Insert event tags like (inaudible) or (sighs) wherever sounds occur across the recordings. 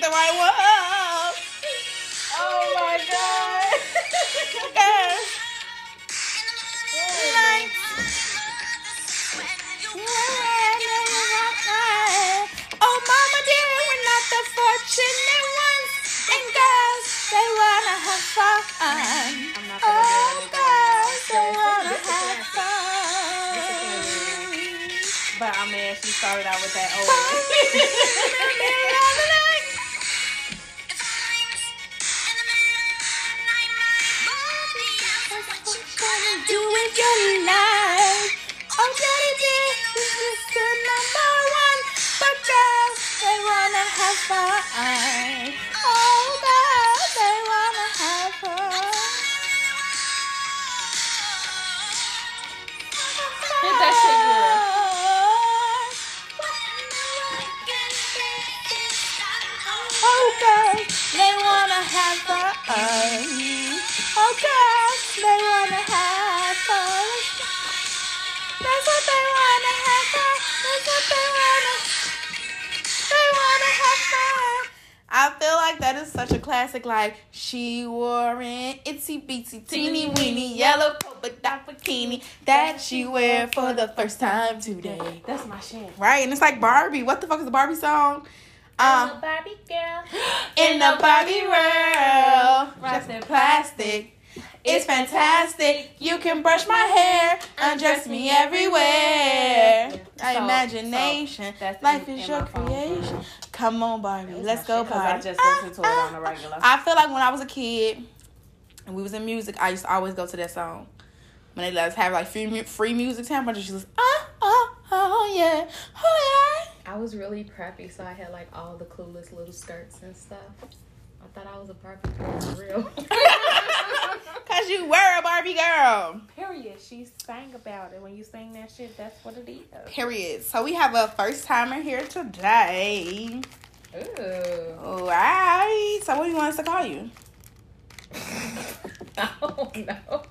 the right one. Oh my god. (laughs) Like, Oh, mama dear, we're not the fortunate ones. And girls, they wanna have fun. I'm not Oh, girls, they wanna have fun. But I mean, she started out with that old. Do with your life. Oh, daddy, this is the number one. But girls, they wanna have fun. Oh, girls, they wanna have fun. Hit that shit, Oh, girls, they wanna have fun. Oh, girls, they wanna have That's what they wanna have fun. That's what they wanna. They wanna have fun. I feel like that is such a classic. Like she wore an itsy bitsy teeny weeny yellow polka dot bikini that she wear for the first time today. That's my shit. Right, and it's like Barbie. What the fuck is the Barbie song? I'm Uh, a Barbie girl. (gasps) in the Barbie world, Frosted in plastic. It's fantastic. You can brush my hair, undress me everywhere. So- Imagination, so life in- is in your my phone. creation. Come on, Barbie, let's go Because I party. just listened to it on the regular. I feel like when I was a kid and we was in music, I used to always go to that song. When they let us have like free free music time, I just was oh oh oh yeah oh yeah. I was really preppy, so I had like all the clueless little skirts and stuff. I thought I was a Barbie girl for real. (laughs) cause you were a Barbie girl. Period. She sang about it. When you sing that shit, that's what it is. Period. So we have a first timer here today. Ooh. All right. So what do you want us to call you? (laughs) I don't know.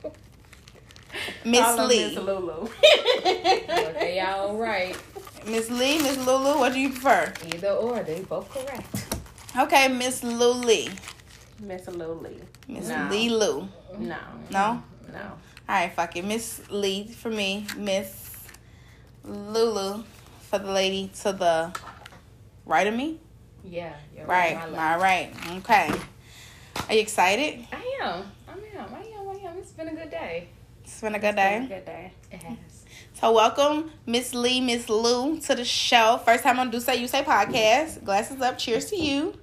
Miss Lee. Miss Lulu. (laughs) Okay, all right. Miss Lee, Miss Lulu, what do you prefer? Either or, they both correct. Okay, Miss Lulu. Miss Lulu. Miss No. Lee Lou. No. No? No. All right, fuck it. Miss Lee for me. Miss Lulu for the lady to the right of me. Yeah, Right. right. All my right. Okay. Are you excited? I am. I am. I am. I am. It's been a good day. It's been a good a day. Good day. It has. So welcome, Miss Lee, Miss Lou, to the show. First time on Do Say You Say podcast. Glasses up. Cheers to you.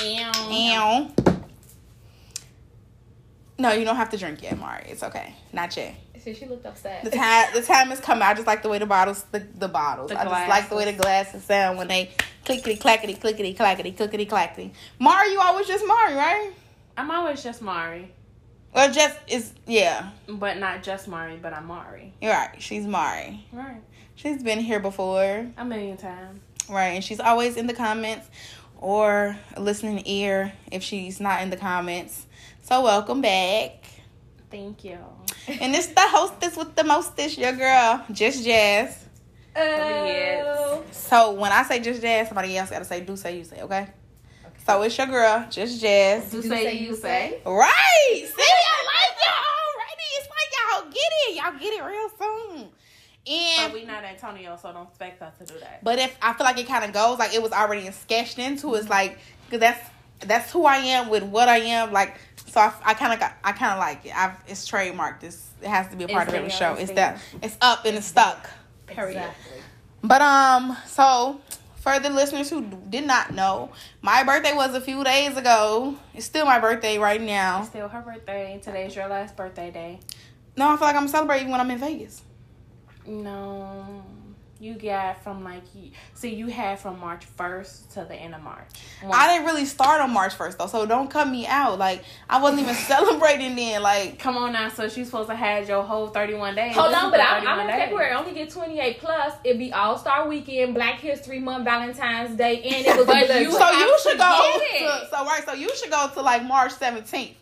Ow. No, you don't have to drink yet, Mari. It's okay. Not yet. See, she looked upset. The time the time is coming. I just like the way the bottles the, the bottles. The I just like the way the glasses sound when they clickety clackety clickety clackety clickety clackety. Mari, you always just Mari, right? I'm always just Mari. Or just is yeah. But not just Mari, but I'm Mari. You're right. She's Mari. Right. She's been here before. A million times. Right. And she's always in the comments or listening ear if she's not in the comments. So welcome back. Thank you. And it's the hostess with the mostest, your girl, Just Jazz. Oh. So when I say Just Jazz, somebody else gotta say do say you say, okay? So it's your girl, Just Jazz. Do say you say. Right. See, I like y'all already. It's like y'all get it. Y'all get it real soon. But And we not Antonio, so don't expect us to do that. but if I feel like it kind of goes like it was already sketched into, it's like because that's that's who I am with what I am. Like so, I, I kind of got I kind of like it. I've it's trademarked. It's, it has to be a part It's of every show. it's It's that it's up and it's stuck. Period. Exactly. But um, so for the listeners who did not know, my birthday was a few days ago. It's still my birthday right now. It's still her birthday. Today's your last birthday day. No, I feel like I'm celebrating when I'm in Vegas. No. You got from like so you had from March first to the end of March. I didn't really start on March 1st though, so don't cut me out. Like I wasn't even (laughs) celebrating then. Like Come on now, so she's supposed to have your whole thirty one days. Hold This on, but I'm, I'm in days. February. I only get 28 plus. It'd be All Star Weekend, Black History Month, Valentine's Day, and it was But a you so you should go to, so right, so you should go to like March 17th.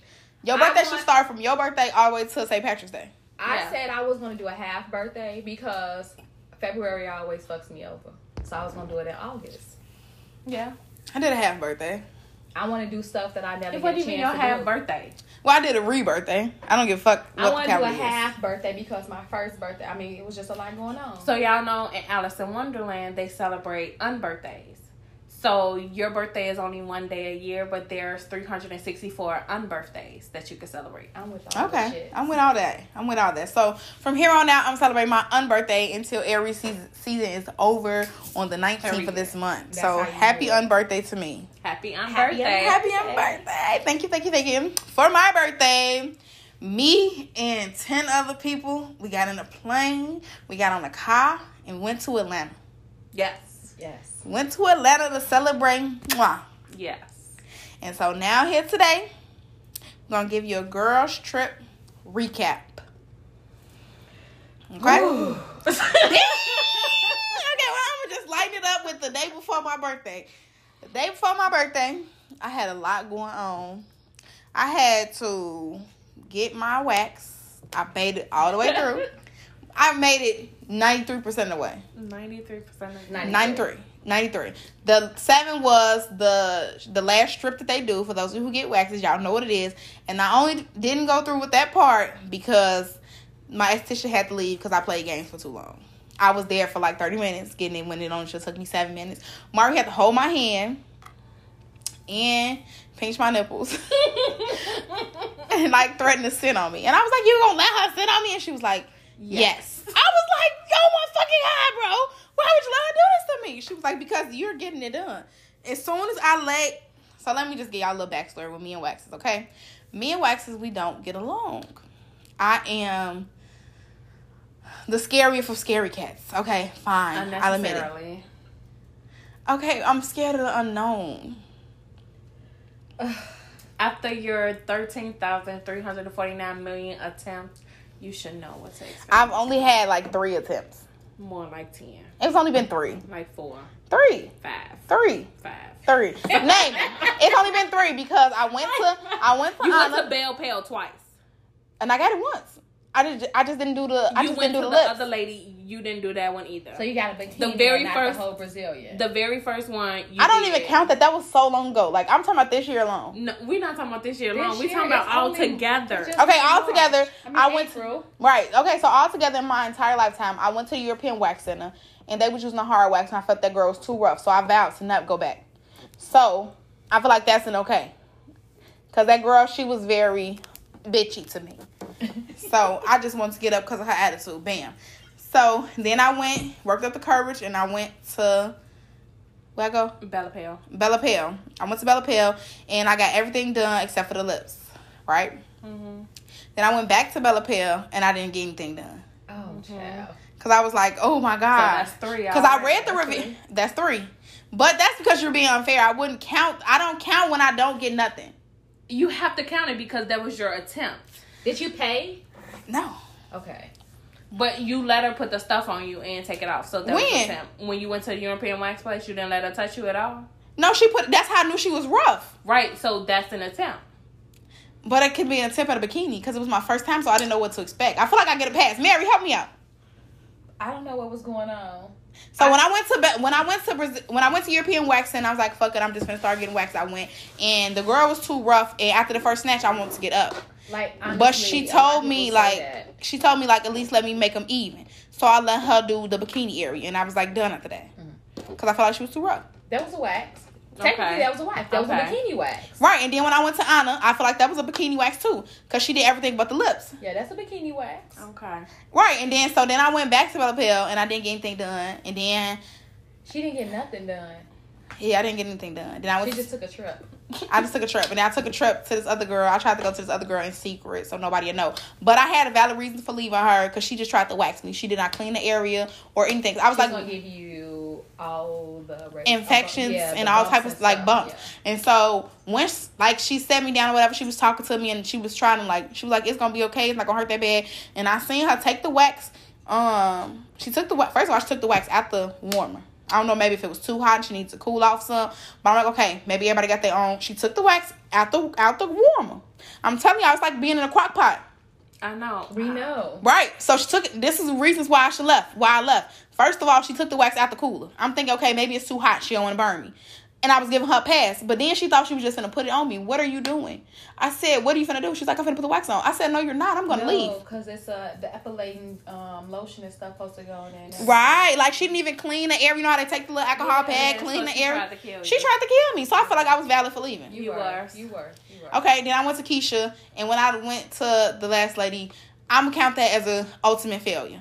Your I birthday should start from your birthday all the way to St. Patrick's Day. I Yeah. said I was gonna do a half birthday because February always fucks me over. So I was gonna do it in August. Yeah. I did a half birthday. I want to do stuff that I never What get do a you chance mean your half do. birthday? Well, I did a re-birthday. I don't give a fuck what I the want to do a is. half birthday because my first birthday. I mean, it was just a lot going on. So y'all know in Alice in Wonderland they celebrate unbirthdays. So your birthday is only one day a year, but there's 364 unbirthdays that you can celebrate. I'm with all the Okay. I'm with all that. I'm with all that. So from here on out, I'm celebrating my unbirthday until every season season is over on the 19th Every of this year. month. That's so happy unbirthday to me. Happy Happy unbirthday. Happy unbirthday! Thank you, thank you, thank you. For my birthday, me and ten other people, we got in a plane, we got on a car, and went to Atlanta. Yes. Yes. Went to Atlanta to celebrate. Mwah. Yes. And so now here today, I'm gonna give you a girls trip recap. Okay. (laughs) (laughs) Okay, well I'm gonna just lighten it up with the day before my birthday. The day before my birthday, I had a lot going on. I had to get my wax. I made it all the way through. (laughs) I made it 93% of the way. 93% of Ninety- 93. 93. The seven was the the last strip that they do for those who get waxes. Y'all know what it is. And I only didn't go through with that part because my esthetician had to leave because I played games for too long. I was there for like 30 minutes getting it when it only just took me seven minutes. Mark had to hold my hand and pinch my nipples (laughs) and like threaten to sit on me. And I was like, You gonna let her sit on me? And she was like, Yes. I was like, Yo, my fucking high, bro. Why would you let her do this to me? She was like, Because you're getting it done. As soon as I let so let me just give y'all a little backstory with me and Waxes, okay? Me and Waxes, we don't get along. I am the scariest of scary cats. Okay, fine. I'll admit it. Okay, I'm scared of the unknown. (sighs) After your 13,349 million attempts, you should know what to expect. I've only had like three attempts. More like 10. It's only been three. Like 4. Three. 5. Three. 5. Three. (laughs) Name it. It's only been three because I went to I went to You went Anna to Bell Pale twice. and I got it once. I just I just didn't do the I you just went didn't to do the the lips. other lady. You didn't do that one either. So you got a bikini, The very not first- the whole Brazilian. the very first one. You I don't did- even count that. That was so long ago. Like I'm talking about this year alone. No, we're not talking about this year This alone. We're year, talking about all only- together. Okay, all March. together, I, mean, I went to- April. Right. Okay. So all together in my entire lifetime, I went to the European Wax Center, and they was using the hard wax, and I felt that girl was too rough, so I vowed to not go back. So I feel like that's an okay, cause that girl she was very bitchy to me. So I just wanted to get up because of her attitude. Bam. So then I went, worked up the courage, and I went to where I go? Bella Pale. Bella Pale. I went to Bella Pale, and I got everything done except for the lips. Right. Mm-hmm. Then I went back to Bella Pale, and I didn't get anything done. Oh, Mhm. child. Cause I was like, oh my god. that's three Cause I read the review. three. That's three. But that's because you're being unfair. I wouldn't count. I don't count when I don't get nothing. You have to count it because that was your attempt. Did you pay? No. Okay. But you let her put the stuff on you and take it off. So that When? your. When you went to the European wax place, you didn't let her touch you at all. No, she put. That's how I knew she was rough. Right. So that's an attempt. But it could be a tip at a bikini because it was my first time, so I didn't know what to expect. I feel like I get a pass. Mary, help me out. I don't know what was going on. So when I went to when I went to Brazil, when I went to European waxing, I was like, "Fuck it, I'm just gonna start getting waxed." I went, and the girl was too rough. And after the first snatch, I wanted to get up. Like, But she told me like that. she told me like at least let me make them even. So I let her do the bikini area, and I was like done after that mm-hmm. because I felt like she was too rough. that was a wax. Technically, Okay. that was a wax. That was a bikini wax. Right, and then when I went to Anna, I feel like that was a bikini wax too because she did everything but the lips. Yeah, that's a bikini wax. Okay. Right, and then so then I went back to Bella Pale and I didn't get anything done, and then She didn't get nothing done. yeah, I didn't get anything done. Then I She went. just took a trip. I just took a trip, and I took a trip to this other girl. I tried to go to this other girl in secret, so nobody would know. But I had a valid reason for leaving her because she just tried to wax me. She did not clean the area or anything. I was She's like, give you all the infections yeah, the and all bumps type of like bumps. yeah. And so once like she set me down or whatever, she was talking to me and she was trying to like she was like, It's gonna be okay, it's not gonna hurt that bad. And I seen her take the wax. Um she took the wax first of all, she took the wax out the warmer. I don't know, maybe if it was too hot and she needs to cool off some. But I'm like, okay, maybe everybody got their own. She took the wax out the out the warmer. I'm telling you, I was like being in a crock pot. I know. We know. Right. So she took it. This is the reasons why I should left. Why I left. First of all, she took the wax out the cooler. I'm thinking, okay, maybe it's too hot. She don't want to burn me. And I was giving her a pass. But then she thought she was just gonna put it on me. What are you doing? I said, What are you gonna do? She's like, I'm gonna put the wax on. I said, No, you're not. I'm gonna leave. because it's uh, the epilating um, lotion and stuff supposed to go in there. Right, like she didn't even clean the air. You know how they take the little alcohol Yeah, pad, so clean the she air. tried to kill you. She tried to kill me, so I felt like I was valid for leaving. You, You were. were. You were. You were. Okay, then I went to Keisha, and when I went to the last lady, I'm gonna count that as a ultimate failure.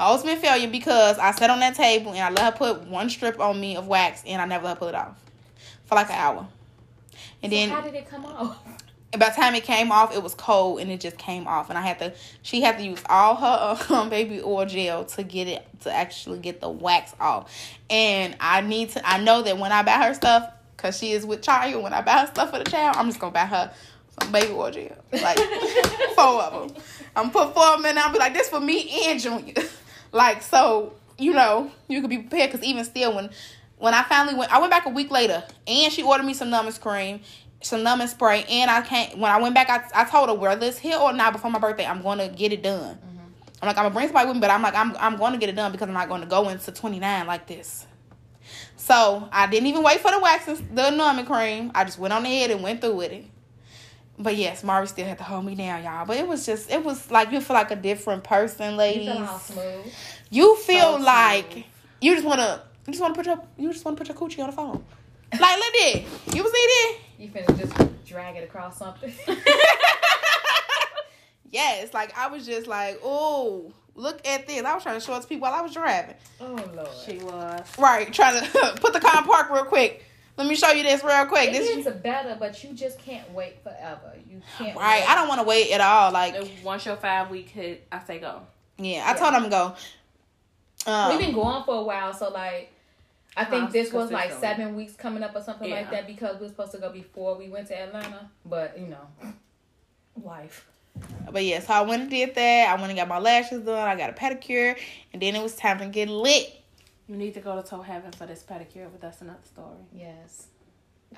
Ultimate failure because I sat on that table and I let her put one strip on me of wax, and I never let her pull it off for like an hour. And So then how did it come off? (laughs) by the time it came off, it was cold and it just came off, and I had to. She had to use all her (laughs) um, baby oil gel to get it to actually get the wax off. And I need to. I know that when I buy her stuff, cause she is with child, when I buy her stuff for the child, I'm just gonna buy her some baby oil gel, like (laughs) four of them. I'm put four of them in. I'll be like, this for me and Junior. Like so, you know, you could be prepared. Cause even still, when when I finally went, I went back a week later, and she ordered me some numbing cream, some numbing spray, and I can't. When I went back, I, I told her whether it's here or not before my birthday, I'm going to get it done. Mm-hmm. I'm like, I'm gonna bring somebody with me, but I'm like, I'm I'm going to get it done because I'm not going to go into 29 like this. So I didn't even wait for the wax and the numbing cream. I just went on ahead and went through with it. But yes, Mari still had to hold me down, y'all. But it was just, it was like you feel like a different person, You ladies. feel all smooth. You feel So like smooth. you just wanna you just wanna put your you just wanna put your coochie on the phone. Like look there. You was there? You finna just drag it across something. (laughs) Yes, like I was just like, oh, look at this. I was trying to show it to people while I was driving. oh lord. She was. Right, trying to (laughs) put the car in park real quick. Let me show you this real quick. It This is better, but you just can't wait forever. You can't. right. wait. I don't want to wait at all. Like, Once your five week hit, I say go. yeah, I told him to go. Um, We've been going for a while, so like. I think Huh? this was like seven weeks coming up or something like that because we were supposed to go before we went to Atlanta. But you know, life. But yeah, so I went and did that. I went and got my lashes done. I got a pedicure, and then it was time to get lit. You need to go to Toe Heaven for this pedicure, but that's another story. Yes,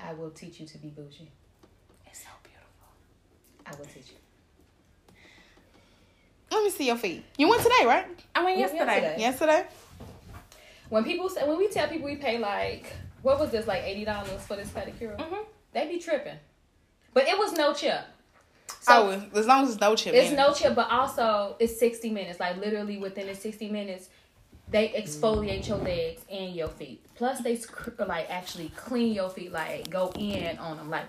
I will teach you to be bougie. It's so beautiful. I will teach you. Let me see your feet. You went today, right? I went yesterday. yesterday. Yesterday. When people say, when we tell people we pay like what was this like eighty dollars for this pedicure, mm-hmm. they be tripping. But it was no chip. So oh, as long as it's no chip. it's in it. no chip, but also it's sixty minutes. Like literally within the sixty minutes, they exfoliate your legs and your feet. Plus they like actually clean your feet, like go in on them, like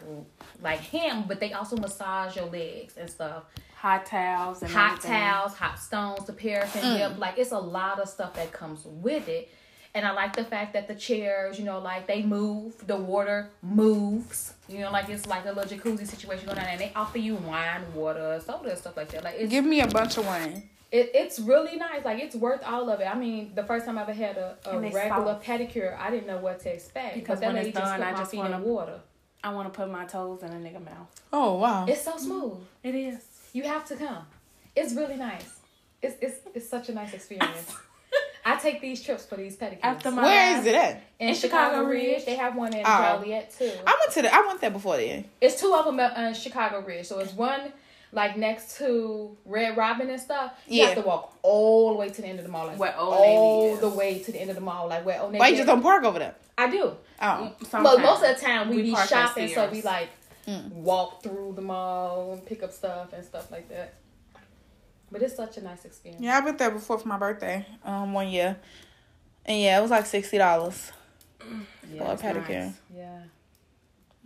like him. But they also massage your legs and stuff. Hot towels and hot everything. towels, hot stones, the paraffin Mm. dip. Like it's a lot of stuff that comes with it. And I like the fact that the chairs, you know, like they move, the water moves. You know, like it's like a little jacuzzi situation going on, and they offer you wine, water, soda, stuff like that. Like it's Give me a bunch of wine. It, it's really nice. Like it's worth all of it. I mean, the first time I ever had a, a regular soft. pedicure, I didn't know what to expect Because but that when lady it's just done, put I my just feet wanna- in water. I want to put my toes in a nigga mouth. Oh wow. It's so smooth. It is. You have to come. It's really nice. It's it's it's such a nice experience. (laughs) I take these trips for these pedicures. After my Where is it at? in, in Chicago, Chicago Ridge, Ridge. they have one in Oh. Joliet too. I went to the. I went there before then. It's two of them uh, in Chicago Ridge. So it's one like next to Red Robin and stuff. You Yeah. have to walk all the way to the end of the mall. Like Where Old all Navy is. the way to the end of the mall. Like where Old Navy Why you just don't park over there? I do. Oh, But most of the time we, We be shopping, so we like Mm. walk through the mall and pick up stuff and stuff like that. But it's such a nice experience. yeah, I've been there before for my birthday. Um, one year, and yeah, it was like sixty dollars Yeah, for a pedicure. nice. yeah.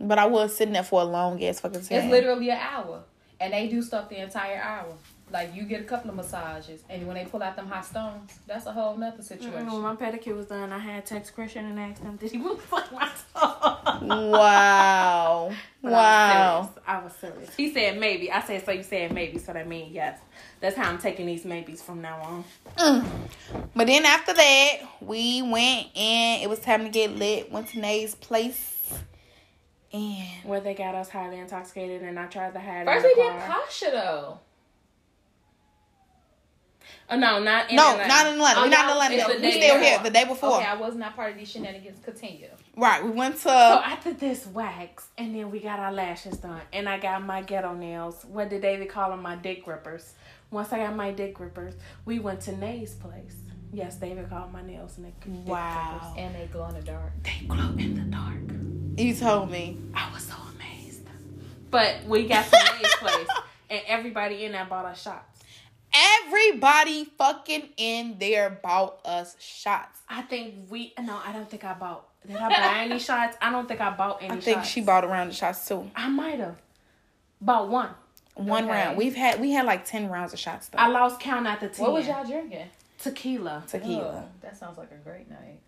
But I was sitting there for a long ass fucking time. It's literally an hour, and they do stuff the entire hour. Like you get a couple of massages, and when they pull out them hot stones, that's a whole nother situation. Mm, When my pedicure was done, I had text Christian and asked him, "Did he (laughs) move fuck my toe?" Wow. (laughs) But wow. I was, serious. I was serious. He said maybe. I said so. You said maybe, so that means yes. That's how I'm taking these maybes from now on. Mm. But then after that, we went and it was time to get lit. Went to Nate's place. And Where they got us highly intoxicated, and I tried to hide. First in we the did car. Pasha though. Oh no, not in no, Atlanta. not in Atlanta. Oh, We're not in y'all- Atlanta. it's We day still here the day before. Okay, I was not part of these shenanigans. Continue. Right. We went to So after this wax, and then we got our lashes done, and I got my ghetto nails. What did David call them? My dick grippers. Once I got my dick grippers, we went to Nay's place. Yes, David called my nails and they Wow. And they glow in the dark. They glow in the dark. You told me. I was so amazed. But we got to Lay's place, (laughs) and everybody in there bought us shots. Everybody fucking in there bought us shots. I think we. No, I don't think I bought. Did I buy any (laughs) shots? I don't think I bought any. Shots. I think shots. she bought around the shots too. I might have bought one. One Okay. round. We've had we had like ten rounds of shots though. I lost count at the ten. What was y'all drinking? Tequila. Tequila. Oh, that sounds like a great night.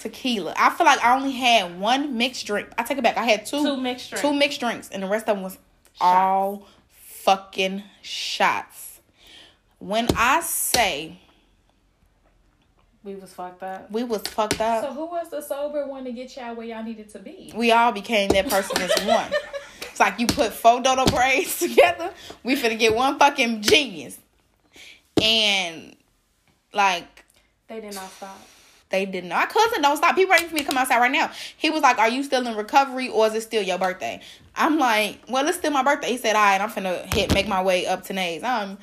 Tequila. I feel like I only had one mixed drink. I take it back. I had two Two mixed drinks. two mixed drinks, and the rest of them was all fucking shots. When I say We was fucked up. we was fucked up, So who was the sober one to get y'all where y'all needed to be? we all became that person as one. (laughs) It's like you put four dodo braids (laughs) together. We finna get one fucking genius, and like They did not stop. They didn't. My cousin don't stop. He waiting for me to come outside right now. He was like, "Are you still in recovery or is it still your birthday?" I'm like, "Well, it's still my birthday." He said, "All right, I'm finna hit make my way up to Nays." Um,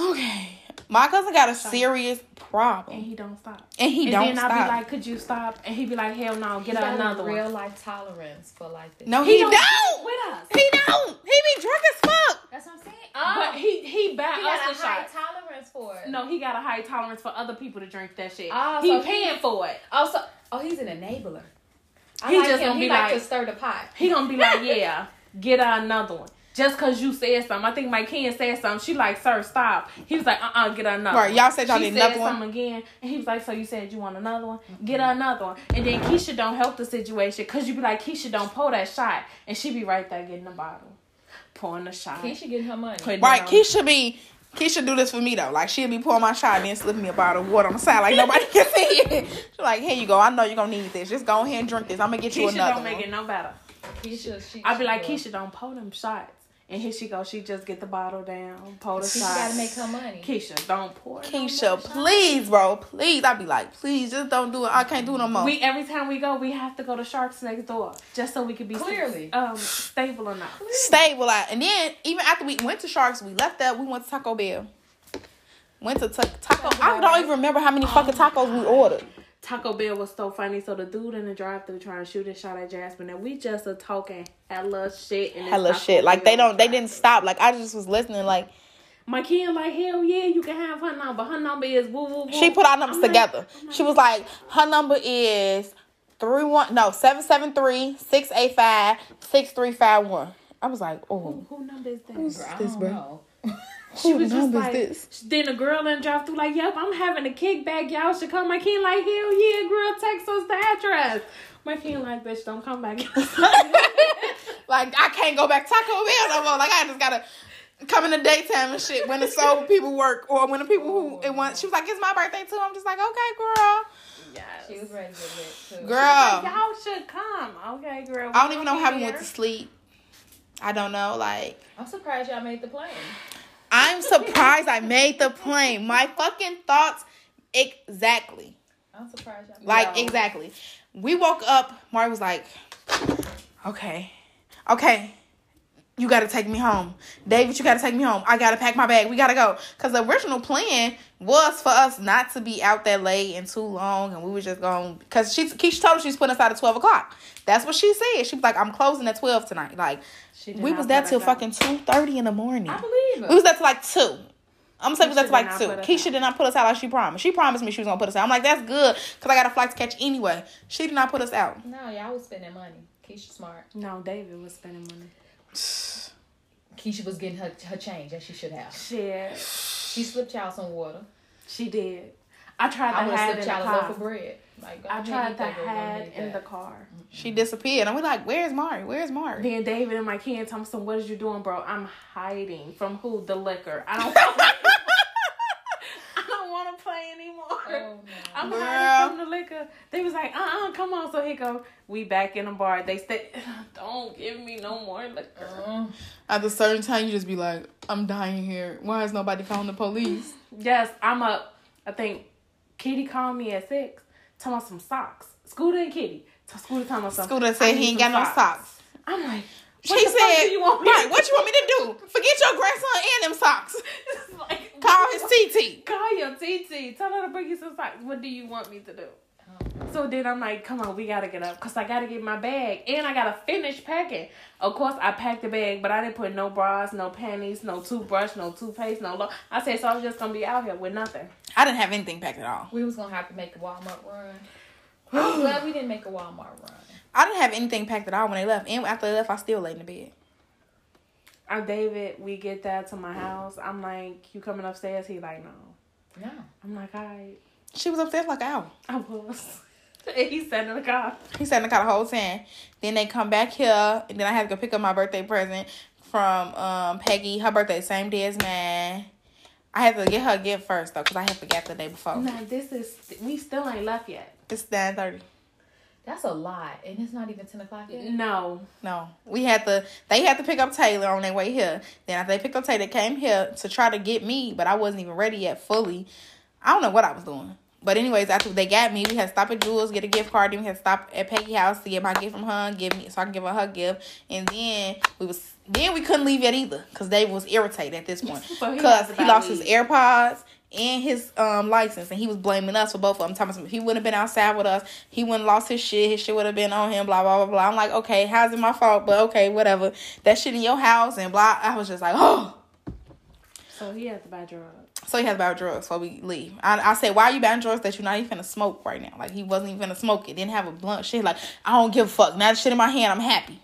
okay. My cousin got a serious problem, And he don't stop. and he and don't then stop. I'll be like, could you stop? And he'd be like, hell no, get He got another a one. real life tolerance for like this. no, He he, don't don't. with us. He don't. He be drunk as fuck. That's what I'm saying. But Oh, he he bought he got a us the high shots. tolerance for it. No, he got a high tolerance for other people to drink that shit. Oh, he so paying he- for it. Oh, also, oh, he's an enabler. I He like just him. gonna he be like, like- to stir the pot. He gonna be like, (laughs) yeah, get her another one. Just cause you said something. I think my Ken said something. She like, sir, stop. He was like, uh uh get another Right, one. y'all said y'all she need said another one? something again. And he was like, so you said you want another one? Get another one. And then Keisha don't help the situation. Cause you be like, Keisha don't pull that shot. And she be right there getting the bottle. Pouring the shot. Keisha getting her money. Right, on. Keisha be. Keisha do this for me though. Like she'll be pouring my shot and then slip me a bottle of water on the side like nobody can see it. She's like, here you go. I know you're gonna need this. Just go ahead and drink this. I'm gonna get you Keisha another. don't make one. it no better. Keisha, she, I be like, she, Keisha don't pour them shots. And here she go. She just get the bottle down, pour the Keisha shots. gotta make her money. Keisha, don't pour. no Keisha, shots. please, bro, please. I'd be like, please, just don't do it. I can't do it no more. We every time we go, we have to go to Sharks next door just so we could be Clearly. um stable enough. Stable out. And then even after we went to Sharks, we left that. We went to Taco Bell. Went to ta- Taco. I don't even remember how many fucking tacos we ordered. Taco Bell was so funny. So the dude in the drive-through trying to shoot a shot at Jasmine, and we just a talking hella shit. And Hella shit. Like they don't. They didn't stop. Like I just was listening. Like My kid like hell yeah, you can have her number. Her number is woo woo woo. she put our numbers I'm together. Like, She was like, her number is three one no seven seven three six eight five six three five one. I was like, oh, who number is that? Who's- I this, don't bro. (laughs) know. She who was just like, this? then the girl in the drive through like, yep, I'm having a kickback. Y'all should come. My kid like, hell yeah, girl, text us the address. My kid like, bitch, don't come back. (laughs) Like I can't go back to Taco Bell no more. Like I just gotta come in the daytime and shit when the sober people work or when the people who it want. She was like, it's my birthday too. I'm just like, okay, girl. yes. She was ready to get lit too. Girl. Y'all should come. Okay, girl. I don't even know how we went to sleep. I don't know. Like I'm surprised y'all made the plane. I'm surprised I made the plane. My fucking thoughts exactly. I'm surprised y'all. Like exactly. We woke up. Mari was like, "Okay, okay, you got to take me home, David. You got to take me home. I got to pack my bag. We got to go." Because the original plan was for us not to be out that late and too long, and we were just going. Because she Keisha told us she's putting us out at twelve o'clock. That's what she said. She was like, "I'm closing at twelve tonight." Like we was there till us out. fucking two thirty in the morning. I believe We was there till like two. I'm gonna say we was there till like two. put Keisha out. did not put us out like she promised. She promised me she was gonna put us out. I'm like, that's good, cause I got a flight to catch anyway. She did not put us out. No, y'all was spending money. Keisha smart. No, David was spending money. Keisha was getting her her change as she should have. Shit, She slipped y'all some water. she did. I tried I to would have hide in slipped the y'all a loaf of car. bread. Like go I tried to that, girl. Don't hide in the car. She disappeared, and we're like, "Where's Mari? Where's Mari?" Then David and my kid told me, "So what is you doing, bro?" I'm hiding from who? The liquor. I don't. (laughs) I don't want to play anymore. Oh no. I'm Girl. hiding from the liquor. They was like, uh uh come on. So he go, we back in the bar. They stay, (laughs) don't give me no more liquor. Uh, At a certain time, you just be like, "I'm dying here. Why is nobody calling the police?" (laughs) Yes, I'm up. I think Kitty called me at six, talking about some socks. Scooter and Kitty. So Scooter talking about some. Scooter I said need he ain't some got no socks. I'm like, She what the fuck said, do you want me "Right, to what you want me to do? Forget your grandson and them socks." (laughs) Like, Call his TT. Call your TT. Tell her to bring you some socks. What do you want me to do? So then I'm like, come on, we gotta get up because I gotta get my bag and I gotta finish packing. Of course, I packed the bag, but I didn't put no bras, no panties, no toothbrush, no toothpaste, no. Lo- I said, so I was just gonna be out here with nothing. I didn't have anything packed at all. We was gonna have to make a Walmart run. (gasps) I'm glad we didn't make a Walmart run. I didn't have anything packed at all when they left. And after they left, I still laid in the bed. Uh, David, we get that to my house. I'm like, you coming upstairs? He like, no. No. I'm like, all right. She was upstairs like an hour. I was. And (laughs) he sat in the car. He sat in the car the whole time. Then they come back here, and then I had to go pick up my birthday present from um Peggy. Her birthday same day as mine. I had to get her a gift first though, cause I had forgot the day before. Nah, this is we still ain't left yet. It's nine thirty. That's a lot, and it's not even ten o'clock yet. No, No, we had to. They had to pick up Taylor on their way here. Then after they picked up Taylor, came here to try to get me, but I wasn't even ready yet fully. I don't know what I was doing. But anyways, after they got me, we had to stop at Jules, get a gift card. Then we had to stop at Peggy house to get my gift from her, give me so I can give her her gift. And then we was then we couldn't leave yet either because Dave was irritated at this (laughs) point So he because he about lost his leave. AirPods and his um license, and he was blaming us for both of them. If he wouldn't have been outside with us, he wouldn't have lost his shit. His shit would have been on him. Blah blah blah blah. I'm like, okay, how's it my fault? But okay, whatever. That shit in your house and blah. I was just like, oh. so he has to buy drugs. So he has buy drugs before we leave. I, I said, why are you buying drugs that you're not even finna smoke right now? Like he wasn't even finna smoke it. Didn't have a blunt. Shit. Like I don't give a fuck. Now the shit in my hand, I'm happy.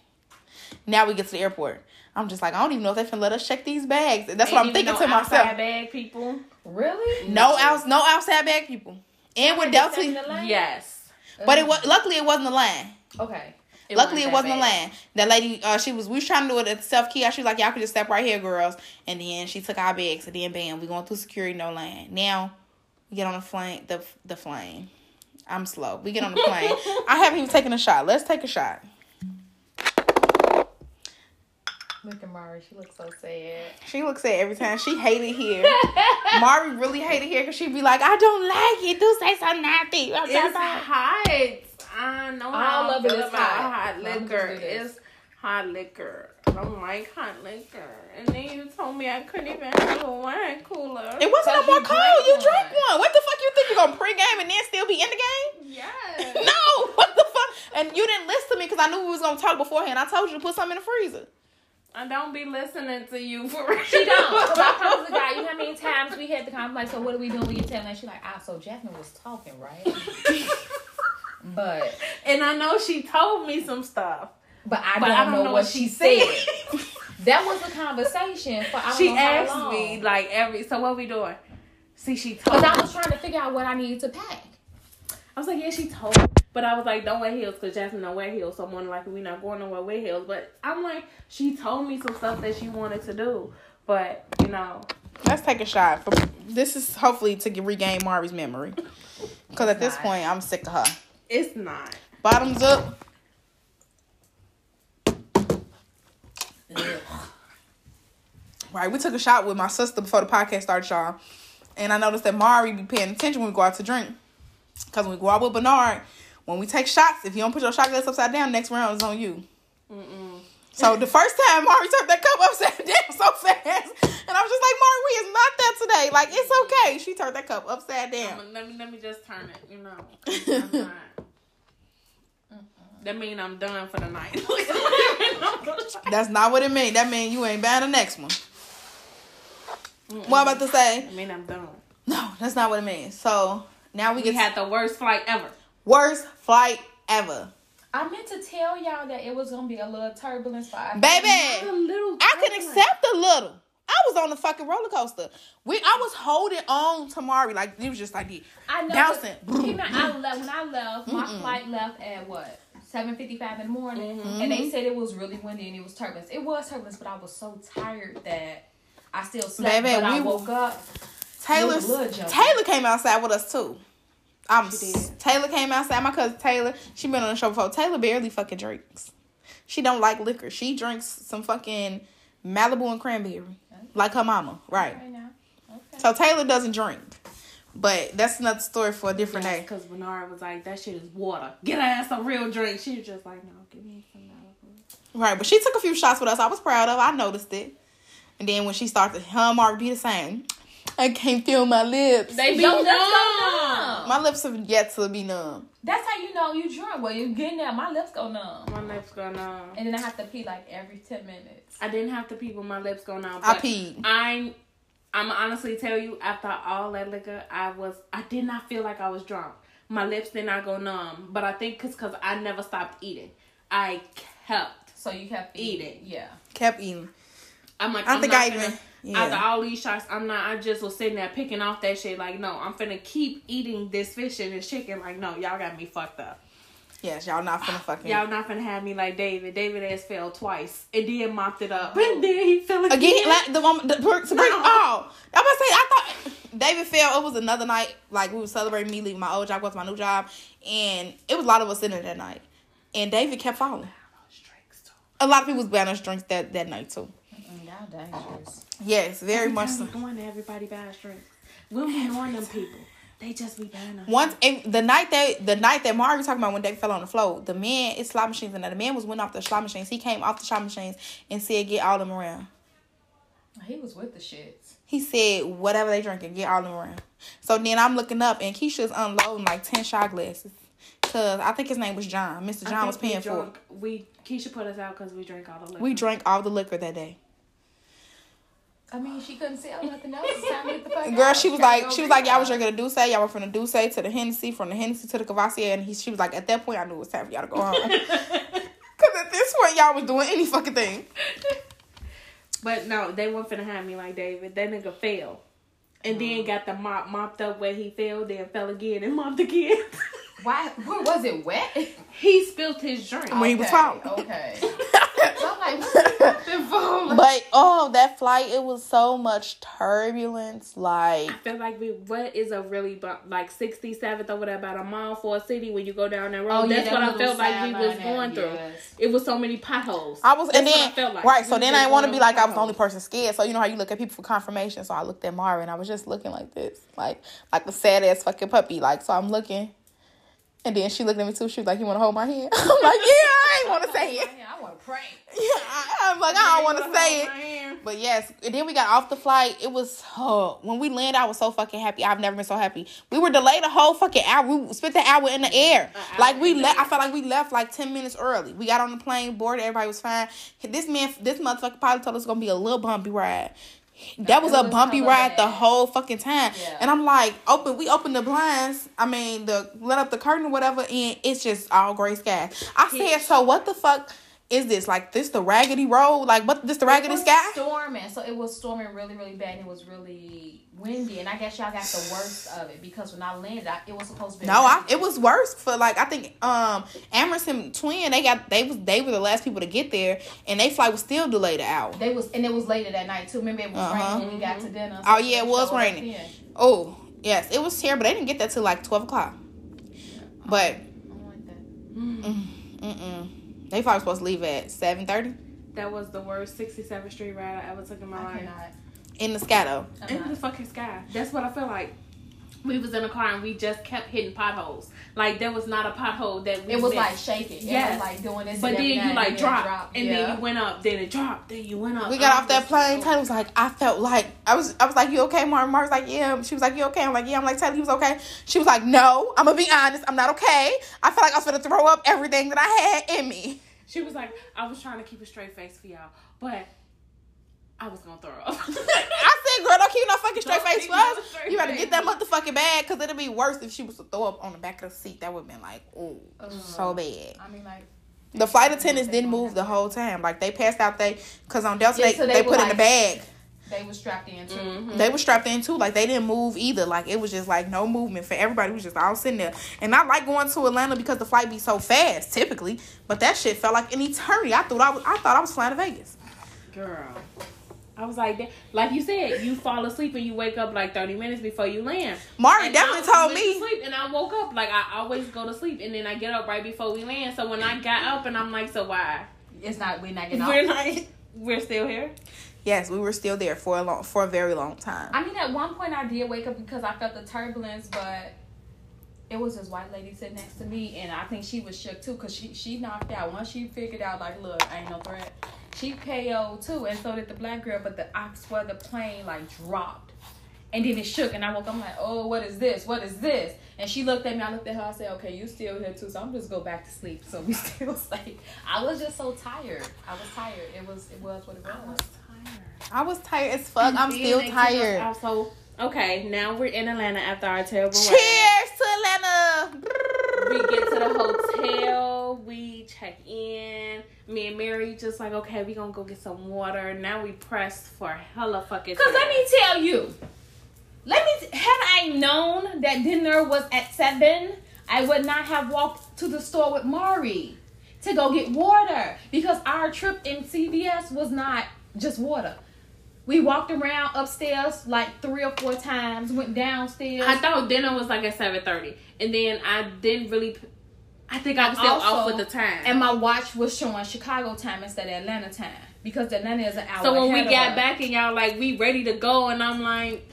Now we get to the airport. I'm just like, I don't even know if they finna let us check these bags. That's what I'm thinking no to myself. Bag people. Really? No outs, no outside bag people. And with They Delta, the line? Yes. but it was luckily it wasn't a line. Okay. luckily it wasn't a line. That lady, uh, she was we was trying to do it at the self kiosk. She was like, y'all could just step right here, girls. And then she took our bags. And then bam, we going through security, no line. Now we get on the flame. The the flame. I'm slow. We get on the (laughs) plane. I haven't even taken a shot. Let's take a shot. Look at Mari. She looks so sad. She looks sad every time. She hated here. (laughs) Mari really hated here because she'd be like, I don't like it. Do say something nasty. It's hot. I know I love it I feel hot. hot liquor. do. It's hot liquor. I don't like hot liquor. And then you told me I couldn't even have a wine cooler. It wasn't no Because more you cold. drank You one. drank one. What the fuck you think you're gonna pregame and then still be in the game? Yes. (laughs) No, what the fuck? And you didn't listen to me because I knew we was gonna talk beforehand. I told you to put something in the freezer. I don't be listening to you for real. She don't. (laughs) Cause I the guy, you know how many times we had the conversation, like, so what are we doing? We get telling her, she like, ah, so Jasmine was talking, right? (laughs) but And I know she told me some stuff. but I But don't, know, what she said. (laughs) that was a conversation for I don't she know asked me like every. So what we doing? See, she told. Cause me. I was trying to figure out what I needed to pack. I was like, yeah, she told me. But I was like, don't wear heels because Jasmine don't wear heels. So I'm like, we not going nowhere with heels. But I'm like, she told me some stuff that she wanted to do. But, you know, Let's take a shot. For, this is hopefully to get, regain Mari's memory. Because at this Not. point, I'm sick of her. it's not. Bottoms up. Right, we took a shot with my sister before the podcast started, y'all. And I noticed that Mari be paying attention when we go out to drink. Because when we go out with Bernard, when we take shots, if you don't put your shot glass upside down, next round is on you. Mm-mm. So the first time Mari turned that cup upside (laughs) down so fast, and I was just like, Mari, we is not that today. Like it's okay. She turned that cup upside down. Um, let me let me just turn it. You know, (laughs) That mean I'm done for the night. (laughs) That's not what it means. That mean you ain't buying the next one. What I'm about to say? I mean I'm done. No, that's not what it means. So now we We get had the worst flight ever. Worst flight ever, I meant to tell y'all that it was gonna be a little turbulence I baby. A little. I can accept a little. I was on the fucking roller coaster. We, I was holding on to Mari like it was just like this. I know. Bouncing. but Keep in I left when I left. My flight left at what seven fifty five in the morning, and mm-hmm. they said it was really windy and it was turbulence. It was turbulence, but I was so tired that I still slept. Baby, but I we- woke up. Taylor Little blood jumping. Taylor came outside with us too. I'm. Taylor came outside. My cousin Taylor, she been on the show before. Taylor barely fucking drinks. She don't like liquor. She drinks some fucking Malibu and cranberry, like her mama, right? Right now. Okay. So Taylor doesn't drink, but that's another story for a different day. Because Bernard was like, that shit is water. Get her ass a real drink. She was just like, no, give me some Malibu. Right, but she took a few shots with us. I was proud of. I noticed it, and then when she started, her Mark be the same. I can't feel my lips. They be Your numb. numb. my lips have yet to be numb. That's how you know you drunk. Well, you're getting there, my lips go numb. My lips go numb. And then I have to pee like every 10 minutes. I didn't have to pee, but my lips go numb. I but peed. I, I'm honestly tell you, after all that liquor, I was, I did not feel like I was drunk. My lips did not go numb, but I think cause, cause I never stopped eating. I kept. So you kept Eating. eating. Yeah. Kept eating. I'm like, I I'm think not I finna- even- yeah. After all these shots, I'm not. I just was sitting there picking off that shit. Like, no, I'm finna keep eating this fish and this chicken. Like, no, y'all got me fucked up. Yes, y'all not finna fucking Y'all not finna have me like David. David has fell twice and then mopped it up, but then he fell again. again. Like the one, the, to bring, oh, I was say I thought David fell. It was another night. Like we were celebrating me leaving my old job, going to my new job, and it was a lot of us in there that night. And David kept falling. A lot of people was buying us drinks that that night too. Y'all dangerous. Yes, very Every much time so. going to everybody buys drinks. We don't be knowing them people. They just be buying them. Once and the night that the night that Mario was talking about when they fell on the floor, the man it's slot machines and the man was went off the slot machines. He came off the slot machines and said, "Get all them around." He was with the shits. He said, "Whatever they drinking, get all them around." So then I'm looking up and Keisha's unloading like ten shot glasses, cause I think his name was John. Mr. John was think we paying for it. We Keisha put us out because we drank all the liquor. We drank all the liquor that day. I mean, she couldn't sell nothing else. It's time to get the fuck Girl, out. she was like, she was like, y'all was rehab. drinking the D'Ussé, y'all went from the D'Ussé to the Hennessy, from the Hennessy to the Courvoisier, and he, she was like, at that point, I knew it was time for y'all to go home. (laughs) Cause at this point, y'all was doing any fucking thing. But no, they weren't finna have me like David. That nigga fell. And Mm. then got the mop mopped up where he fell, then fell again and mopped again. (laughs) Why? What was it wet? he spilled his drink. When he was Okay, falling. Okay. (laughs) so I'm like, what the fuck? But oh, that flight, it was so much turbulence. Like I feel like we what is a really like 67th or whatever about a mile for a city when you go down that road. Oh, yeah, That's that what I felt like we was sideline there, going through. yes. It was so many potholes. I was, and That's what then I felt like. right. So We then I want to be over like I was the only person scared. So you know how you look at people for confirmation. So I looked at Mara and I was just looking like this, like like a sad ass fucking puppy. Like so, I'm looking, and then she looked at me too. She was like, "You want to hold my hand?" (laughs) I'm like, "Yeah, I ain't want to say it." (laughs) I want to prank. (laughs) Yeah, I, I'm like, I don't want to say it. But yes, and then we got off the flight. It was oh, when we landed, I was so fucking happy. I've never been so happy. We were delayed a whole fucking hour. We spent the hour in the mm-hmm. air. Like we left. I felt like we left like ten minutes early. We got on the plane, boarded. Everybody was fine. This man, this motherfucker pilot told us it's gonna be a little bumpy ride. That was a bumpy ride the whole fucking time. Yeah. And I'm like, open, we open the blinds. I mean, the let up the curtain or whatever, and it's just all gray sky. I said, so what the fuck is this? Like this the raggedy road? Like what this the raggedy It was sky? Storming, so it was storming really, really bad. and It was really windy, and I guess y'all got the worst of it because when I landed, I, it was supposed to be. No, I, it was worse for like I think um Emerson Twin they got they was they were the last people to get there and they flight was still delayed an hour. They was, and it was later that night too. Remember, it was Uh-huh. raining when we got to dinner. Oh, yeah, it was raining. Oh yes, it was terrible. They didn't get that till like twelve o'clock. But I don't like that. mm-mm. They probably supposed to leave at seven thirty That was the worst 67th Street ride I ever took in my I life. cannot. in the sky though. I'm In not. the fucking sky. That's what I feel like. We was in a car and we just kept hitting potholes. Like there was not a pothole that we It was missed. like shaking. It Yes. like doing this. But and then you now like and then dropped, drop. and yeah. then you went up, then it dropped, then you went up. We got I off that plane. so- Taylor was like, I felt like I was. I was like, you okay, Mark? Mark was like, yeah. She was like, you okay? I'm like, yeah. I'm like, Taylor, you was okay. She was like, no. I'm gonna be honest. I'm not okay. I feel like I was gonna throw up everything that I had in me. She was like, I was trying to keep a straight face for y'all, but I was gonna throw up. (laughs) I said, girl, don't keep no fucking straight Don't face keep for us. straight You better face. get that motherfucking bag because it'll be worse if she was to throw up on the back of the seat. That would have been like, ooh, so bad. I mean, like. The flight attendants didn't move the whole time. Like they passed out they because on Delta Yeah, they, so they, they put were in the bag. They was strapped in too. Mhm. They were strapped in too. Like they didn't move either. Like it was just like no movement for everybody. was just all sitting there. And I like going to Atlanta because the flight be so fast typically. But that shit felt like an eternity. I thought I was I thought I was flying to Vegas. Girl. I was like, like you said, you fall asleep and you wake up like 30 minutes before you land. Mari And definitely I told went to me. sleep and I woke up like I always go to sleep and then I get up right before we land. So when I got up and I'm like, so why? It's not. We're not getting We're off. not. (laughs) We're still here. Yes, we were still there for a long for a very long time. I mean, at one point I did wake up because I felt the turbulence, but it was this white lady sitting next to me, and I think she was shook too because she she knocked out. Once she figured out, like, look, I ain't no threat. She KO'd too, and so did the black girl. But the I swear the plane like dropped, And then it shook, and I woke. up, I'm like, "Oh, what is this? What is this?" And she looked at me. I looked at her. I said, "Okay, you still here too, so I'm just go back to sleep." So we (laughs) still like, I was just so tired. I was tired. It was. It was what it was. I was tired I was tired as fuck. I'm still they kicked us tired. out, So okay, now we're in Atlanta after our terrible Cheers ride. to Atlanta. We get to the hotel. We check in. Me and Mary just like, okay, we gonna go get some water. Now we pressed for hella fucking. Cause let me tell you, let me t- had I known that dinner was at seven, I would not have walked to the store with Mari to go get water because our trip in CVS was not just water. We walked around upstairs like three or four times, went downstairs. I thought dinner was like at seven thirty, and then I didn't really. I think I was still off Also, with the time. and my watch was showing Chicago time instead of Atlanta time because Atlanta is an hour. so when we got back and y'all like we ready to go, and I'm like,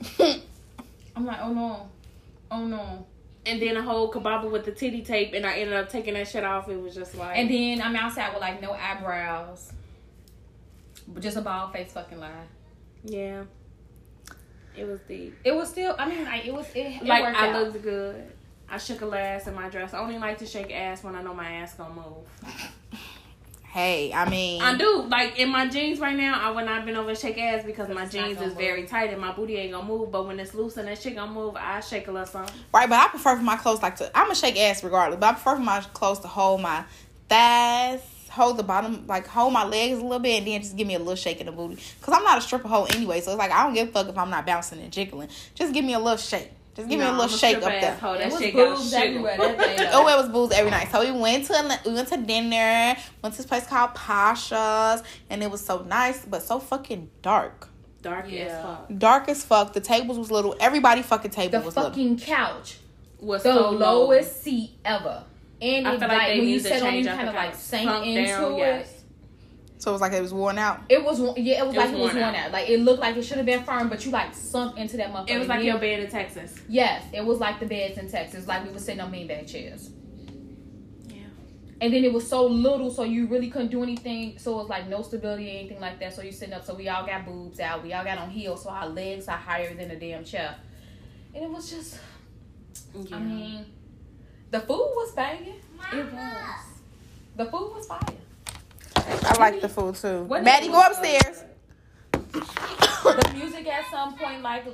(laughs) I'm like, oh no, oh no. and then a whole kababa with the titty tape, and I ended up taking that shit off. It was just like, And then I'm outside with like no eyebrows, but just a bald face fucking lie. yeah, it was deep. It was still. I mean, like it was. It, it like I out. looked good. I shook a ass in my dress. I only like to shake ass when I know my ass gonna move. Hey, I mean, I do. Like in my jeans right now, I would not been over shake ass because my jeans gonna is very tight and my booty ain't gonna move. But when it's loose and that shit gonna move, I shake a little something. right? But I prefer for my clothes like to. I'm gonna shake ass regardless, but I prefer for my clothes to hold my thighs, hold the bottom, like hold my legs a little bit, and then just give me a little shake in the booty. Cause I'm not a stripper hoe anyway, so it's like I don't give a fuck if I'm not bouncing and jiggling. Just give me a little shake. Just give me a little shake up strip there. ass. It That was shit got everywhere that day, though. Oh, it was booze every night. So we went to we went to dinner, went to this place called Pasha's, and it was so nice, but so fucking dark. Dark as fuck. Dark as fuck. The tables was little. Everybody fucking table The was little. fucking couch, Was the so low. lowest seat ever, and I it feel like, like they when you need to sat on, change you kind the of like couch. sank Sunk into down, it. Yes. So it was like it was worn out. It was yeah, it was It like was it was worn worn out. out. Like it looked like it should have been firm, but you like sunk into that motherfucker. It was like Then- your bed in Texas. Yes, it was like the beds in Texas, like we were sitting on beanbag chairs. Yeah. And then it was so little, so you really couldn't do anything. So it was like no stability or anything like that. So you sitting up. So we all got boobs out. We all got on heels. So our legs are higher than a damn chair. And it was just, Yeah. I mean, the food was banging. it was. The food was fire. I like the food too. What Maddie, go upstairs. The music at some point, like,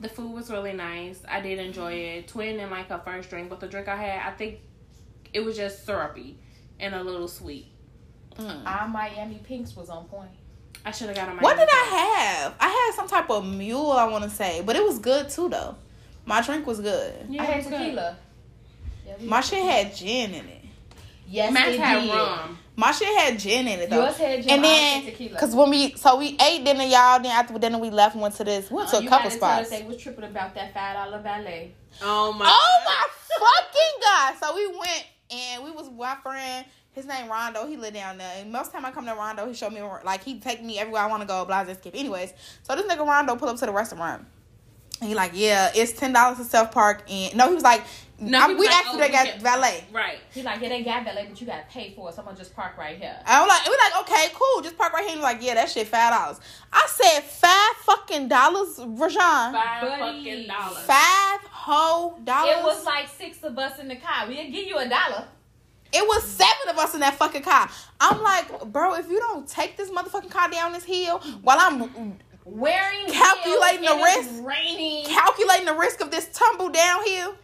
The food was really nice. I did enjoy it. Twin didn't like her first drink, but the drink I had, I think it was just syrupy and a little sweet. Mm. our Miami Pinks was on point. I should have got a What Miami did I have? I had some type of mule, I want to say, but it was good too though. My drink was good. Yeah, I had was good. tequila. My had shit had gin in it. Yes, Max it had did. rum. My shit had gin in it though. Yours had gin, and then, tequila. cause when we so we ate dinner, y'all. Then after dinner, we left and went to this. Went to a you couple gotta tell us spots. They was tripping about that five dollar valet. Oh my. Oh my fucking god! So we went and we was with my friend. His name Rondo. He lived down there. And most time I come to Rondo, he showed me like he take me everywhere I want to go. Blah blah skip. Anyways, so this nigga Rondo pull up to the restaurant. And he like, yeah, it's ten dollars to self park. And no, he was like, No, I'm- he was we like, actually oh, they got valet. Right. He like, yeah, they got valet, but you gotta pay for it. So I'm gonna just park right here. I was like, we like, okay, cool, just park right here. He was like, yeah, that shit five dollars. I said five fucking dollars, Rajon. Five Buddy. fucking dollars. Five whole dollars. It was like six of us in the car. We'll give you a dollar. It was seven of us in that fucking car. I'm like, bro, if you don't take this motherfucking car down this hill while I'm Wearing Calculating heels the risk. Raining. calculating the risk of this tumble downhill,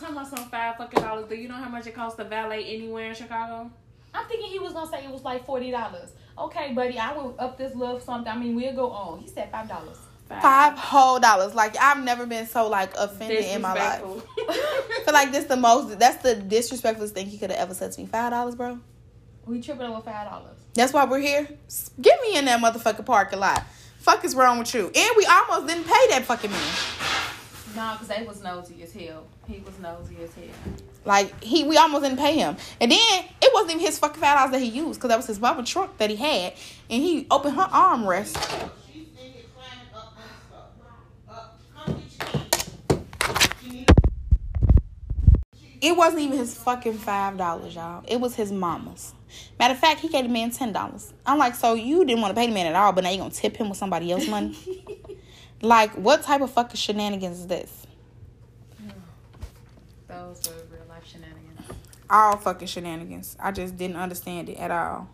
Talking about some five fucking dollars. Do you know how much it costs to valet anywhere in Chicago? I'm thinking he was gonna say it was like forty dollars. Okay, buddy, I will up this love something. I mean, we'll go on. He said five dollars. five whole dollars. Like I've never been so like offended in my life. Disrespectful. (laughs) I feel like this the most. That's the disrespectfulest thing he could have ever said to me. Five dollars, bro. We tripping over five dollars. That's why we're here. Get me in that motherfucking parking lot. Fuck is wrong with you? And we almost didn't pay that fucking man. No, cause they was nosy as hell. He was nosy as hell. Like he, we almost didn't pay him, and then it wasn't even his fucking five dollars that he used because that was his mama truck that he had, and he opened her armrest. It wasn't even his fucking five dollars, y'all. It was his mama's. Matter of fact, he gave the man ten dollars. I'm like, so you didn't want to pay the man at all, but now you gonna tip him with somebody else's money? (laughs) Like, what type of fucking shenanigans is this? (sighs) Those were real life shenanigans. All fucking shenanigans. I just didn't understand it at all.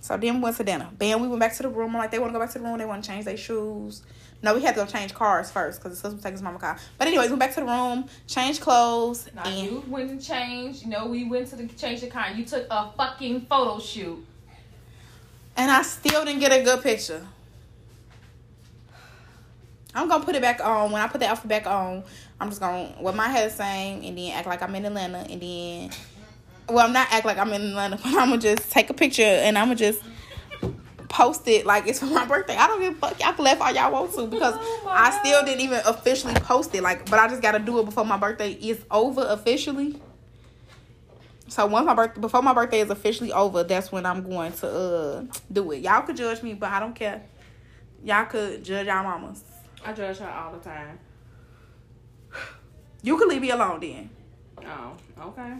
So then we went to dinner. Bam, we went back to the room. I'm like, they want to go back to the room. They want to change their shoes. No, we had to go change cars first because the sister was taking his mama car. But anyways, we went back to the room, changed clothes, Now and you went and changed. You know, we went to the change the car. You took a fucking photo shoot. and I still didn't get a good picture. I'm gonna put it back on. When I put the outfit back on, I'm just gonna wear my hair the same and then act like I'm in Atlanta and then well I'm not act like I'm in Atlanta, (laughs) but I'm gonna just take a picture and I'm gonna just post it like it's for my birthday. I don't give a fuck. Y'all can laugh all y'all want to because Oh I God. still didn't even officially post it. Like, but I just gotta do it before my birthday is over officially. So once my birthday before my birthday is officially over, that's when I'm going to uh do it. Y'all could judge me, but I don't care. Y'all could judge y'all mamas. I judge her all the time. You could leave me alone then. Oh, okay.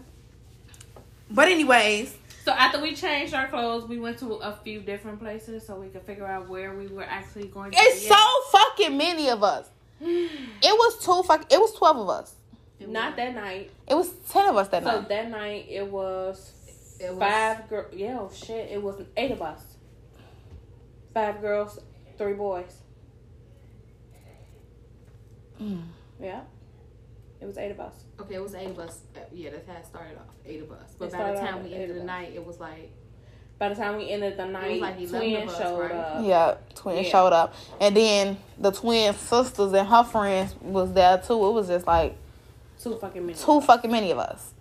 But anyways, So after we changed our clothes, we went to a few different places so we could figure out where we were actually going to it's be so fucking many of us. It was two fuck. It was twelve of us. Not that night. It was ten of us that So night. So that night it was It was- five girls. Yeah, oh shit. It was eight of us. Five girls, three boys. Mm. Yeah. It was eight of us. Okay, it was eight of us. Uh, Yeah, that's how it started off. Eight of us. It But by the time we ended the us. night, it was like By the time we ended the night, like 11 twin of us, showed right? up. Yeah, twin Yeah. showed up, and then the twin sisters and her friends was there too. It was just like Two fucking minutes. too fucking many of us.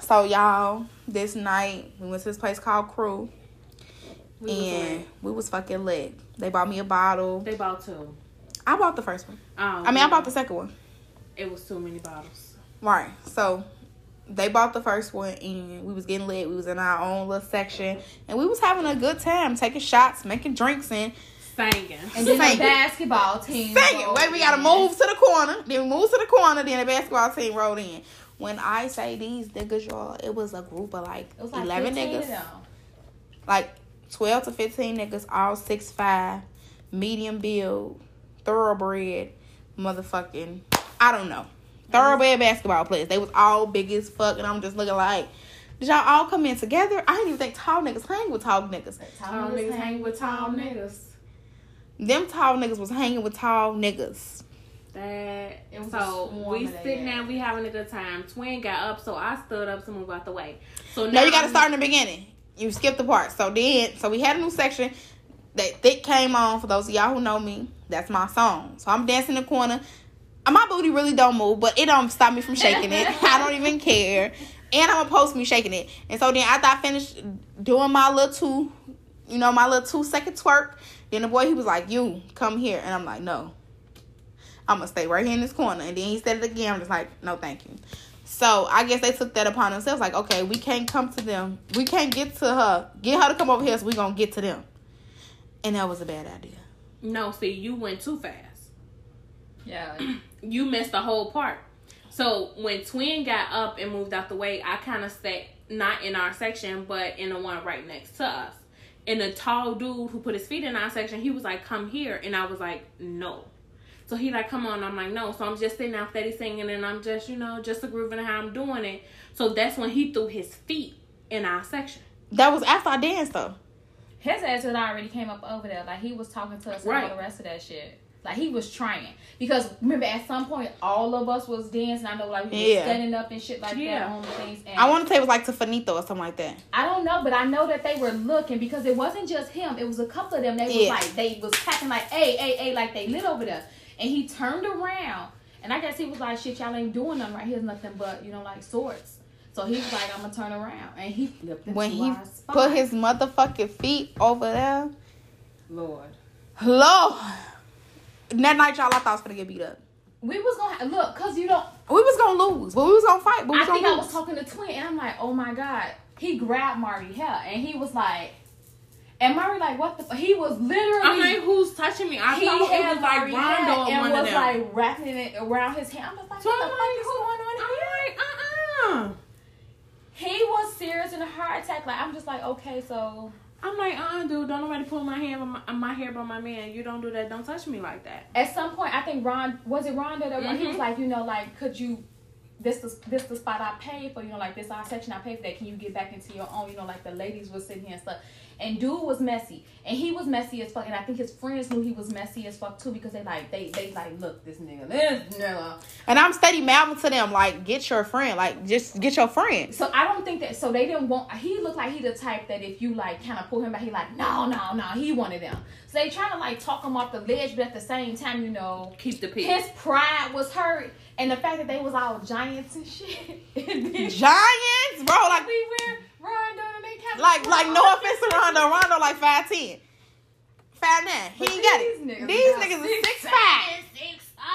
So y'all, this night we went to this place called Crew, We and lit. we was fucking lit. They bought me a bottle. They bought two. I bought the first one. Oh, I mean, I bought the second one. It was too many bottles. Right. So they bought the first one and we was getting lit. We was in our own little section and we was having a good time, taking shots, making drinks and Singing. and then Sing it. the basketball team. singing. Wait, we gotta move to the corner. Then we move to the corner, then the basketball team rolled in. When I say these niggas, y'all, it was a group of like, It was like 11 niggas. them. Like 12 to 15 niggas, all six five, medium build, thoroughbred, motherfucking, I don't know. Thoroughbred basketball players. They was all big as fuck, and I'm just looking like, did y'all all come in together? I didn't even think tall niggas hang with tall niggas. Tall niggas hang with tall niggas. Them tall niggas was hanging with tall niggas. That It was so we of that sitting ass. there, we having a good time. Twin got up, so I stood up to move out the way. So now No, you gotta start in the beginning. You skipped the part. So then, so we had a new section that Thick came on. For those of y'all who know me, that's my song. So I'm dancing in the corner. My booty really don't move, but it um, don't stop me from shaking it. (laughs) I don't even care. And I'm gonna post me shaking it. And so then after I finished doing my little two, you know, my little two second twerk, then the boy he was like, "You come here," and I'm like, "No." I'm gonna stay right here in this corner. And then he said it again. I'm just like, no, thank you. So I guess they took that upon themselves. Like, okay, we can't come to them. We can't get to her. Get her to come over here, so we gonna get to them. And that was a bad idea. No, see, you went too fast. Yeah. You missed the whole part. So when Twin got up and moved out the way, I kind of sat not in our section, but in the one right next to us. And the tall dude who put his feet in our section, he was like, "Come here," and I was like, "No." So he like, "Come on," I'm like, "No." So I'm just sitting out steady singing, and I'm just, you know, just a grooving how I'm doing it. So that's when he threw his feet in our section. That was after I danced though. His ass had already came up over there. Like he was talking to us Right. about the rest of that shit. Like he was trying. Because remember at some point all of us was dancing. I know like we was Yeah. standing up and shit like Yeah. that on things. And I want to say it was like to Finito or something like that. I don't know, but I know that they were looking because it wasn't just him. It was a couple of them. They was Yeah. like they was tapping like, hey, hey, hey, like they lit over there. And he turned around, and I guess he was like, shit, y'all ain't doing nothing right here's nothing but you know like swords. So he was like, I'm gonna turn around, and he flipped into When he spot. put his motherfucking feet over there, Lord. Lord. That night, y'all, I thought I was gonna get beat up. We was gonna look, cause you don't. We was gonna lose, but we was gonna fight. But we I was think gonna I was talking to Twin, and I'm like, oh my god. He grabbed Marty hair, and he was like, and Marty like, what the? F-? He was literally. I'm like, "Who's touching me?" I he thought it had was like Marty Rondo and one was of them. like wrapping it around his hand. I'm just like, so what I'm the like, fuck is going on I'm here? like, uh-uh. He was serious in a heart attack. Like I'm just like, okay, so I'm like, uh, dude, don't nobody pull my hair, by my, my hair by my man. You don't do that. Don't touch me like that. At some point, I think Ron was it Rhonda that he was Mhm. like, you know, like, could you? This is this the spot I paid for, you know, like this our section I paid for that. Can you get back into your own? You know, like the ladies were sitting here and stuff. And dude was messy, and he was messy as fuck. And I think his friends knew he was messy as fuck too because they like they they like look this nigga this nigga. And I'm steady mouthing to them like, get your friend, like just get your friend. So I don't think that. So they didn't want. He looked like he the type that if you like kind of pull him back, he like no no no. He wanted them. So they trying to like talk him off the ledge, but at the same time, you know, Keep the peace. his pride was hurt, and the fact that they was all giants and shit. (laughs) and then Giants, bro, like we wear Rondo and like like no offense to Rondo, Rondo like five ten. Five nine. He ain't got it. These niggas is six five.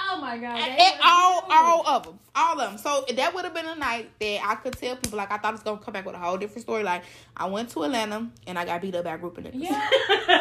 Oh my god. It- all all of them, all of them. So that would have been a night that I could tell people like I thought it was gonna come back with a whole different story. Like I went to Atlanta and I got beat up by a group of niggas. Yeah. (laughs)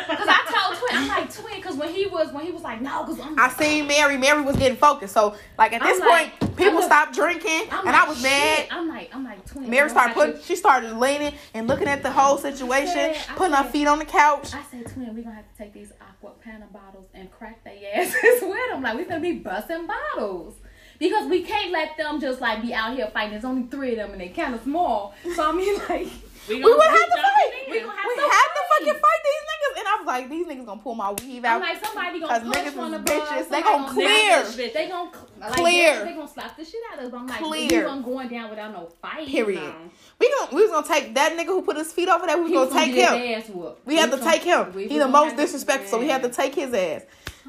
Cause I told Twin, I'm like Twin, cause when he was when he was like no, cause I'm seen Mary. Mary was getting focused. So like at this like- point, people I'm stopped drinking, I'm and like, I was mad. shit. I'm like I'm like Twin. Mary started putting. She started leaning and looking at the whole situation, said- I putting her feet on the couch. I said, twin, we gonna have to take these Acqua Panna bottles and crack their (laughs) asses with them. Like we're gonna be busting bottles because we can't let them just like be out here fighting. There's only three of them and they kind of small. So I mean, (laughs) like we We would have to fight. We gonna have we to had to fight. fucking fight these niggas, and I was like, these niggas gonna pull my weave out. I'm like somebody gonna punch niggas of us. bitches. They somebody gonna clear. bitch. They gonna like, Clear. They, they gonna slap the shit out of us. I'm like, Clear. we gonna going down without no fight. Period. We gonna we was gonna take that nigga who put his feet over there. We was was gonna take him. whooped. We had to take gonna- him. He the most disrespectful, so we had to take his ass.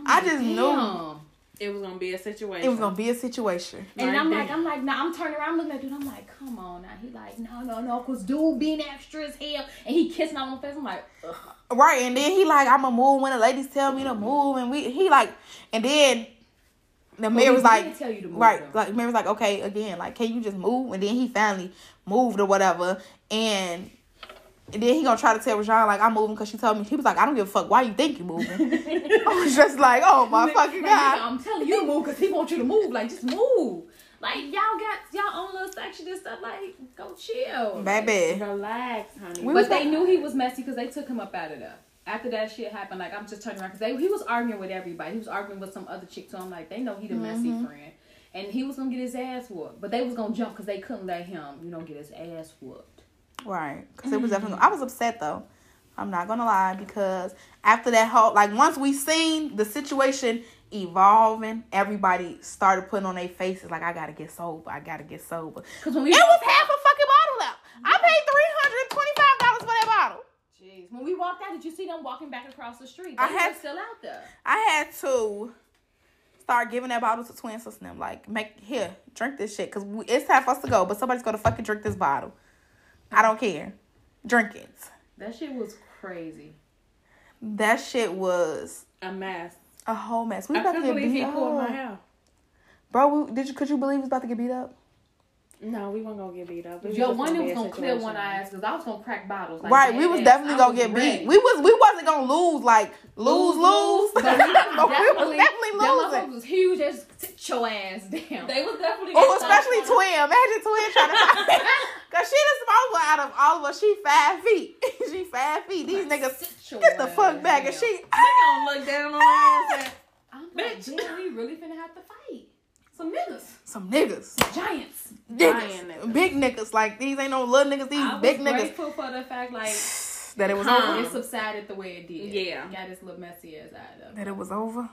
I just knew. It was gonna be a situation. it was gonna be a situation. And Right I'm there. like, I'm like, nah, I'm turning around looking at dude. I'm like, come on now. He like, no, no, no, cause dude being extra as hell, and he kissing on my face. I'm like, ugh. Right, and then he like, I'ma move when the ladies tell me to move, and we he like, and then the mayor we was like, tell you to move, right, though. like mayor was like, okay, again, like, can you just move? And then he finally moved or whatever, and. And then he gonna try to tell Rashawn like I'm moving because she told me he was like I don't give a fuck why you think you moving. (laughs) I was just like oh my fucking Like, nigga, god. I'm telling you to move because he wants you to move. Like, just move. Like, y'all got y'all own little section and stuff. Like, go chill. Baby, Relax, honey. We But they like- knew he was messy because they took him up out of there. After that shit happened, like I'm just turning around because he was arguing with everybody. He was arguing with some other chick, so I'm like, they know he the messy Mm-hmm. friend, and he was gonna get his ass whooped. But they was gonna jump because they couldn't let him, you know, get his ass whooped. Right. Because it was definitely. I was upset though. I'm not gonna lie because after that whole like once we seen the situation evolving, everybody started putting on their faces like I gotta get sober. I gotta get sober. Because when we It was half a fucking bottle left. I paid three hundred and twenty five dollars for that bottle. Jeez. When we walked out, did you see them walking back across the street? They I had- still out there. I had to start giving that bottle to twin sister and them. Like, make here, drink this shit. Cause we, it's time for us to go, but somebody's gonna fucking drink this bottle. I don't care. Drink it. That shit was crazy. That shit was a mess. a whole mess. We I about to get beat he pulled my up. Bro, we, did you could you believe we was about to get beat up? No, we weren't gonna get beat up. Yo, one gonna was gonna clear one eyes because I was gonna crack bottles. Like, right, we was definitely ass. I gonna get ready. beat. We was we wasn't gonna lose like lose lose, But (laughs) but we we was definitely That motherfucker losing. was huge. Just sit your ass down. They was definitely. Oh, especially start twin. Imagine twin trying to fight Cause she the small one out of all of us. She five feet. (laughs) she five feet. These niggas get the fuck back. And she She gonna look down on her ass. I'm like, Bitch. damn, we really finna have to fight. Some niggas, some niggas. giants. Niggas. Niggas. Big niggas. Like these ain't no little niggas. These I was big niggas. grateful for the fact like (sighs) That it was Huh. over. it subsided the way it did. Yeah. got as little messy ass out of. That it was over.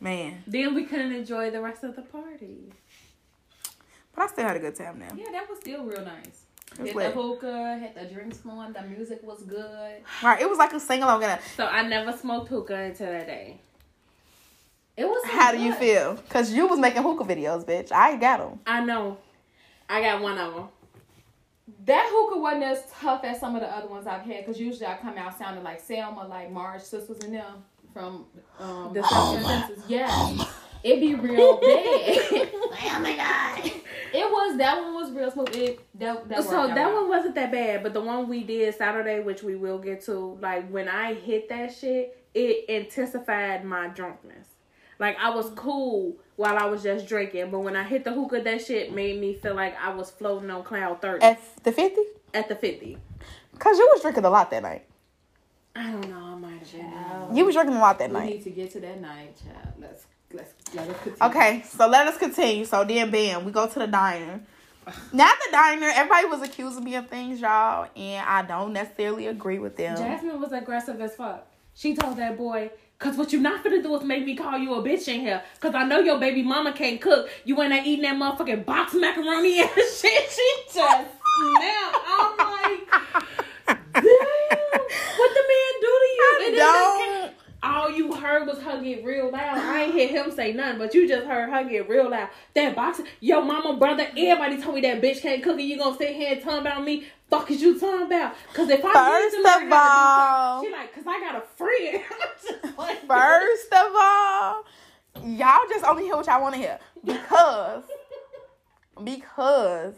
Man. Then we couldn't enjoy the rest of the party. But I still had a good time now. Yeah, that was still real nice. It was Hit the hookah, had the drinks flowing, the music was good. (sighs) Right. It was like a sing along. And a- So I never smoked hookah until that day. It was. How do you feel? Cause you was making hookah videos, bitch. I got them. I know. I got one of them. That hookah wasn't as tough as some of the other ones I've had because usually I come out sounding like Selma, like Marge sisters and them from um, The the Simpsons. Yeah, it'd be real (laughs) bad. oh my god! It was that one was real smooth. It that, that so worked out that one wasn't that bad, but the one we did Saturday, which we will get to, like when I hit that shit, it intensified my drunkenness. Like I was cool while I was just drinking, but when I hit the hookah, that shit made me feel like I was floating on cloud thirty At the 50? at the fifty. Cause you was drinking a lot that night. I don't know. I might have been. You was drinking a lot that We night. need to get to that night, child. Let's let's let us continue. Okay, so let us continue. So then, bam, we go to the diner. Now at the diner, everybody was accusing me of things, y'all, and I don't necessarily agree with them. Jasmine was aggressive as fuck. She told that boy, Cause what you not gonna do is make me call you a bitch in here. Cause I know your baby mama can't cook. You in there eating that motherfucking box macaroni and (laughs) shit. She just now I'm like, damn, what the man do to you? Don't. all you heard was her get real loud. I ain't hear him say nothing, but you just heard her get real loud. That box, your mama, brother, everybody told me that bitch can't cook, and you gonna sit here and talk about me? Fuck is you talking about? Cause if I First of all- she like, cause I got a friend. (laughs) Like- First of all, y'all just only hear what y'all want to hear because because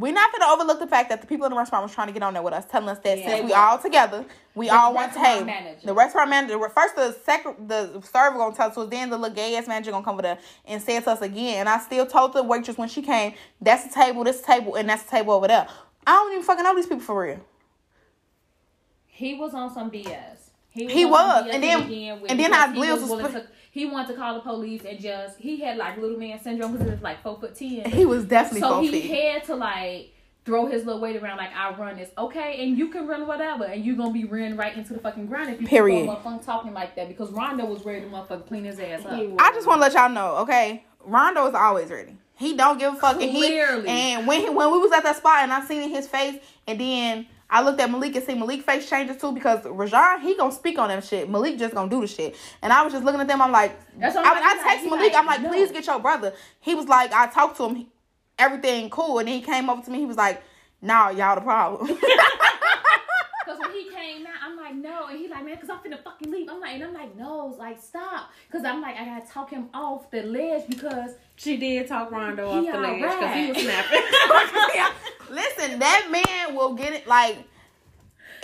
we're not gonna overlook the fact that the people in the restaurant was trying to get on there with us, telling us that Yeah, since we all together, we all want table. manager. The restaurant manager, first the second, the server gonna tell us, was then the little gay ass manager gonna come with us and say it to us again. And I still told the waitress when she came, that's the table, this table, and that's the table over there. I don't even fucking know these people for real. He was on some BS. He on some was, BS and then- to begin with and then he Liz was to- he wanted to call the police and just he had like little man syndrome because he was like four foot ten. He was definitely so so he fit. had to like throw his little weight around like I run this okay, and you can run whatever, and you gonna be running right into the fucking ground if you Period. keep on talking like that because Rondo was ready to motherfucking clean his ass up. I just want to let y'all know, okay? Rondo is always ready. He don't give a fuck. And he and when he, when we was at that spot and I seen his face, and then I looked at Malik and see Malik face changes too because Rajon he gonna speak on them shit. Malik just gonna do the shit. And I was just looking at them. I'm like, I, I like, text he Malik. like, I'm like, no. please get your brother. He was like, I talked to him. He- everything cool, and then he came over to me. He was like, Nah, y'all the problem. (laughs) (laughs) Cause when he came out, I'm like, no, and he like, man, cause I'm finna fucking leave. I'm like, and I'm like, no, like stop, cause I'm like, I gotta talk him off the ledge because She did talk Rondo off the ledge because he was alright. snapping. (laughs) (laughs) Listen, that man will get it. Like,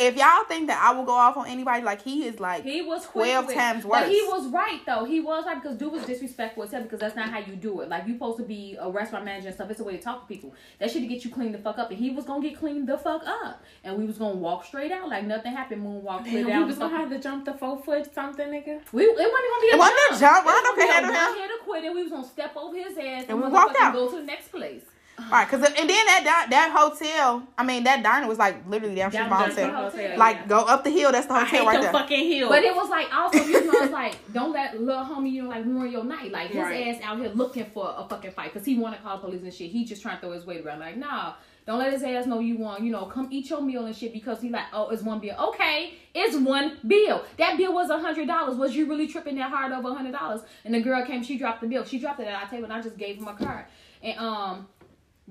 if y'all think that I will go off on anybody, like he is like he was 12 with- times worse. But he was right though. He was right because dude was disrespectful as hell because that's not how you do it. Like you supposed to be a restaurant manager and stuff. It's a way to talk to people. That should get you cleaned the fuck up, and he was gonna get cleaned the fuck up, and we was gonna walk straight out like nothing happened. Moonwalk clear Damn, down. we was gonna have to jump the four foot something, nigga. We, it wasn't gonna be a It wasn't a jump. jump. It was Rondo gonna be can a one-hit or quit, and we was gonna step over his ass And we motherfucking walked out. Go to the next place. All right, cause and then that that hotel, I mean that diner was like literally down the street from my the hotel. hotel, Like yeah. go up the hill, that's the I hotel hate right the there. fucking hill. But it was like also you know it's like don't let little homie you know like ruin your night. Like his Right. ass out here looking for a fucking fight because he want to call the police and shit. He just trying to throw his weight around. Like nah, don't let his ass know you want you know come eat your meal and shit because he like oh it's one bill. Okay, it's one bill. That bill was a hundred dollars. Was you really tripping that hard over a hundred dollars? And the girl came, she dropped the bill. She dropped it at our table and I just gave him a card. And um,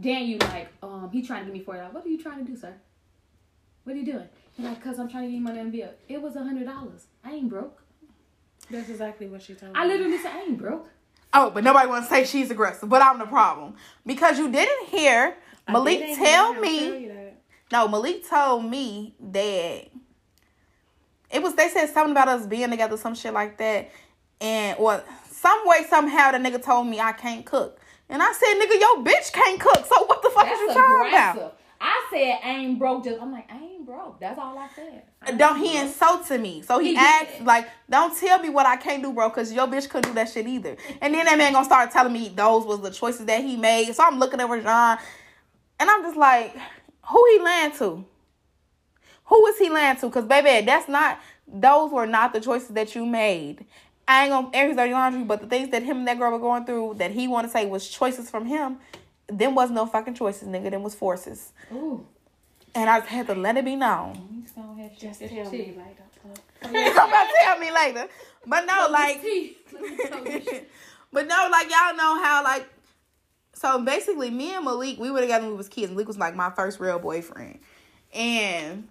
Dan, you like um he trying to give me forty dollars. What are you trying to do, sir? What are you doing? He's like, cause I'm trying to give you money on the bill. It was a hundred dollars. I ain't broke. That's exactly what she told me. I literally said, I ain't broke. Oh, but nobody wants to say she's aggressive, but I'm the problem because you didn't hear Malik didn't tell him me. tell. No, Malik told me that it was. They said something about us being together, some shit like that, and or some way somehow the nigga told me I can't cook, and I said, nigga, your bitch can't cook. So what the fuck is you talking about? I said I ain't broke. Just I'm like I ain't broke. That's all I said. I Don't he broke. insulted me? So he, He asked did. like, "Don't tell me what I can't do, bro, because your bitch couldn't do that shit either." And then that man gonna start telling me those was the choices that he made. So I'm looking at Rajon, and I'm just like, "Who he land to? Who is he land to? Because baby, that's not. Those were not the choices that you made. I ain't gonna air his dirty laundry, but the things that him and that girl were going through that he want to say was choices from him. Them was no fucking choices, nigga. Them was forces, Ooh, and I just had to let it be known. you don't have shit. Just tell your me teeth. later. (laughs) Come back tell me later. But no, like, Teeth. Let me tell you shit. (laughs) but no, like y'all know how like. So basically, me and Malik, we were together when we was kids. Malik was like my first real boyfriend, and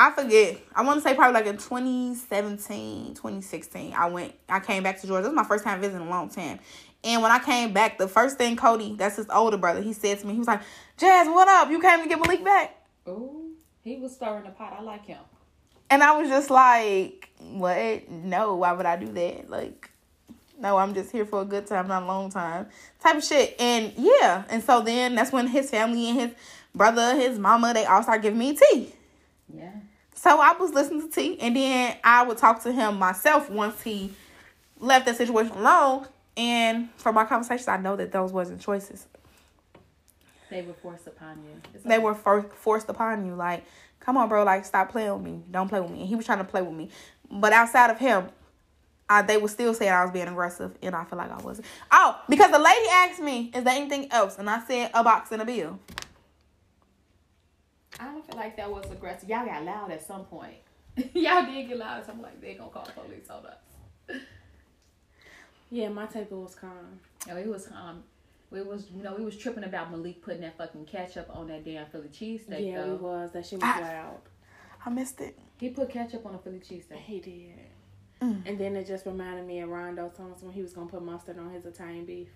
I forget. I want to say probably like in 2017, 2016. I went. I came back to Georgia. This was my first time visiting in a long time. And when I came back, the first thing Cody, that's his older brother, he said to me, he was like, "Jazz, what up? You came to get Malik back?" Ooh, he was stirring the pot. I like him. And I was just like, what? No, why would I do that? Like, no, I'm just here for a good time, not a long time. Type of shit. And yeah. And so then that's when his family and his brother, his mama, they all start giving me tea. Yeah. So I was listening to T, and then I would talk to him myself once he left that situation alone. And from my conversations, I know that those wasn't choices. They were forced upon you. It's They okay. were for- forced upon you. Like, come on, bro. Like, stop playing with me. Don't play with me. And he was trying to play with me. But outside of him, I, they were still saying I was being aggressive, and I feel like I wasn't. Oh, because the lady asked me, "Is there anything else?" And I said, "A box and a bill." I don't feel like that was aggressive. Y'all got loud at some point. (laughs) Y'all did get loud. So I'm like, they gonna call the police on us. Yeah, my table was calm. No, it was calm. we was you know we was tripping about Malik putting that fucking ketchup on that damn Philly cheesesteak Yeah, though. we was. That shit was Ah. loud. I missed it. He put ketchup on a Philly cheesesteak. He did. Mm. And then it just reminded me of Rondo Thomas when he was gonna put mustard on his Italian beef.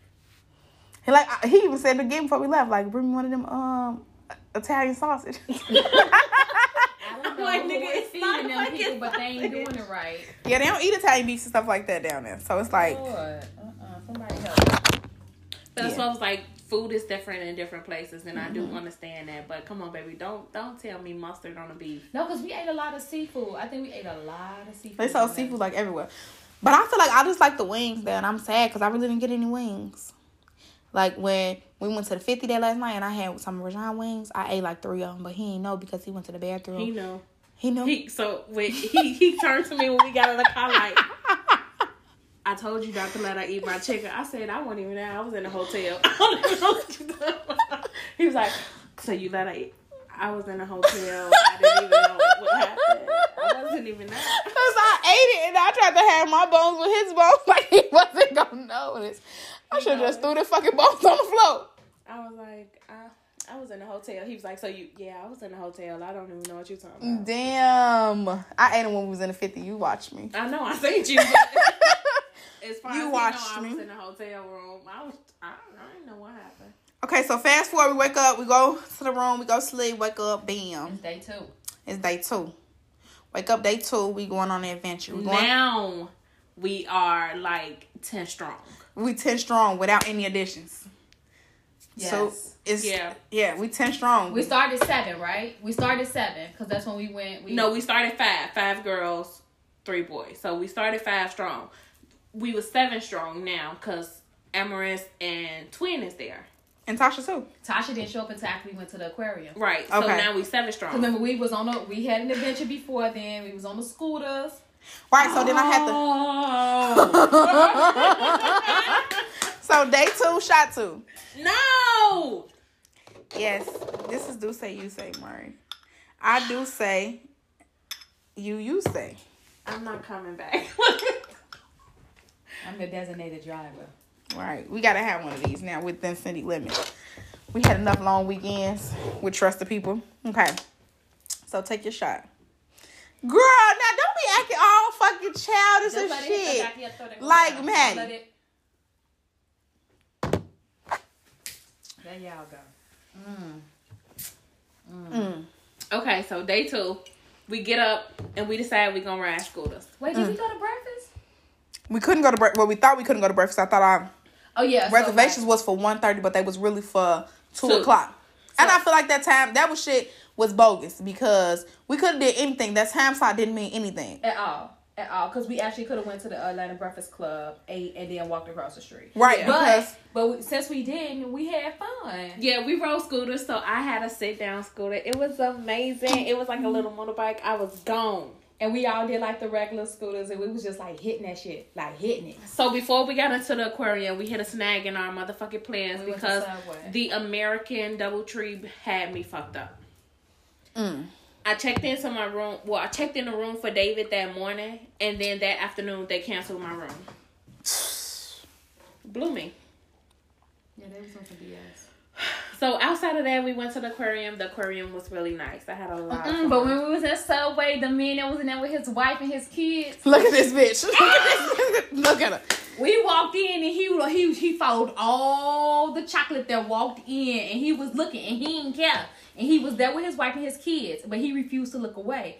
He like he even said again before we left, like, "Bring me one of them um Italian sausage." (laughs) (laughs) I don't know Like, who nigga, it's feeding them people, it's but they ain't doing it right. yeah, they don't eat Italian beefs and stuff like that down there. So it's like, Lord, uh-uh, somebody help. That's Yeah. why I like, food is different in different places, and I do Mm-hmm. understand that. But come on, baby, don't don't tell me mustard on the beef. No, because we ate a lot of seafood. I think we ate a lot of seafood. they sell seafood like everywhere. But I feel like I just like the wings there, and I'm sad because I really didn't get any wings. Like when we went to the 50 day last night and I had some Rajon wings, I ate like three of them, but he ain't know because he went to the bathroom. He know. He, know. He so when he he turned to me when we got in the car like. (laughs) I told you not to let her eat my chicken. I said I wasn't even there. I was in the hotel. (laughs) I don't even know what you talking about. he was like, "So you let her eat?" I was in the hotel. I didn't even know what happened. I wasn't even there. (laughs) Cause I ate it and I tried to have my bones with his bones, like he wasn't gonna notice. I should just threw the fucking bones on the floor. I was like, I, I was in the hotel. He was like, so you, yeah, I was in the hotel. I don't even know what you're talking about. Damn, I ate it when we was in the fifty. You watched me. I know I seen you. But (laughs) as far You as watched you know, I me. was in the hotel room. I was, I, I didn't know what happened. Okay, so fast forward, we wake up, we go to the room, we go sleep, wake up, bam. It's day two. It's day two. Wake up day two, we going on the adventure. We going Now we are like ten strong. We ten strong without any additions. So Yes. it's Yeah. yeah, we ten strong. We started seven, right? We started seven because that's when we went. We, No, we started five, five girls, three boys. So we started five strong. We was seven strong now because Amaris and Twin is there. and Tasha too. Tasha didn't show up until after we went to the aquarium. Right. So now we seven strong. Remember, we was on a we had an adventure before then. We was on the scooters. Right, so then I had Oh. to (laughs) So day two, shot two. no. Yes, this is do say you say, Murray. I do say you you say. I'm not coming back. (laughs) I'm the designated driver. Right. We gotta have one of these now within city limits. We had enough long weekends with trusted people. Okay. So take your shot. Girl, now don't be acting all fucking childish and let it hit the shit. back of your throat and go Like down. Maddie. Let it- There y'all go. Mm. mm okay, so day two, we get up and we decide we're gonna ride scooters. Wait, did we go to breakfast? We couldn't go to breakfast. Well, we thought we couldn't go to breakfast. I thought our Oh yeah, so, reservations was for 1.30, but they was really for two, Two. o'clock. and I feel like that time that was shit was bogus because we couldn't did anything. That time slot didn't mean anything. at all, at all, because we actually could have went to the Atlanta Breakfast Club, ate, and then walked across the street. Right, Yeah. because But but we, since we didn't, we had fun. Yeah, we rode scooters, so I had a sit down scooter. It was amazing. It was like a little motorbike. I was gone. And we all did like the regular scooters, and we was just like hitting that shit, like hitting it. So before we got into the aquarium, we hit a snag in our motherfucking plans We because the American DoubleTree had me fucked up. Mm, I checked into my room. Well, I checked in the room for David that morning, and then that afternoon they canceled my room. (sighs) Blew me. Yeah, they was on some BS. So outside of that, we went to the aquarium. The aquarium was really nice. I had a lot. of Mm, fun. but when we was in the Subway, the man that was in there with his wife and his kids, look at this bitch. (laughs) Look at this. Look at her. we walked in and he was- he he followed all the chocolate that walked in, and he was looking and he didn't care, and he was there with his wife and his kids, but he refused to look away.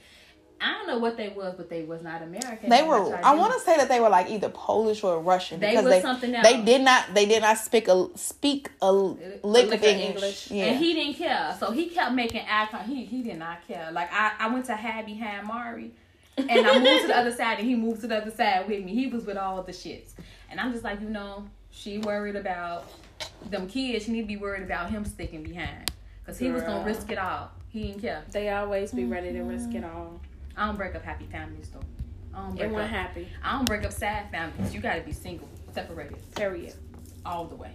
I don't know what they was, but they was not American. They were. tried I want to say that they were like either Polish or Russian They because they something they did not they did not speak a speak a lick lick of of English. English. Yeah. And he didn't care. So he kept making eye contact. He, he did not care. Like, I, I went to hide behind Mari. And I moved to the other side, and he moved to the other side with me. He was with all the shits. And I'm just like, you know, she worried about them kids. She need to be worried about him sticking behind. Because he was gonna risk it all. He didn't care. They always be ready to risk it Mm-hmm. all. I don't break up happy families, though. I don't It break wasn't up. happy. I don't break up sad families. You got to be single, separated, Period. all the way.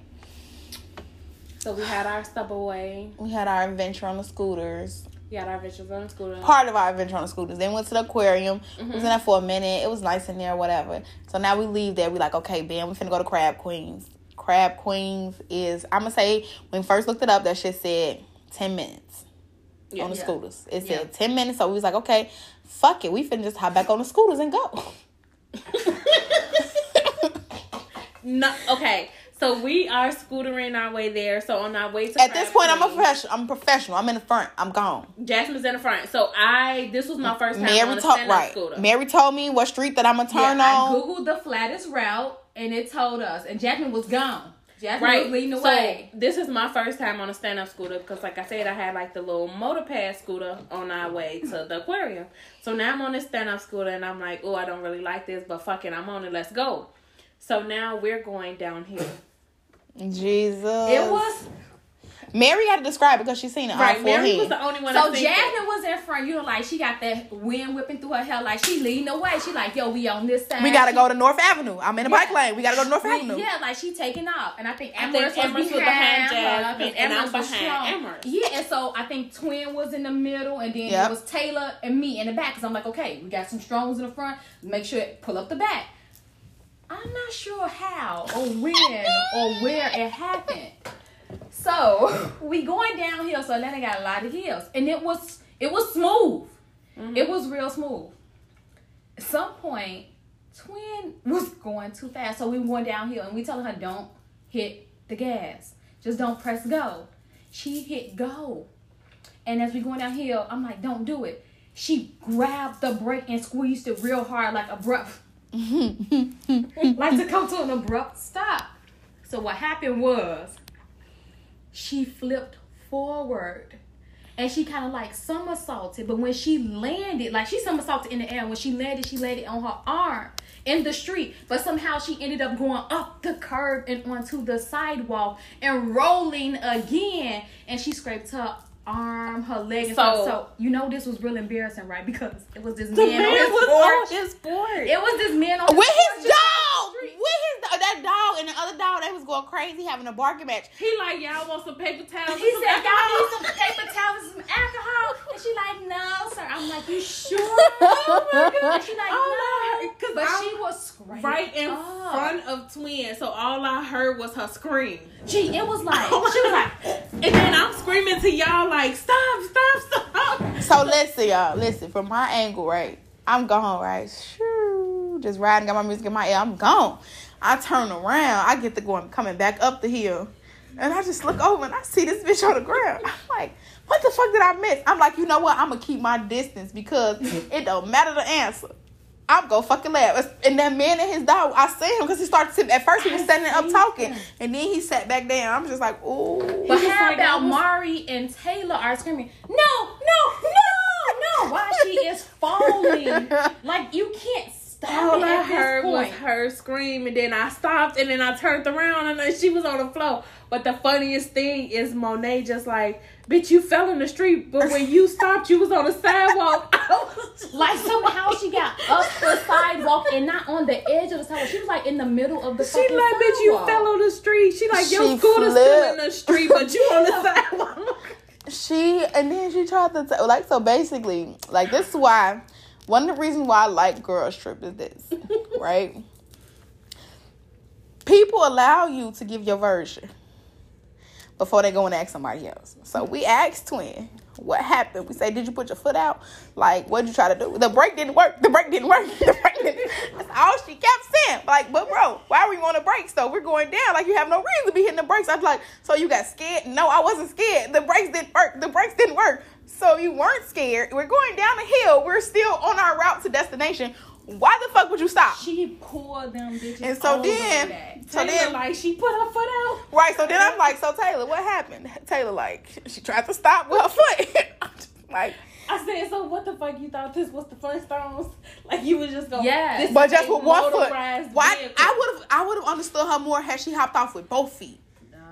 So we had our stub away. we had our adventure on the scooters. We had our adventures on the scooter. Part of our adventure on the scooters. Then went to the aquarium. We Mm-hmm. was in there for a minute. It was nice in there, whatever. So now we leave there. We like, okay, Ben, we finna go to Crab Queens. Crab Queens is I'm gonna say when we first looked it up, that shit said ten minutes Yeah. on the Yeah. scooters. It Yeah. said ten minutes, so we was like, okay, fuck it, we finna just hop back on the scooters and go. (laughs) No, okay. So we are scootering our way there. So on our way to At this point, I'm a professional. I'm a professional. I'm in the front. I'm gone. Jasmine's in the front. So I this was my first time on Mary a told right. scooter. Mary told me what street that I'm gonna turn yeah, I on. googled the flattest route, and it told us. And Jasmine was gone. Jasmine Right. was leading the so way. this is my first time on a stand up scooter because, like I said, I had like the little motor pad scooter on our (laughs) way to the aquarium. So now I'm on this stand up scooter and I'm like, oh, I don't really like this, but fuck it, I'm on it. Let's go. So now we're going down here. Jesus. It was Mary had to describe it because she seen it Right. all Mary was the only one. so that seen it. Jasmine was in front. You know, like she got that wind whipping through her hair, like she leading the way. She like, yo, we on this side. We gotta She- go to North Avenue. I'm in the Yeah. bike lane. We gotta go to North we- Avenue. Yeah, like she taking off, and I think I Amaris think was Amaris was behind, behind her, Jasmine, 'cause and I'm was behind strong. Amaris. Yeah, and so I think Twin was in the middle, and then Yep. it was Taylor and me in the back. Cause I'm like, okay, we got some strongs in the front. Make sure pull up the back. I'm not sure how or when or where it happened. So (laughs) we going downhill. So Atlanta got a lot of hills, and it was it was smooth. Mm-hmm. It was real smooth. At some point, Twin was going too fast, so we went downhill, and we telling her don't hit the gas, just don't press go. She hit go, and as we going downhill, I'm like, don't do it. She grabbed the brake and squeezed it real hard, like abrupt, (laughs) like to come to an abrupt stop. So what happened was, she flipped forward and she kind of like somersaulted. But when she landed, like she somersaulted in the air. When she landed, she landed on her arm in the street. But somehow she ended up going up the curb and onto the sidewalk and rolling again. And she scraped her arm, her leg, and So-. So you know this was real embarrassing, right? Because it was this man, man on his was porch. on his. It was this man on With his dog, with his that dog and the other dog, they was going crazy having a barking match. He like, y'all want some paper towels? He said, "Y'all alcohol?" need some paper towels and some alcohol." And she like, "No, sir." I'm like, "You sure?" (laughs) Oh my god! And she like, oh all "No." But I she was screaming right in up. front of twin, so all I heard was her scream. Gee, it was like (laughs) Oh she was like, (laughs) and then I'm screaming to y'all like, stop, stop, stop. So listen, y'all. Listen, from my angle, right? I'm gone, right? Shoo, just riding, got my music in my ear. I'm gone. I turn around. I get the going coming back up the hill, and I just look over and I see this bitch on the ground. I'm like, what the fuck did I miss? I'm like, you know what? I'm gonna keep my distance because it don't matter the answer. I'm gonna fucking laugh. And that man and his dog, I see him because he started to. At first, he was I standing up talking, and then he sat back down. I'm just like, ooh. But how like, about was- Mari and Taylor are screaming, no, no, no, no, while she is falling. (laughs) Like you can't stop All it I at this heard was her scream, and then I stopped, and then I turned around, and then she was on the floor. But the funniest thing is Monet just like, bitch, you fell in the street, but when you stopped, you was on the sidewalk. (laughs) I was just (laughs) Like somehow she got up the sidewalk and not on the edge of the sidewalk. She was like in the middle of the She fucking like, bitch, you fell on the street. She like, your She scooter's still in the street, but you on the (laughs) sidewalk. she and then she tried to tell like so basically like this is why one of the reasons why I like girls trip is this right people allow you to give your version before they go and ask somebody else so we asked twin What happened? We say, did you put your foot out? Like, what'd you try to do? The brake didn't work. The brake didn't work. (laughs) The brake didn't. That's all she kept saying. Like, but bro, why are we on the brakes though? We're going down. Like, you have no reason to be hitting the brakes. I was like, so you got scared? No, I wasn't scared. The brakes didn't work. The brakes didn't work. So you weren't scared. We're going down the hill. We're still on our route to destination. Why the fuck would you stop? She pulled them bitches. And so all the way then- So then- like she put her foot out. Right. So then I'm like, so Taylor, what happened? Taylor, like, she tried to stop with her foot. (laughs) Like, I said, so what the fuck you thought this was the Flintstones? Like you was just going, Yes. this but just a with one foot. Why? vehicle. I would have, I would have understood her more had she hopped off with both feet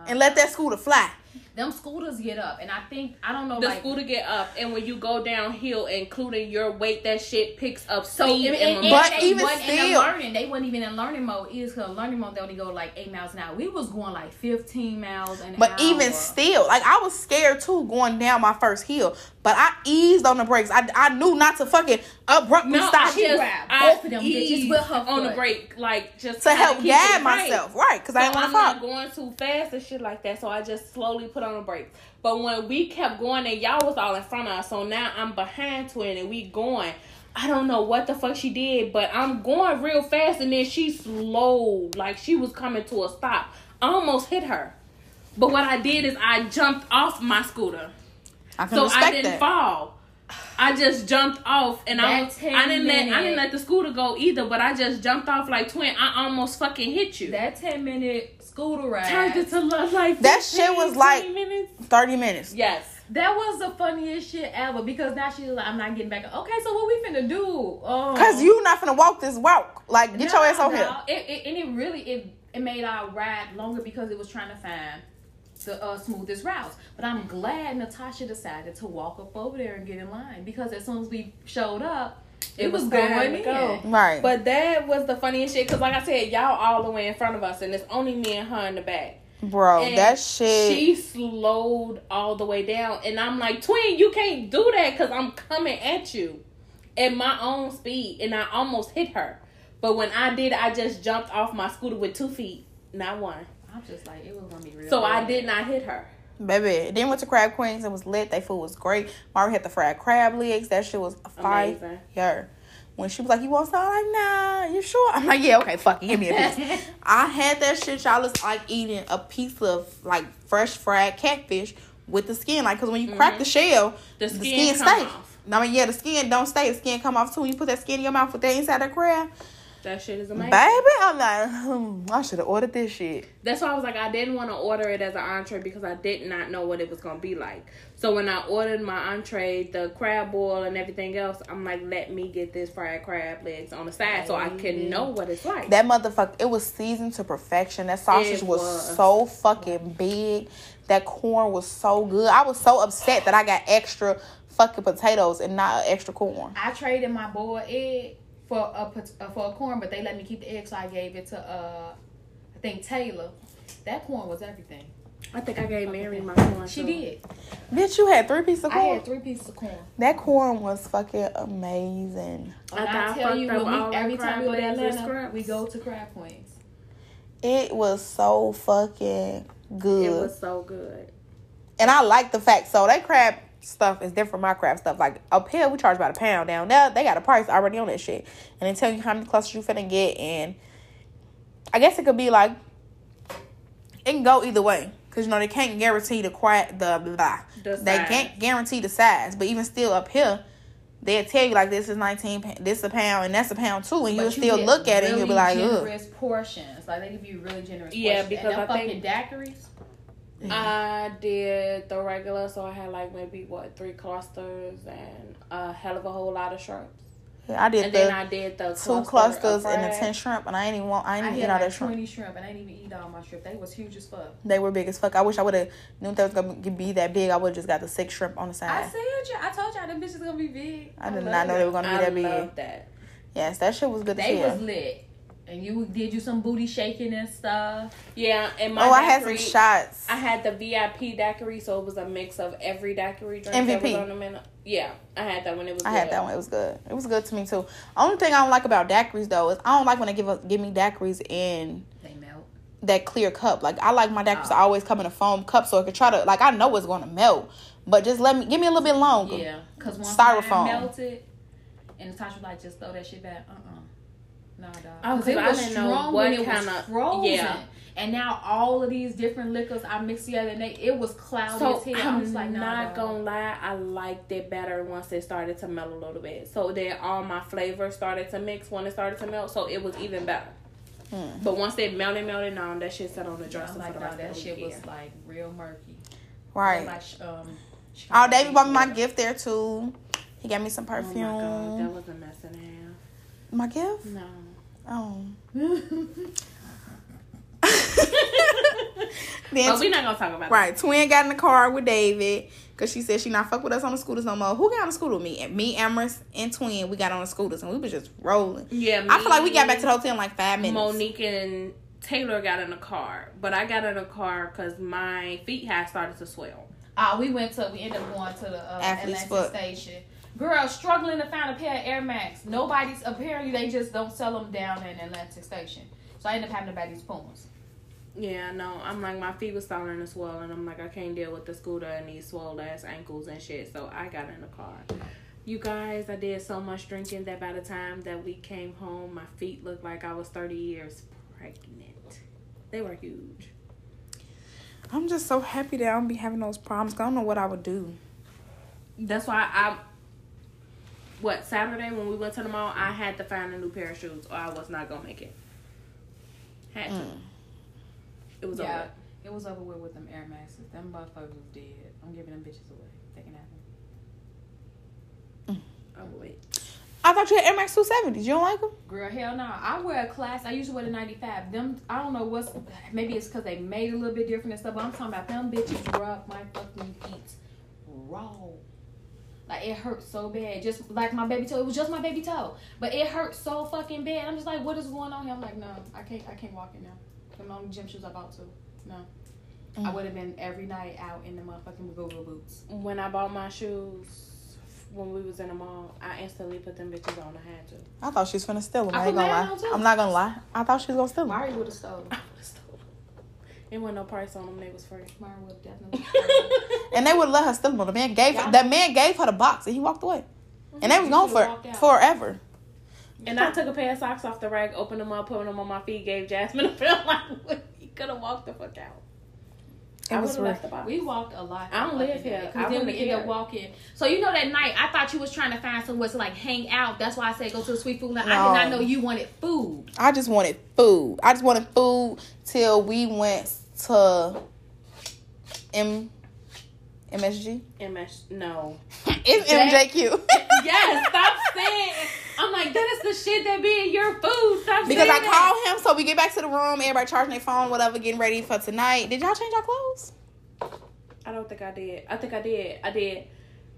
and let that scooter fly. Them scooters get up, and I think I don't know the like scooter get up, and when you go downhill, including your weight, that shit picks up So speed and, and, and, momentum. But they even wasn't in still- the learning. They wasn't even in learning mode. Is because learning mode they only go like eight miles an hour. We was going like fifteen miles an But hour. even still, like I was scared too going down my first hill. But I eased on the brakes. I, I knew not to fucking abruptly no, stop I just grabbed I both of them bitches eased with her on the foot. brake, like just to help keep guide myself, right? Because So I didn't want to fall. not going too fast and shit like that. So I just slowly put on the brakes. But when we kept going and y'all was all in front of us, so now I'm behind twin and we going. I don't know what the fuck she did, but I'm going real fast and then she slowed like she was coming to a stop. I almost hit her. But what I did is I jumped off my scooter. I can So I didn't that. fall. I just jumped off and I, was, I didn't let I didn't let the scooter go either, but I just jumped off like twin. I almost fucking hit you. that ten minute scooter ride. turned it to love like That 15, shit was like- minutes. Thirty minutes. Yes. That was the funniest shit ever because now she's like, I'm not getting back. Okay, so what we finna do? Oh. Cause you not finna walk this walk. Like get your ass on here. It, it, and it really it, it made our ride longer because it was trying to find the uh, smoothest routes. But I'm glad Natasha decided to walk up over there and get in line because as soon as we showed up, it, was, time going to in. go. Right. But that was the funniest shit because, like I said, y'all all the way in front of us, and it's only me and her in the back. Bro, And that shit. She slowed all the way down, and I'm like, "Twin, you can't do that because I'm coming at you at my own speed," and I almost hit her. But when I did, I just jumped off my scooter with two feet, not one. I'm just like, it was gonna be real. So I did not hit her. Baby, then went to Crab Queens. It was lit. They food was great. Mari had the fried crab legs. That shit was fire. Amazing. When she was like, "You want some?" I'm like, "Nah, you sure?" I'm like, "Yeah, okay, fuck it, give me a piece." (laughs) I had that shit. Y'all was like eating a piece of like fresh fried catfish with the skin, like because when you crack the shell, Mm-hmm. The the skin skin, come stay. off. I mean, yeah, the skin don't stay. The skin come off too. When you put that skin in your mouth with that inside the crab, That shit is amazing. baby, I'm like, (laughs) hmm, I should have ordered this shit. That's why I was like, I didn't want to order it as an entree because I did not know what it was gonna be like. So when I ordered my entree, the crab boil and everything else, I'm like, let me get this fried crab legs on the side so I can know what it's like. That motherfucker, it was seasoned to perfection. That sausage was, was. so fucking big. That corn was so good. I was so upset that I got extra fucking potatoes and not extra corn. I traded my boiled egg for a uh, for a corn, but they let me keep the egg, so I gave it to uh, I think Taylor. That corn was everything. I think I gave Mary my corn. She too. did. Bitch, you had three pieces of I corn. had three pieces of corn. that corn was fucking amazing. I And I, got tell you, when we, every time we go to crab legs Atlanta, we go to Crab Queens. It was so fucking good. It was so good. and I like the fact so that crab stuff is different from my crab stuff. Like up here we charge about a pound down there they got a price already on that shit. And they tell you how many clusters you finna get and I guess it could be like it can go either way. Cause you know they can't guarantee the quiet the blah. The they size. can't guarantee the size. But even still up here, they'll tell you like this is nineteen pa- this a pound and that's a pound too and But you'll you still look at it and you'll be really like, ugh. generous portions. Like they give you really generous. Yeah, portions. because and them I think- daiquiris. Mm-hmm. I did the regular, so I had like maybe what three clusters and a hell of a whole lot of shrimps. Yeah, I did And the then I did the two cluster clusters and the ten shrimp and I ain't even want I ain't I even get all like that shrimp. twenty shrimp, and I didn't even eat all my shrimp. They was huge as fuck. They were big as fuck. I wish I would have knew they was gonna be that big. I would have just got the six shrimp on the side. I said you. I told y'all them bitches gonna be big. I did not know they it. were gonna be I that big. that. Yes, that shit was good They as was lit. And you did you some booty shaking and stuff. Yeah, and my Oh, I had some shots. I had the VIP daiquiri, so it was a mix of every daiquiri drink that MVP. was on the menu. Yeah, I had that when it was. I had that one. It was good. It was good to me too. Only thing I don't like about daiquiris though is I don't like when they give us give me daiquiris in They melt. that clear cup. Like I like my daiquiris to Oh. always come in a foam cup so I could try to like I know it's gonna melt. but just let me give me a little bit longer. Yeah, because once Styrofoam. melted, and Natasha was like, just throw that shit back. Uh uh No, dog. Oh, 'Cause 'cause it I was didn't know strong what when it was kinda- frozen. yeah. And now all of these different liquors I mixed together, and they, it was cloudy So as hell. I I'm was like, nah, not dog. gonna lie, I liked it better once it started to melt a little bit. So then all my flavors started to mix when it started to melt, so it was even better. Hmm. But once they melted, melted, no, that shit sat on the I'm dresser like, for the nah, that shit week. was like real murky. Right. Like, um, Oh, David bought me my gift there too. He got me some perfume. Oh my perfume. god, that was a mess and half. my gift? No. Oh. but then we're not gonna talk about right, twin got in the car with David because she said she not fuck with us on the scooters no more. Who got on the scooter with me? And me, Amaris, and twin. We got on the scooters and we was just rolling. that. Yeah, I feel like we got back to the hotel in like five minutes. Monique and Taylor got in the car, but I got in the car because my feet had started to swell. Uh, we went to we ended up going to the uh, Athlete's Atlantic station. Girl, struggling to find a pair of Air Max. Nobody's apparently they just don't sell them down in Atlantic Station. So I end up having to buy these Pumas. Yeah, no, I'm like my feet was swollen to swell, and I'm like I can't deal with the scooter and these swollen ass ankles and shit. So I got in the car. You guys, I did so much drinking that by the time that we came home, my feet looked like I was 30 years pregnant. They were huge. I'm just so happy that I don't be having those problems. I don't know what I would do. That's why I. What Saturday when we went to the mall, I had to find a new pair of shoes, or I was not gonna make it. Had to. Mm. It was yeah, over. it was over with with them Air Maxes. Them motherfuckers was dead. I'm giving them bitches away. They can have them. Over with. I thought you had Air Max 270s. You don't like them? Girl, hell no. I wear a class. I usually wear the 95. Them, I don't know what's. Maybe it's because they made a little bit different and stuff. But I'm talking about them bitches rub my fucking feet raw. Like it hurt so bad. Just like my baby toe. It was just my baby toe, but it hurt so fucking bad. I'm just like, what is going on here? I'm like, no, I can't. I can't walk in now. Them only gym shoes I bought to. No. I Mm. would have been every night out in the motherfucking Google boots. When I bought my shoes, when we was in the mall, I instantly put them bitches on. I had to. I thought she was gonna steal them. I I, ain't gonna lie. too. I'm not gonna lie. I thought she was gonna steal them. Mari would have stolen. I would've stole them. It wasn't no price on them. They was free. Mari would have definitely stolen. (laughs) And they would let her steal them. The man gave Yeah. the man gave her the box and he walked away. Mm-hmm. And they was You gone for forever. And I took a pair of socks off the rack, opened them up, put them on my feet, gave Jasmine a feel (laughs) like he could have walked the fuck out. It I was would have left the box. We walked a lot. I don't live here. I Cause then we wouldn't ended up walking. So you know that night, I thought you was trying to find somewhere to like hang out. That's why I said go to the sweet food. line. I did not know you wanted food. I just wanted food. I just wanted food till we went to M MSG. MS, no. (laughs) It's Jack- MJQ. (laughs) yes, stop saying. I'm like, that is the shit that be in your food. Stop saying. because I saying that. called him, so we get back to the room. Everybody charging their phone, whatever, getting ready for tonight. Did y'all change your clothes? I don't think I did. I think I did. I did.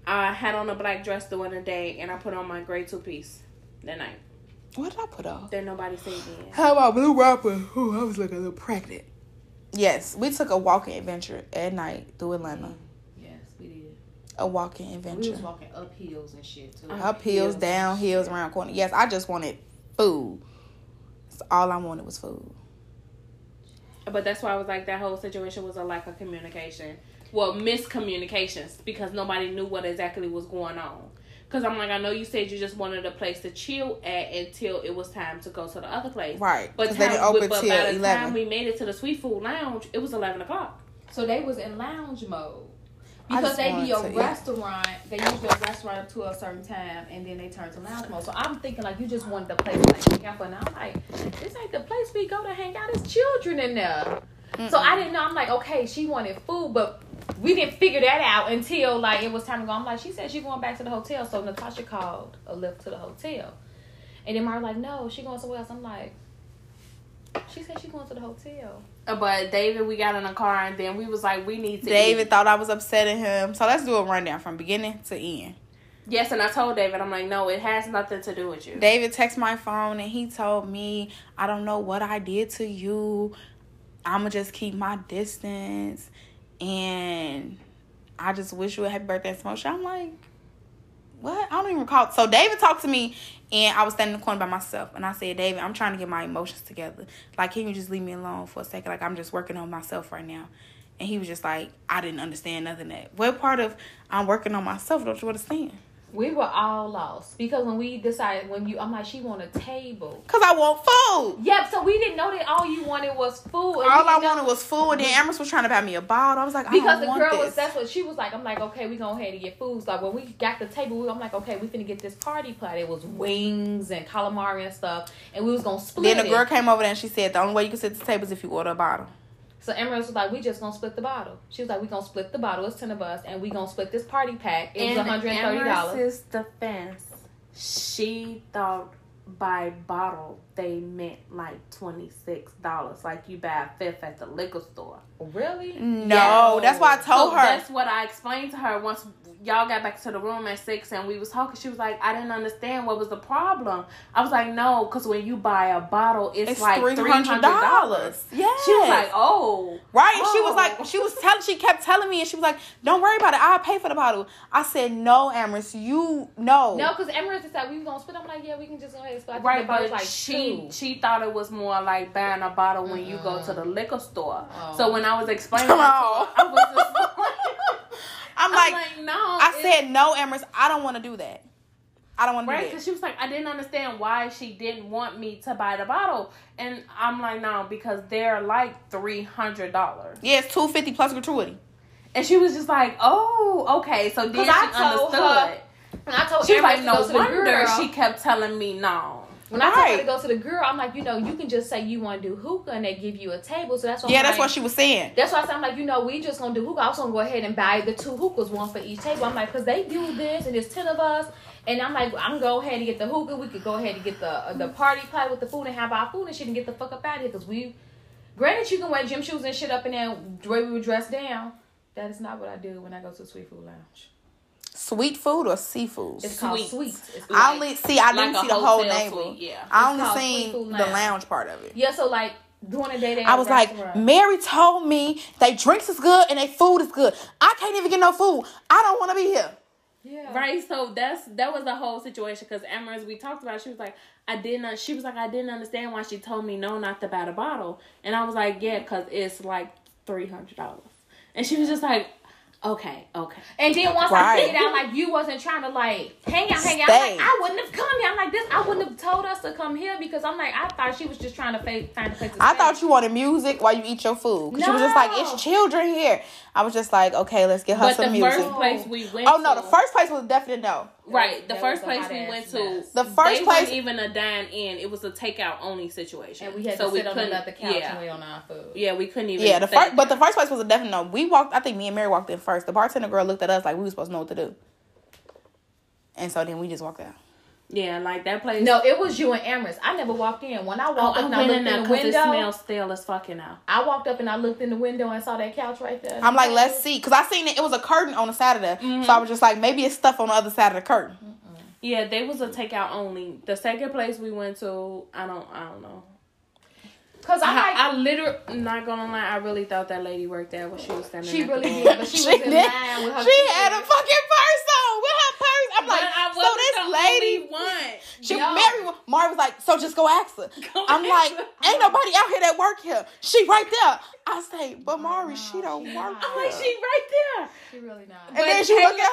I had on a black dress the other day, and I put on my gray two piece that night. What did I put on? Then nobody seen me. How about blue rapper? Ooh, I was looking a little pregnant. Yes, we took a walking adventure at night through Atlanta. Yes, we did. A walking We adventure. was walking up hills and shit too. Up hills, down hills, around corner. Yes, I just wanted food. That's all I wanted was food. But that's why I was like, that whole situation was a lack of communication. Well, miscommunications because nobody knew what exactly was going on. Because I'm like, I know you said you just wanted a place to chill at until it was time to go to the other place. Right. But, Because they didn't open but till by the 11. time we made it to the Suite Food Lounge, it was 11 o'clock. So they was in lounge mode. Because they be wanted a eat. restaurant, they use a restaurant up to a certain time, and then they turn to lounge mode. So I'm thinking like you just wanted the place to like hang out, and I'm like, this ain't the place we go to hang out. There's children in there. So I didn't know. I'm like, okay, she wanted food, but we didn't figure that out until like it was time to go. I'm like, she said she going back to the hotel. So Natasha called a lift to the hotel, and then Mara like, no, she going somewhere else. I'm like, she said she going to the hotel. Uh, But David, we got in a car and then we was like, we need to David eat. thought I was upsetting him. So let's do a rundown from beginning to end. Yes, and I told David, I'm like, no, it has nothing to do with you. David texted my phone and he told me, I don't know what I did to you. I'ma just keep my distance and I just wish you a happy birthday and smoke. I'm like, what? I don't even recall. So David talked to me and I was standing in the corner by myself and I said, David, I'm trying to get my emotions together. Like, can you just leave me alone for a second? Like I'm just working on myself right now. And he was just like, I didn't understand nothing that. What part of I'm working on myself don't you understand? We were all lost because when we decided when you, I'm like, she want a table. Cause I want food. Yep. So we didn't know that all you wanted was food. All I wanted was food, and then Empress was trying to buy me a bottle. I was like, I because the want girl this. was that's what she was like. I'm like, okay, we gonna ahead and get food. So like when we got the table, we, I'm like, okay, we finna get this party pot. It was wings and calamari and stuff, and we was gonna split then the it. girl came over there and she said the only way you can sit at the table is if you order a bottle. So Emerald was like, we just gonna split the bottle. She was like, we gonna split the bottle. It's ten of us, and we gonna split this party pack. It was In 130 dollars. Emerson's defense, she thought by bottle they meant like twenty six dollars, like you buy a fifth at the liquor store. Really? No, Yeah. that's why I told so her. That's what I explained to her once y'all got back to the room at six and we was talking. She was like, I didn't understand what was the problem. I was like, no, because when you buy a bottle, it's, It's like three three hundred hundred dollars. dollars. Yeah, She was like, oh, Right, and she was Oh. like, she was telling, she kept telling me, and she was like, "Don't worry about it, I'll pay for the bottle." I said, "No, Amaris, you no." No, because Emerald just said we was gonna split. I'm like, yeah, we can just go ahead and split. Right, but like she two. she thought it was more like buying a bottle when you go to the liquor store. Oh. So when I was explaining, Come to her, on. I was just I'm I'm like, like, no. I said, "No, Amaris, I don't want to do that. I don't want to Right, do because she was like, I didn't understand why she didn't want me to buy the bottle, and I'm like, no, because they're like three hundred dollars, Yeah, it's two fifty plus gratuity. and she was just like, oh, okay, so then 'Cause she I told understood. her- And I told She was like, no to wonder girl. she kept telling me no. When I told her to go to the girl, I'm like, you know, you can just say you want to do hookah, and they give you a table. So that's what Yeah, I'm that's like, what she was saying. That's why I said, I'm like, you know, we just gonna do hookah. I was gonna go ahead and buy the two hookahs, one for each table. I'm like, cause they do this, and there's ten of us, and I'm like, I'm gonna go ahead and get the hookah. We could go ahead and get the uh, the party pot with the food and have our food and shit and get the fuck up out of here. Cause we, granted, you can wear gym shoes and shit up in there the way we were dressed down. That is not what I do when I go to the Suite Food Lounge. Sweet food or seafood? It's called Sweet. sweet. It's I only see. I didn't like see the whole name. suite, yeah. I It's only seen the Lounge. lounge part of it. yeah. So like during the day, they I was like, Mary told me they drinks is good and they food is good. I can't even get no food. I don't want to be here. yeah, Right, so that's that was the whole situation because Emira's we talked about. She was like, I didn't. She was like, I didn't understand why she told me no, not to buy the bottle, and I was like, yeah, because it's like three hundred dollars, and she was just like, okay, okay. And then once I Right. figured out, like you wasn't trying to like hang out, hang out. I'm like, I wouldn't have come here. I'm like this. I wouldn't have told us to come here because I'm like I thought she was just trying to fa- find a place. To I stay. thought you wanted music while you eat your food. 'Cause She was just like, it's children here. I was just like, okay, let's get her But the some music. first place we went. oh no, the first place was definitely no. Right, the That first place we ass went to, mess. The first they place- even a dine in. It was a takeout only situation. and we had so to we sit on couldn't- another couch Yeah, and wait on our food. yeah, we couldn't even. Yeah, the first, but the first place was a definite no. We walked. I think me and Mary walked in first. The bartender girl looked at us like we were supposed to know what to do, and so then we just walked out. Yeah, like that place. No, it was you and Amaris. I never walked in. When I oh, walked I and I looked in in the because it window, smells stale as fucking now. I walked up and I looked in the window and saw that couch right there. I'm like, let's see, because I seen it. It was a curtain on the side of there, Mm-hmm. so I was just like, maybe it's stuff on the other side of the curtain. Yeah, they was a takeout only. The second place we went to, I don't, I don't know. Cause I'm I, I literally, not gonna lie, I really thought that lady worked there when she was standing. There. She at really the did, but (laughs) she, was in did. line with her. She kids. had a fucking purse on with her purse. I'm like, But I so this the lady, only one. (laughs) she Yo. Mary, wa- Mari was like, so just go ask her. (laughs) Go I'm ask like, her. ain't nobody out here that work here. She right there. I say, but Mari, no, she don't she work. not. I'm like, she right there. She really not. And But then she look at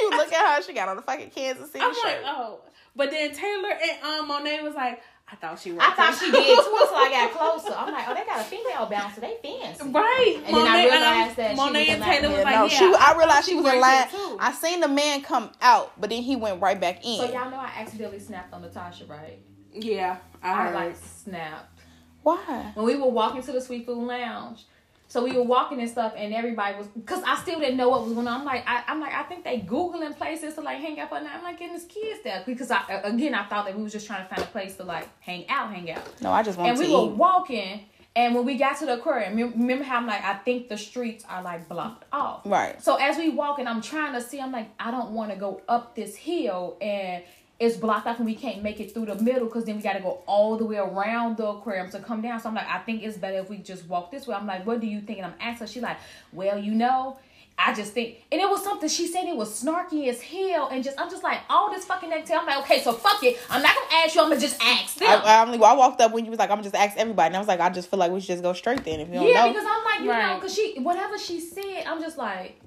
you look at her. She got on the fucking Kansas City I'm shirt. like, oh. But then Taylor and um Monet was like, I thought she worked. I thought she did too until I got (laughs) closer. I'm like, oh, they got a female bouncer. They fancy. Right. And then I um, realized that she Monet was and in line. Taylor was like, no, yeah. she. I realized she, was in worked line. too. I seen the man come out, but then he went right back in. So y'all know I accidentally snapped on Natasha, right? Yeah, I I like snapped Why? when we were walking to the Suite Food Lounge. So we were walking and stuff, and everybody was because I still didn't know what was going on. I'm like, I, I'm like, I think they googling places to like hang out for night. I'm like getting this kids there because I again I thought that we was just trying to find a place to like hang out, hang out. No, I just want to and we were walking, and when we got to the aquarium, remember how I'm like, I think the streets are like blocked off. Right. So as we walk, and I'm trying to see, I'm like, I don't want to go up this hill, and it's blocked off, and we can't make it through the middle because then we got to go all the way around the aquarium to come down. So I'm like, I think it's better if we just walk this way. I'm like, what do you think? And I'm asking her, she's like, well, you know. I just think, and it was something she said it was snarky as hell, and just I'm just like all this fucking negativity. I'm like, okay, so fuck it. I'm not gonna ask you. I'm gonna just ask them. I, I, I'm like, well, I walked up when you was like, I'm gonna just ask everybody, and I was like, I just feel like we should just go straight then. If you don't yeah, know, because I'm like, you know, because she whatever she said, I'm just like.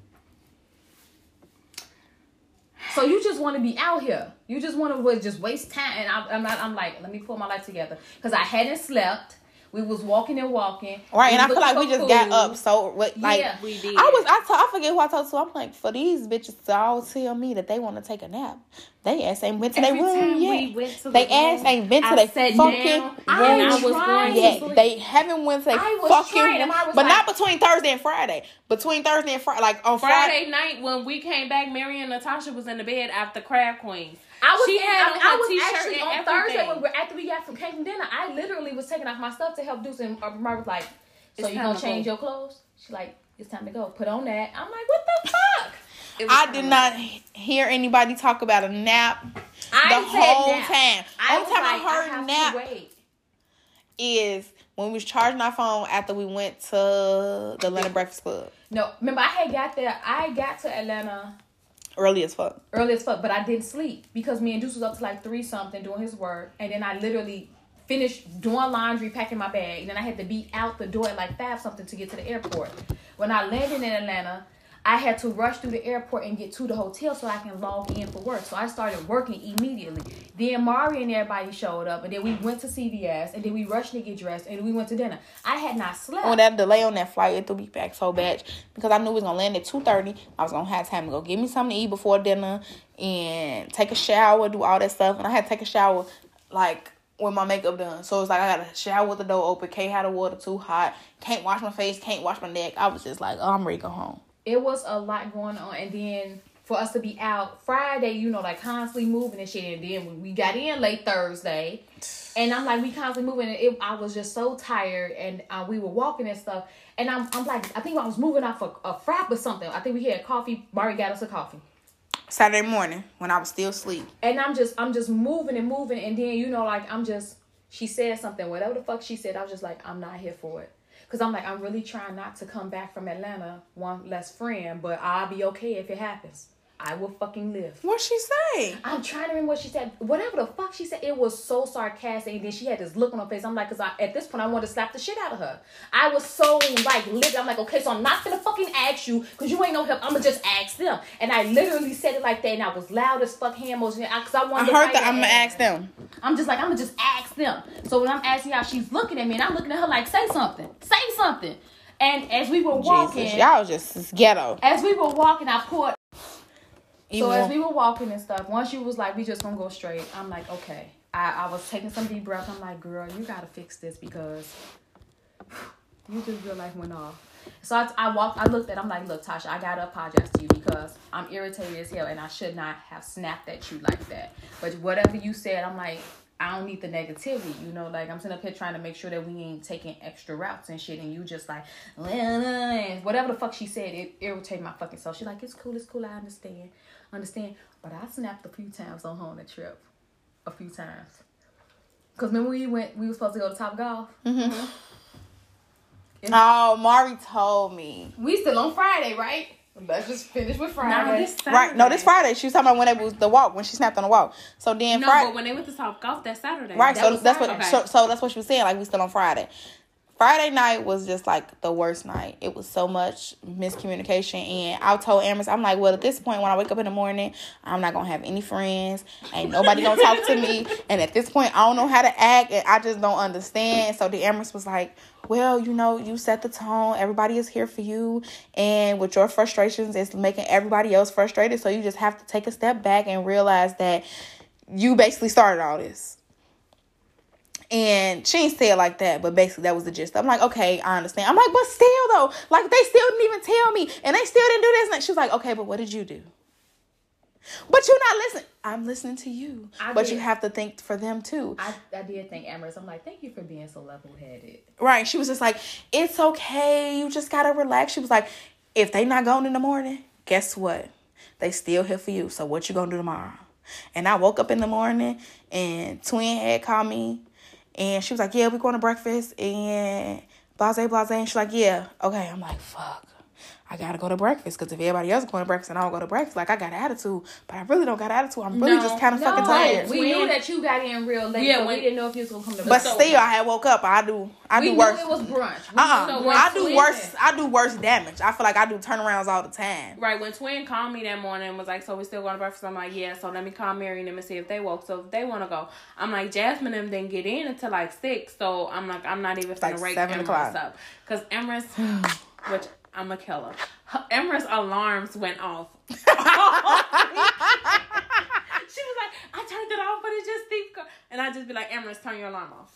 So you just want to be out here? You just want to just waste time? And I, I'm not. I'm like, let me pull my life together because I hadn't slept. We was walking and walking. right? And I feel like we just for got up so what like. Yeah. We did. I was I, forget who I told to. I'm like for these bitches to all tell me that they want to take a nap. They ass ain't went to their room time yet. we went to they the ass room, ain't been to their fucking down room and I was trying going to yet. sleep. They haven't went to their I fucking room. and I was but not between Thursday and Friday. Between Thursday and Friday, like on Friday. Friday night when we came back, Mary and Natasha was in the bed after Crab Queen. I was, She had I, on I her was t-shirt actually and on Thursday when we after we got from came from dinner. I literally was taking off my stuff to help do some. Uh, Mary was like, "So It's you time gonna to change go. your clothes?" She like, "It's time to go. Put on that." I'm like, "What the (laughs) fuck?" I did to not hear anybody talk about a nap I the whole nap. time. I Only time like, I heard have to nap is when we was charging our phone after we went to the Atlanta Breakfast Club. No, remember I had got there. I got to Atlanta Early as fuck. early as fuck, but I didn't sleep because me and Deuce was up to like three something doing his work, and then I literally finished doing laundry, packing my bag, and then I had to be out the door at like five something to get to the airport. When I landed in Atlanta, I had to rush through the airport and get to the hotel so I can log in for work. So I started working immediately. Then Mari and everybody showed up, and then we went to CVS, and then we rushed to get dressed, and we went to dinner. I had not slept. When that delay on that flight, it threw me back so bad because I knew we was gonna land at two thirty. I was gonna have time to go get me something to eat before dinner and take a shower, do all that stuff, and I had to take a shower like with my makeup done. So it's like I got to shower with the door open. Can't have the water too hot. Can't wash my face. Can't wash my neck. I was just like, oh, I'm ready to go home. It was a lot going on. And then for us to be out friday you know like constantly moving and shit. And then we- we got in late thursday and i'm like we constantly moving. And it, i was just so tired. And uh, we were walking and stuff. And I'm, I'm like i think i was moving off a, a frap or something. I think we had coffee. Mari got us a coffee. Saturday morning when I was still asleep. and i'm just i'm just moving and moving. And then you know like i'm just she said something. Whatever the fuck she said i was just like i'm not here for it because i'm like i'm really trying not to come back from atlanta one less friend but i'll be okay if it happens i will fucking live What she say? i'm trying to remember what she said whatever the fuck she said it was so sarcastic and then she had this look on her face i'm like because at this point i wanted to slap the shit out of her i was so like livid i'm like okay so i'm not gonna fucking ask you because you ain't no help i'm gonna just ask them and i literally said it like that and i was loud as fuck hand motion because i I wanted to heard that. I'm gonna ask them. I'm just like, I'm gonna just ask them. So when I'm asking how she's looking at me, and I'm looking at her like, say something, say something. And as we were walking, Jesus, y'all just ghetto. as we were walking, I poured. Even So as we were walking and stuff, once you was like, we just gonna go straight. I'm like, okay. I, I was taking some deep breaths. I'm like, girl, you gotta fix this because (sighs) you just your life went off. So I, I walked, I looked at, I'm like, look, Tasha, I gotta apologize to you because I'm irritated as hell and I should not have snapped at you like that. But whatever you said, I'm like, I don't need the negativity, you know. Like I'm sitting up here trying to make sure that we ain't taking extra routes and shit, and you just like, and whatever the fuck she said, it irritated my fucking soul. She's like, it's cool, it's cool, I understand, understand. But I snapped a few times on her on the trip, a few times. Cause remember we went, we were supposed to go to Top Golf. Mm-hmm. Oh, Mari told me. We still on Friday, right? Let's just finish with Friday. No, this Right. No, this Friday. She was talking about when it was the walk, when she snapped on the walk. So then No, Friday. but when they went to Top Golf that Saturday. Right, That so was that's what Saturday. so, so that's what she was saying. Like we still on Friday. Friday night was just like the worst night. It was so much miscommunication, and I told Amaris, I'm like, well, at this point, when I wake up in the morning, I'm not gonna have any friends. Ain't nobody gonna talk to me, and at this point, I don't know how to act, and I just don't understand. So the Amaris was like, well, you know, you set the tone. Everybody is here for you, and with your frustrations, it's making everybody else frustrated. So you just have to take a step back and realize that you basically started all this. And she ain't say it like that, but basically that was the gist. I'm like, okay, I understand. I'm like, but still though, like they still didn't even tell me, and they still didn't do this. And she was like, okay, but what did you do? But you're not listening. I'm listening to you, I but did. you have to think for them too. I, I did think Amaris. I'm like, thank you for being so level headed. Right. She was just like, it's okay. You just gotta relax. She was like, if they not going in the morning, guess what? They still here for you. So what you gonna do tomorrow? And I woke up in the morning and Twin had called me and she was like, Yeah, we're going to breakfast and blase blase and she's like, Yeah, okay. I'm like, fuck. I gotta go to breakfast because if everybody else is going to breakfast and I don't go to breakfast, like I got attitude, but I really don't got attitude. I'm really No. just kind of No, fucking tired. we knew that you got in real late, Yeah, so when- we didn't know if you was gonna come to. but bed. still, I had woke up. I do. I we do knew worse. it was brunch. We uh-uh. it I do sleeping. worse. I do worse damage. I feel like I do turnarounds all the time. Right when Twin called me that morning and was like, "So we still going to breakfast?" I'm like, "Yeah." So let me call Mary and them and see if they woke. So if they want to go, I'm like, Jasmine and them didn't get in until like six. So I'm like, I'm not even like gonna rake seven Amaris up because Amaris, (sighs) which I'm a killer. her- Amaris alarms went off. (laughs) she was like, "I turned it off, but it just keeps going." And I just be like, "Amaris, turn your alarm off."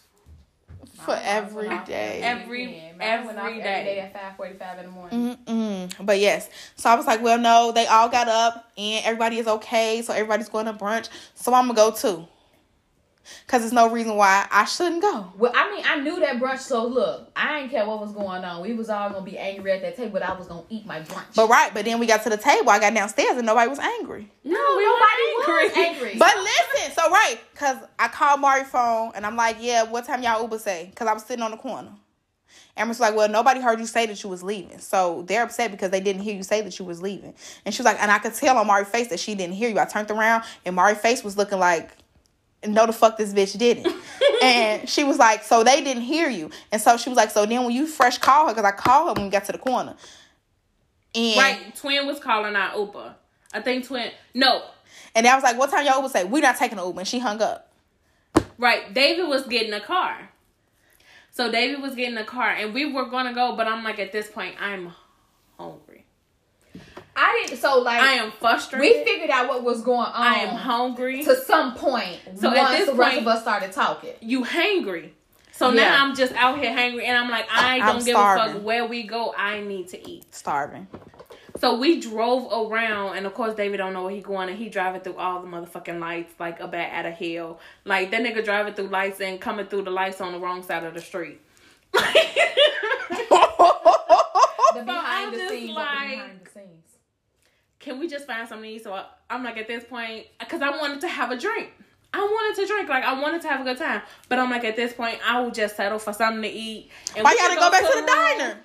For every day. Every- Mine went off every every day. day at five forty five in the morning. Mm-mm. But yes, so I was like, well, no, they all got up and everybody is okay, so everybody's going to brunch, so I'm gonna go too. Cause there's no reason why I shouldn't go. Well, I mean, I knew that brunch, so look, I didn't care what was going on. We was all gonna be angry at that table, but I was gonna eat my brunch. But right, but then we got to the table. I got downstairs and nobody was angry. No, nobody was angry. But listen, so right, cause I called Mari phone and I'm like, yeah, what time y'all Uber say? Cause I was sitting on the corner. Amber's like, well, nobody heard you say that you was leaving, so they're upset because they didn't hear you say that you was leaving. And she was like, and I could tell on Mari's face that she didn't hear you. I turned around and Mari's face was looking like, no, the fuck this bitch didn't. (laughs) and she was like, so they didn't hear you. And so she was like, so then when you fresh call her, cause I called her when we got to the corner. And Right, Twin was calling out Uber. I think Twin. No, and I was like, what time y'all Uber say? We're not taking an Uber. And she hung up. Right. David was getting a car. So David was getting a car and we were gonna go, but I'm like at this point I'm hungry. I didn't. So like, I am frustrated. we figured out what was going on. I am hungry. to some point. So at once this the rest of us started talking. You hangry. So Yeah. now I'm just out here hangry and I'm like, I I'm don't give a fuck where we go, I need to eat. Starving. So we drove around, and of course David don't know where he going, and he driving through all the motherfucking lights like a bat out of hell. Like that nigga driving through lights and coming through the lights on the wrong side of the street. (laughs) The I'm the just scenes, like- the behind the scenes. Can we just find something to eat? So I, I'm like at this point, because I wanted to have a drink. I wanted to drink, like I wanted to have a good time, but I'm like at this point, I will just settle for something to eat. And Why y'all could didn't go back to the room. diner?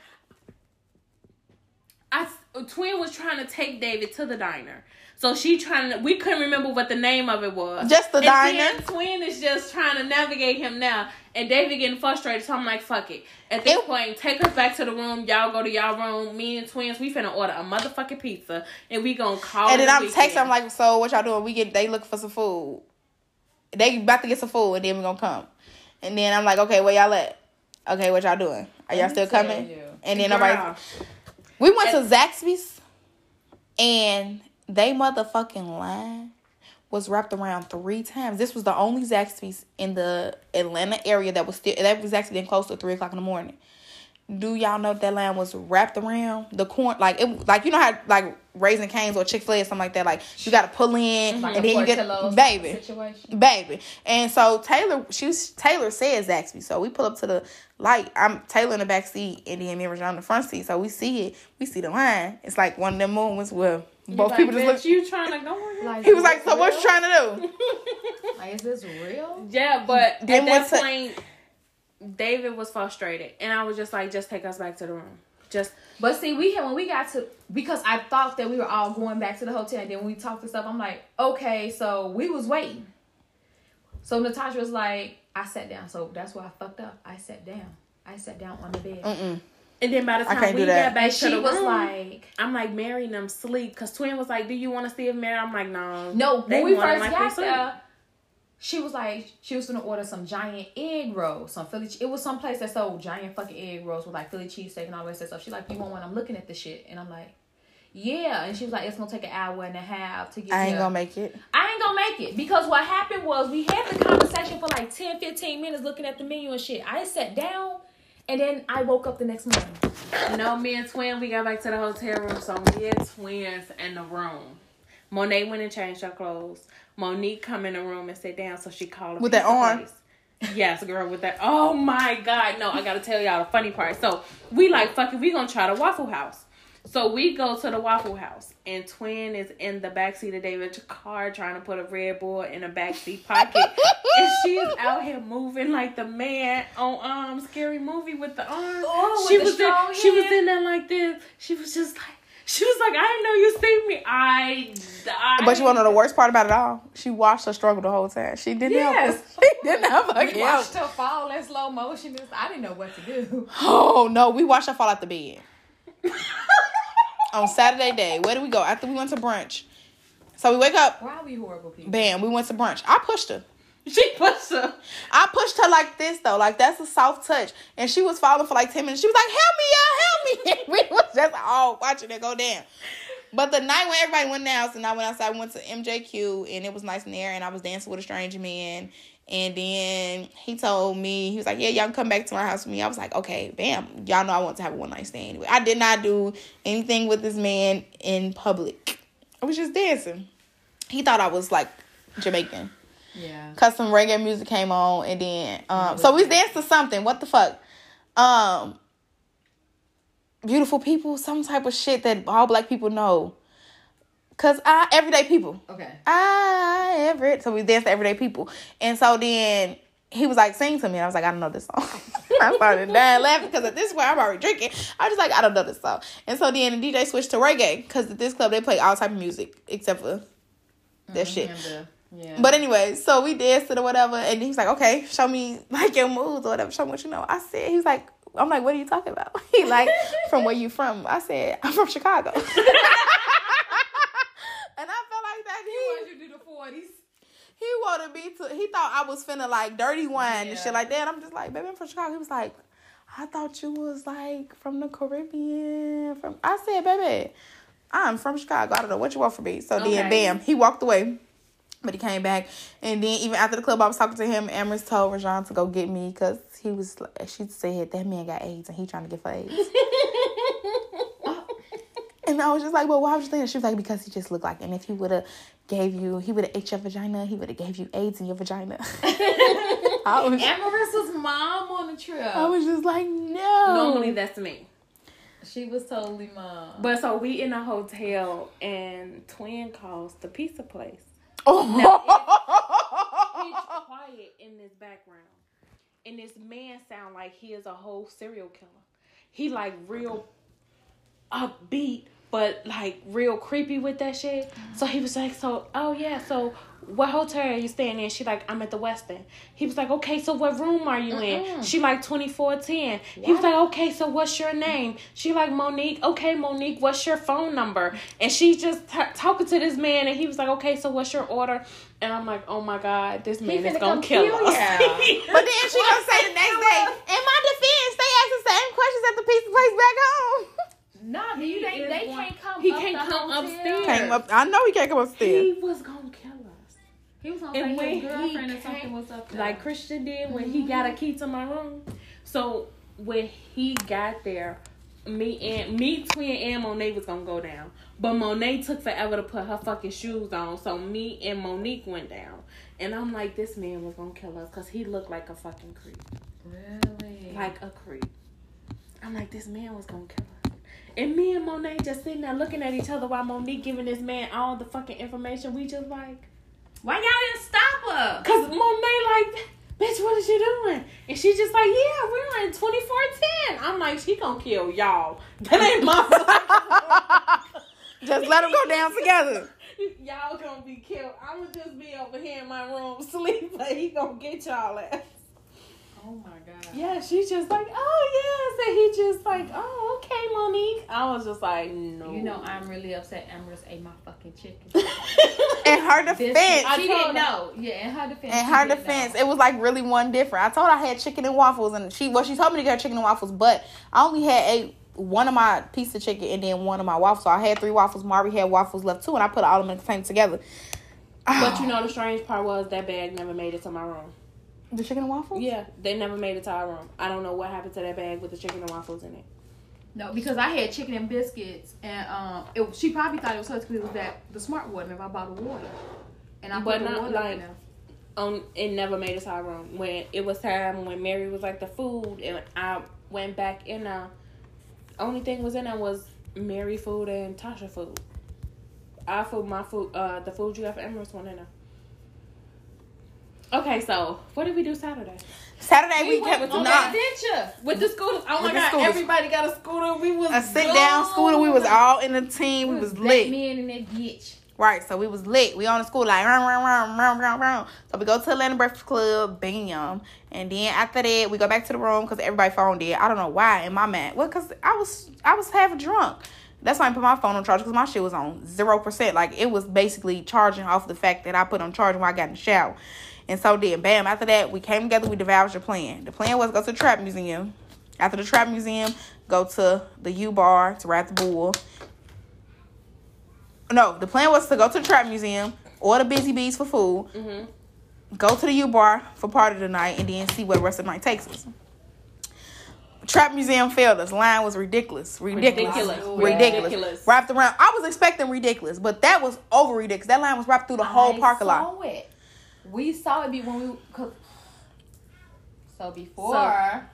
I twin was trying to take David to the diner. So she trying to we couldn't remember what the name of it was. Just the and diner? Twin is just trying to navigate him now. And David getting frustrated, so I'm like, fuck it. At this It- point, take us back to the room. Y'all go to y'all room. Me and twins, we finna order a motherfucking pizza and we gonna call And then I'm weekend. texting, I'm like, so what y'all doing? We get, they looking for some food. They about to get some food, and then we gonna come. And then I'm like, okay, where y'all at? Okay, what y'all doing? Are y'all still coming? you. And then Girl, nobody. We went to Zaxby's, and they motherfucking line was wrapped around three times. This was the only Zaxby's in the Atlanta area that was still that was actually then close to three o'clock in the morning. Do y'all know that line was wrapped around the corn like it like you know how like Raising Canes or Chick Fil A or something like that like you got to pull in Like and then you get baby situation. baby. And so Taylor, she Taylor says Zaxby. So we pull up to the light. I'm Taylor in the back seat and then me and Regina in the front seat. So we see it. We see the line. It's like one of them moments where both like, people just "Bitch, look. you trying to go Like, He was like, "So what you trying to do?" (laughs) Like, is this real? Yeah, but Then at that what's the- point, David was frustrated, and I was just like, just take us back to the room. Just But see, we had when we got to because I thought that we were all going back to the hotel, and then when we talked and stuff, I'm like, okay, so we was waiting. So Natasha was like, I sat down, so that's why I fucked up. I sat down. I sat down on the bed. Mm-mm. And then by the time we do got back And to she the was room, like, I'm like, marrying them sleep. Because Twin was like, do you want to see if Mary? I'm like, no. no. When we first my got there, she was like, she was gonna order some giant egg rolls, some Philly. It was some place that sold giant fucking egg rolls with like Philly cheesesteak and all that stuff. She's like, you want one? I'm looking at the shit, and I'm like. Yeah, and she was like, "It's gonna take an hour and a half to get I ain't here." gonna make it. I ain't gonna make it because what happened was we had the conversation for like 10, 15 minutes looking at the menu and shit. I sat down and then I woke up the next morning. No, me and Twin, we got back to the hotel room. So me and Twins in the room. Monet went and changed her clothes. Monique come in the room and sit down. So she called a With that pizza arm? Yes, girl, with that. Oh my God. No, I gotta tell y'all the funny part. So we like, fuck it, we gonna try the Waffle House. So we go to the Waffle House, and Twin is in the backseat of David's car trying to put a Red Bull in a backseat pocket, (laughs) and she's out here moving like the man on um Scary Movie with the arm. Oh, with she the was in, she was in there like this. She was just like. She was like, I didn't know you seen me. I died. But you want to know the worst part about it all? She watched her struggle the whole time. She didn't Yes. help. us. (laughs) She didn't help We watched her fall in slow motion. I didn't know what to do. Oh no, we watched her fall out the bed (laughs) on Saturday day. Where did we go? After we went to brunch. So we wake up, Why are we horrible people? bam, we went to brunch. I pushed her. She pushed her. I pushed her like this though, like that's a soft touch, and she was falling for like ten minutes. She was like, "Help me, y'all, help me!" (laughs) we was just all watching it go down. But the night when everybody went down, and I went outside, went to MJQ, and it was nice in there, and I was dancing with a strange man. And then he told me, he was like, Yeah, y'all can come back to my house with me. I was like, Okay, bam. Y'all know I want to have a one night stand anyway. I did not do anything with this man in public. I was just dancing. He thought I was like Jamaican. Yeah. Cause some reggae music came on, and then um, so we danced to something. What the fuck? Um, beautiful people, some type of shit that all black people know. Cause I everyday people. Okay. I every so we danced to everyday people, and so then he was like, "Sing to me." And I was like, "I don't know this song." (laughs) I started dying laughing because at this point I'm already drinking. I was just like, "I don't know this song," and so then the DJ switched to reggae because at this club they play all type of music except for that shit. And, uh, yeah. But anyway, so we danced or whatever, and he was like, "Okay, show me like your moves or whatever. Show me what you know." I said, "He's like, I'm like, what are you talking about?" (laughs) He like, "From where you from?" I said, "I'm from Chicago." (laughs) and I felt like that he you do the forties. He wanted me to. He thought I was finna like dirty wine and shit like that. I'm just like, baby, I'm from Chicago. He was like, I thought you was like from the Caribbean. From I said, baby, I'm from Chicago. I don't know what you want from me. So Okay. then, bam, he walked away. But he came back, and then even after the club, I was talking to him. Amaris told Rajon to go get me because he was. She said that man got AIDS and he trying to get for AIDS. (laughs) And I was just like, well, why would you think that? She was like, because he just looked like, and if he would have gave you, he would have ate your vagina, he would have gave you AIDS in your vagina. (laughs) I (laughs) was, Amarissa's mom on the trip. I was just like, no. Normally that's me. she was totally mom. But so we in a hotel and Twin calls the pizza place. Oh. Pitch (laughs) quiet in this background. And this man sound like he is a whole serial killer. He like real upbeat, but like real creepy with that shit. So he was like, So oh yeah, so what hotel are you staying in? She like, I'm at the Westin. He was like, Okay, so what room are you in? Mm-mm. She like twenty four ten. He was like, Okay, so what's your name? She like Monique. Okay, Monique, what's your phone number? And she just t- talking to this man, and he was like, Okay, so what's your order? And I'm like, Oh my god, this man is gonna kill, kill us. ya. (laughs) But then she gonna say the next day, in my defense, they asked the same questions at the pizza place back home. No, He they, they one- can't come. he up can't the come hotel. upstairs. Came up, I know he can't come upstairs. he was gonna kill us. He was gonna And say when his he girlfriend or came- something was up there. like Christian did when he mm-hmm. got a key to my room. So when he got there, me and me, twin and Monet was gonna go down, but Monet took forever to put her fucking shoes on. So me and Monique went down, and I'm like, this man was gonna kill us because he looked like a fucking creep, really, like a creep. I'm like, this man was gonna kill us. And me and Monet just sitting there looking at each other while Monique giving this man all the fucking information. We just like. why y'all didn't stop her? Cause Monet like, bitch, what is you doing? And she just like, yeah, we're in 2410. I'm like, she gonna kill y'all. (laughs) That ain't my (laughs) Just let them go down together. Y'all gonna be killed. I'ma just be over here in my room (laughs) sleep, but he gonna get y'all ass. Oh my god. Yeah, she's just like, oh yes, and he just like, oh okay, Monique. I was just like, no. You know, I'm really upset. Amaris ate my fucking chicken. (laughs) In her This- defense, I she didn't her. know. Yeah, in her defense. in she her defense, know. it was like really one different. I told her I had chicken and waffles, and she well, she told me to get her chicken and waffles, but I only had a one of my piece of chicken and then one of my waffles. So I had three waffles. Mari had waffles left too, and I put all of them in the container together. But you (sighs) know the strange part was that bag never made it to my room. The chicken and waffles. Yeah, they never made it to our room. I don't know what happened to that bag with the chicken and waffles in it. No, because I had chicken and biscuits, and um, it, she probably thought it was hers because it was that the smart water. Remember, I bought the water, and I But not water like- in there. um it never made it to our room when it was time when Mary was like the food and I went back in there. Only thing was in there was Mary food and Tasha food. Our food, my food, uh, the food you got for Emirates want to know. Okay, so what did we do Saturday? Saturday we, We went kept on nah, that adventure with the scooters. Oh my With the god, scooters. everybody got a scooter. We was a sit down scooter. We was all in a team. We was lit. Men in that bitch. Right, so we was lit. We on the school like run, run, run, run, run, run. So we go to Atlanta Breakfast Club, bam, and then after that we go back to the room because everybody phone dead. I don't know why. In my man, well, cause I was I was half drunk. That's why I put my phone on charge because my shit was on zero percent. Like it was basically charging off the fact that I put on charge when I got in the shower. And so then, bam. After that, we came together. We devised your plan. The plan was go to the trap museum. After the trap museum, go to the U bar to ride the bull. No, the plan was to go to the trap museum, order Busy Bees for food, Mm-hmm. go to the U bar for part of the night, and then see where the rest of the night takes us. Trap museum failed us. Line was ridiculous, ridiculous, Ridiculous. ridiculous. Ridiculous. Wrapped around. I was expecting ridiculous, but that was over ridiculous. That line was wrapped through the whole I parking lot. It. We saw it be when we. Cause, so before.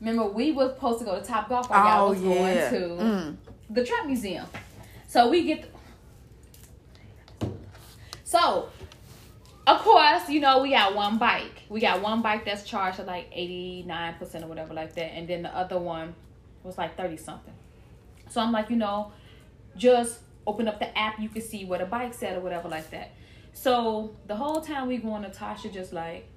remember, we was supposed to go to Top Golf. While y'all Oh was yeah. going to Mm. the Trap Museum. So we get. so, of course, you know we got one bike. We got one bike that's charged at like eighty nine percent or whatever like that, and then the other one was like thirty something. So I'm like, you know, just open up the app, you can see where the bike's at or whatever like that. So the whole time we going, Natasha just like,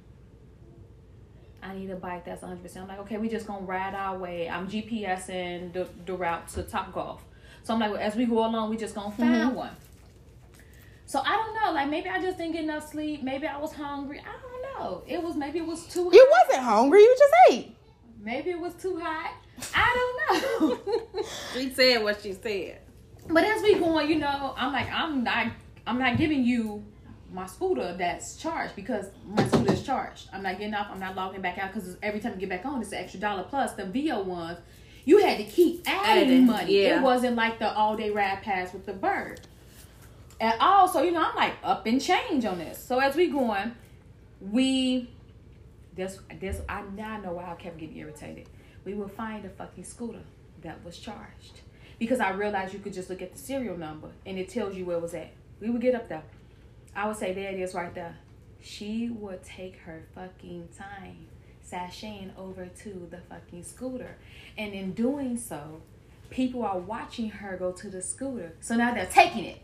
I need a bike that's 100%. I'm like, okay, we just gonna ride our way. I'm GPSing the, the route to Top Golf. So I'm like, well, as we go along, we just gonna find mm-hmm. one. So I don't know, like maybe I just didn't get enough sleep. Maybe I was hungry. I don't know. It was maybe it was too hot. You wasn't hungry. You just ate. Maybe it was too hot. I don't know. (laughs) She said what she said. But as we going, you know, I'm like, I'm not, I'm not giving you my scooter that's charged because my scooter is charged. I'm not getting off. I'm not logging back out because every time you get back on, it's an extra dollar plus. The Veo ones, you had to keep adding Adding, money. yeah. It wasn't like the all day ride pass with the bird at all. So you know, I'm like up and change on this. So as we going, we this this I now know why I kept getting irritated. We will find a fucking scooter that was charged because I realized you could just look at the serial number and it tells you where it was at. We would get up there. I would say there it is right there. She would take her fucking time sashaying over to the fucking scooter, and in doing so, people are watching her go to the scooter. So now they're taking it.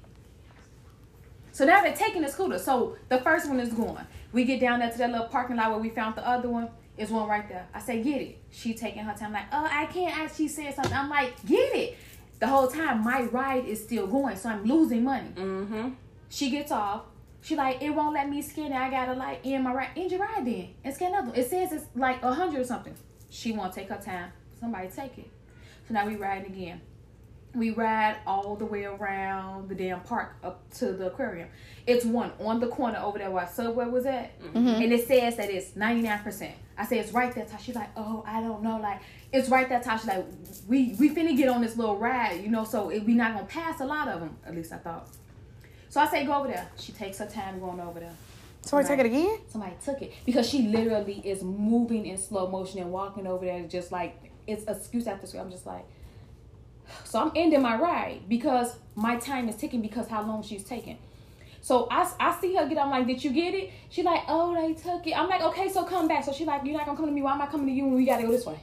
So now they're taking the scooter. So the first one is going. We get down there to that little parking lot where we found the other one. It's one right there. I say, get it. She taking her time, like, oh, I can't. I, she said something. I'm like, get it. The whole time, my ride is still going, so I'm losing money. Mm-hmm. She gets off. She like, it won't let me scan it. I gotta like end my ride, end your ride then, and scan another. It says it's like a hundred or something. She won't take her time. Somebody take it. So now we riding again. We ride all the way around the damn park up to the aquarium. It's one on the corner over there where Subway was at, mm-hmm. Mm-hmm. and it says that it's ninety nine percent. I say it's right there. Tasha. She's like, oh, I don't know, like it's right there. Tasha, like we we finna get on this little ride, you know, so it, we not gonna pass a lot of them. At least I thought. So I say go over there. She takes her time going over there. Somebody took it again. Somebody took it because she literally is moving in slow motion and walking over there just like it's excuse after excuse. I'm just like, (sighs) so I'm ending my ride because my time is ticking because how long she's taking. So I, I see her get. I'm like, did you get it? She like, oh, they took it. I'm like, okay, so come back. So she like, you're not gonna come to me. Why am I coming to you when we gotta go this way?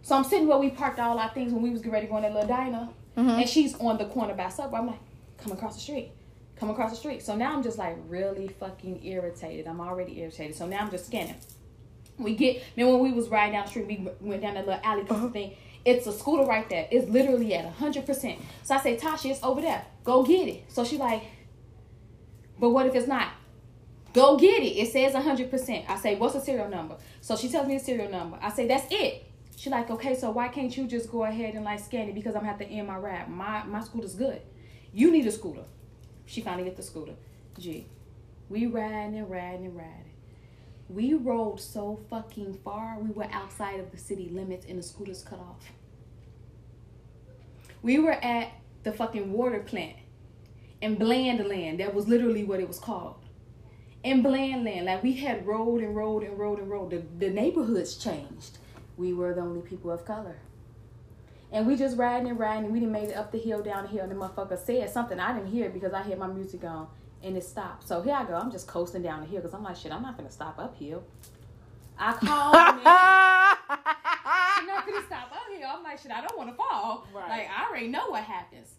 So I'm sitting where we parked all our things when we was getting ready to go in that little diner, mm-hmm. and she's on the corner by Subway. I'm like, come across the street, come across the street. So now I'm just like really fucking irritated. I'm already irritated. So now I'm just scanning. We get then when we was riding down the street, we went down that little alley of thing. It's a scooter right there. It's literally at hundred percent. So I say, Tasha, it's over there. Go get it. So she like, but what if it's not? Go get it. It says hundred percent. I say, what's the serial number? So she tells me the serial number. I say, that's it. She like, okay, so why can't you just go ahead and like scan it because I'm gonna have to end my ride. My my scooter's good. You need a scooter. She finally get the scooter. Gee, we riding and riding and riding. We rode so fucking far. We were outside of the city limits and the scooters cut off. We were at the fucking water plant in Blandland. That was literally what it was called. In Blandland, like we had rode and rode and rode and rode. The, the neighborhoods changed. We were the only people of color. And we just riding and riding, and we didn't made it up the hill, down the hill, and the motherfucker said something. I didn't hear it because I had my music on, and it stopped. So here I go. I'm just coasting down the hill because I'm like, shit, I'm not gonna stop uphill. I (laughs) called him. I'm not gonna stop up here. I'm like, shit, I don't want to fall. Right. Like, I already know what happens.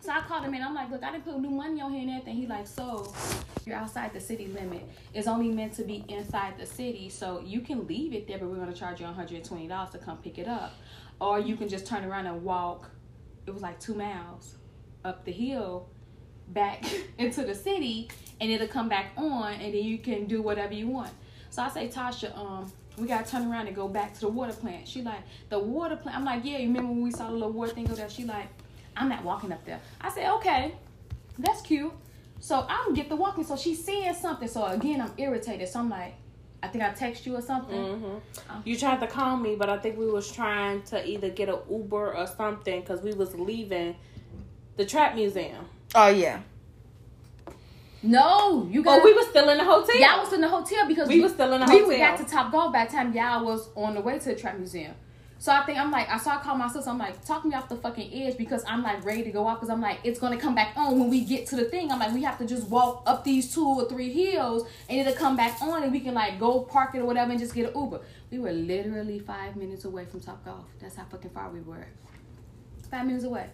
So I called him in. I'm like, look, I didn't put new money on here and everything. He like, so you're outside the city limit. It's only meant to be inside the city, so you can leave it there, but we're gonna charge you 120 dollars to come pick it up, or you can just turn around and walk. It was like two miles up the hill, back (laughs) into the city, and it'll come back on, and then you can do whatever you want. So I say, Tasha, um, we gotta turn around and go back to the water plant. She like, the water plant. I'm like, yeah, you remember when we saw the little water thing go there? She like, I'm not walking up there. I said, okay, that's cute. So I'm get the walking. So she's saying something. So again, I'm irritated. So I'm like, I think I text you or something. hmm You tried to call me, but I think we was trying to either get an Uber or something because we was leaving the trap museum. Oh yeah. No, you got. Oh, we was still in the hotel. Y'all was in the hotel because We was still in the we hotel. We got to Top Golf by the time y'all was on the way to the trap museum. So I think I'm like, I saw I called my sister. I'm like, talk me off the fucking edge because I'm like ready to go out because I'm like, it's gonna come back on when we get to the thing. I'm like, we have to just walk up these two or three hills and it'll come back on and we can like go park it or whatever and just get an Uber. We were literally five minutes away from Top Golf. That's how fucking far we were. Five minutes away.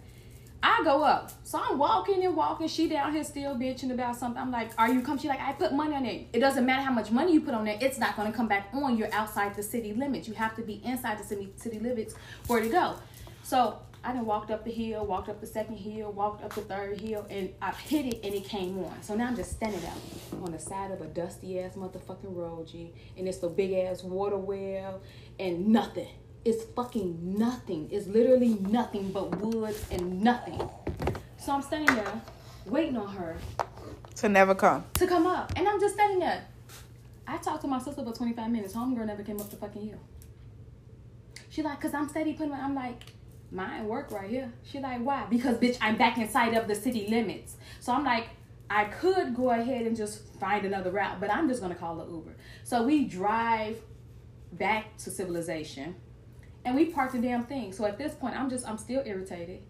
I go up. So I'm walking and walking. She down here still bitching about something. I'm like, are you come? She like, I put money on it. It doesn't matter how much money you put on it. It's not going to come back on. You're outside the city limits. You have to be inside the city, city limits for it to go. So I done walked up the hill, walked up the second hill, walked up the third hill, and I hit it and it came on. So now I'm just standing out on the side of a dusty ass motherfucking road, G. And it's the big ass water well and nothing. It's fucking nothing. It's literally nothing but woods and nothing. So I'm standing there waiting on her To never come. to come up. And I'm just standing there. I talked to my sister for 25 minutes. Homegirl never came up the fucking hill. She like, cause I'm steady putting my, I'm like, mine work right here. She like, why? Because bitch, I'm back inside of the city limits. So I'm like, I could go ahead and just find another route, but I'm just gonna call the Uber. So we drive back to civilization and we parked the damn thing. So at this point, I'm just, I'm still irritated.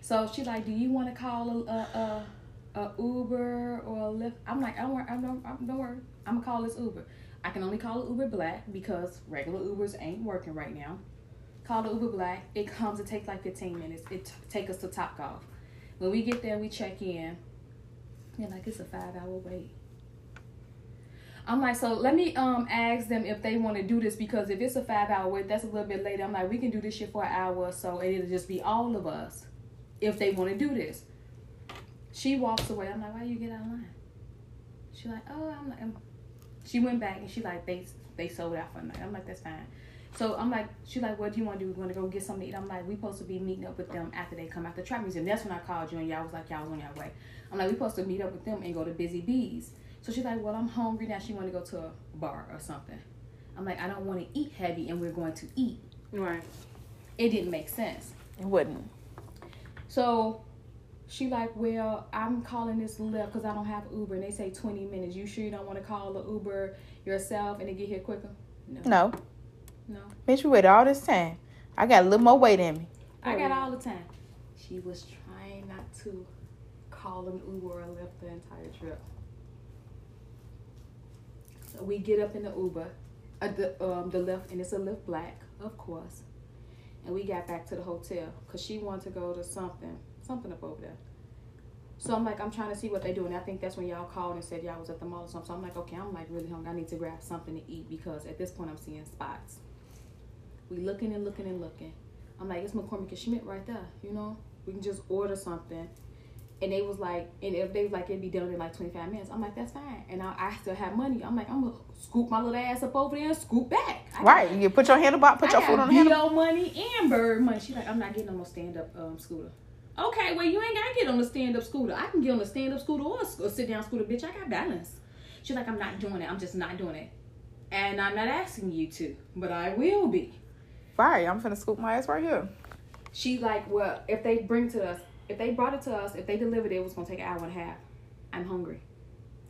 So she like, do you want to call a, a, a, Uber or a Lyft? I'm like, I don't, worry, I don't, I don't worry. I'm gonna call this Uber. I can only call Uber Black because regular Ubers ain't working right now. Call the Uber Black. It comes. It takes like 15 minutes. It t- take us to Top Golf. When we get there, we check in. And like it's a five hour wait. I'm like, so let me um ask them if they want to do this because if it's a five hour wait, that's a little bit later. I'm like, we can do this shit for an hour or so, and it'll just be all of us if they want to do this. She walks away. I'm like, why you get out of line? She like, oh, I'm like, I'm... she went back and she like, they they sold out for night. I'm like, that's fine. So I'm like, she like, what do you want to do? We want to go get something to eat? I'm like, we supposed to be meeting up with them after they come out the trap museum. That's when I called you and y'all was like, y'all was on your way. I'm like, we supposed to meet up with them and go to Busy Bees. So she's like, well, I'm hungry now. She want to go to a bar or something. I'm like, I don't want to eat heavy, and we're going to eat. Right. It didn't make sense. It wouldn't. So she like, well, I'm calling this Lyft because I don't have Uber, and they say 20 minutes. You sure you don't want to call the Uber yourself and then get here quicker? No, No. no. Bitch, we waited all this time. I got a little more weight in me. I got all the time. She was trying not to call an Uber or Lyft the entire trip. We get up in the Uber, uh, the um the Lyft, and it's a Lyft Black, of course. And we got back to the hotel because she wanted to go to something, something up over there. So I'm like, I'm trying to see what they do, and I think that's when y'all called and said y'all was at the mall or something. So I'm like, okay, I'm like really hungry. I need to grab something to eat because at this point I'm seeing spots. We looking and looking and looking. I'm like, it's McCormick and Schmick's right there. You know, we can just order something. And they was like, and if they was like, it'd be done in like 25 minutes. I'm like, that's fine. And I, I still have money. I'm like, I'm gonna scoop my little ass up over there and scoop back. I Right. You put your handlebar, put I your got foot on the handlebar. Veo money and bird money. She's like, I'm not getting on no stand up um, scooter. Okay, well you ain't gotta get on the stand up scooter. I can get on the stand up scooter or a sit down scooter, bitch. I got balance. She's like, I'm not doing it. I'm just not doing it. And I'm not asking you to, but I will be. Right. I'm finna scoop my ass right here. She like, well, if they bring to us, if they brought it to us, if they delivered it, it was gonna take an hour and a half. I'm hungry.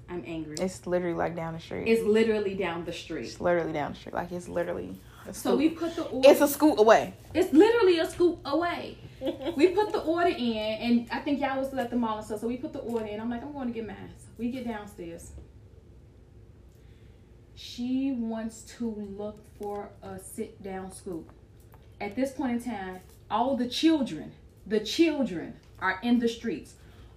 I'm angry. It's literally like down the street. It's literally down the street. It's literally down the street. Like it's literally So we put the order. It's a scoop away. It's literally a scoop away. (laughs) we put the order in, and I think y'all was still at the mall and stuff. So we put the order in. I'm like, I'm going to get mine. We get downstairs. She wants to look for a sit down scoop. At this point in time, all the children, the children are in the streets,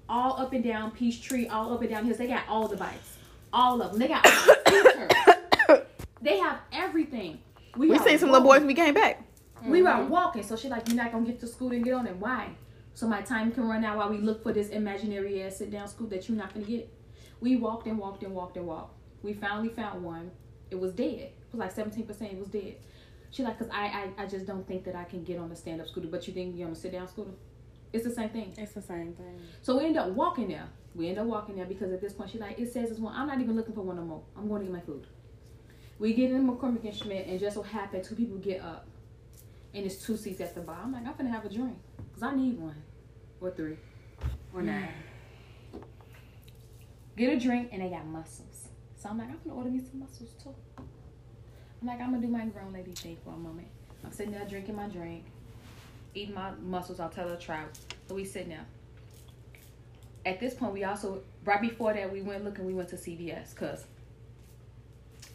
all up and down Peachtree, all up and down hills. They got all the bikes, all of them. They got the. (coughs) (coughs) They have everything. We are seen some little boys when we came back. We were mm-hmm. walking, so she like, "You're not gonna get to school and get on it. Why? So my time can run out while we look for this imaginary ass sit down school that you're not gonna get." We walked and walked and walked and walked. We finally found one. It was dead. It was like 17 percent. It was dead. She like, "Cause I, I I just don't think that I can get on a stand up scooter, but you think you're on a sit down scooter? It's the same thing." It's the same thing. So we end up walking there. We end up walking there because at this point she's like, it says it's one. I'm not even looking for one no more. I'm going to get my food. We get in McCormick and Schmick's, and just so happened two people get up, and it's two seats at the bar. I'm like, I'm gonna have a drink because I need one, or three, or nine. Get a drink, and they got mussels. So I'm like, I'm gonna order me some mussels too. I'm like, I'm gonna do my grown lady thing for a moment. I'm sitting there drinking my drink, eating my mussels. I'll tell her try. So we sitting there at this point, we also right before that we went looking. We went to CVS because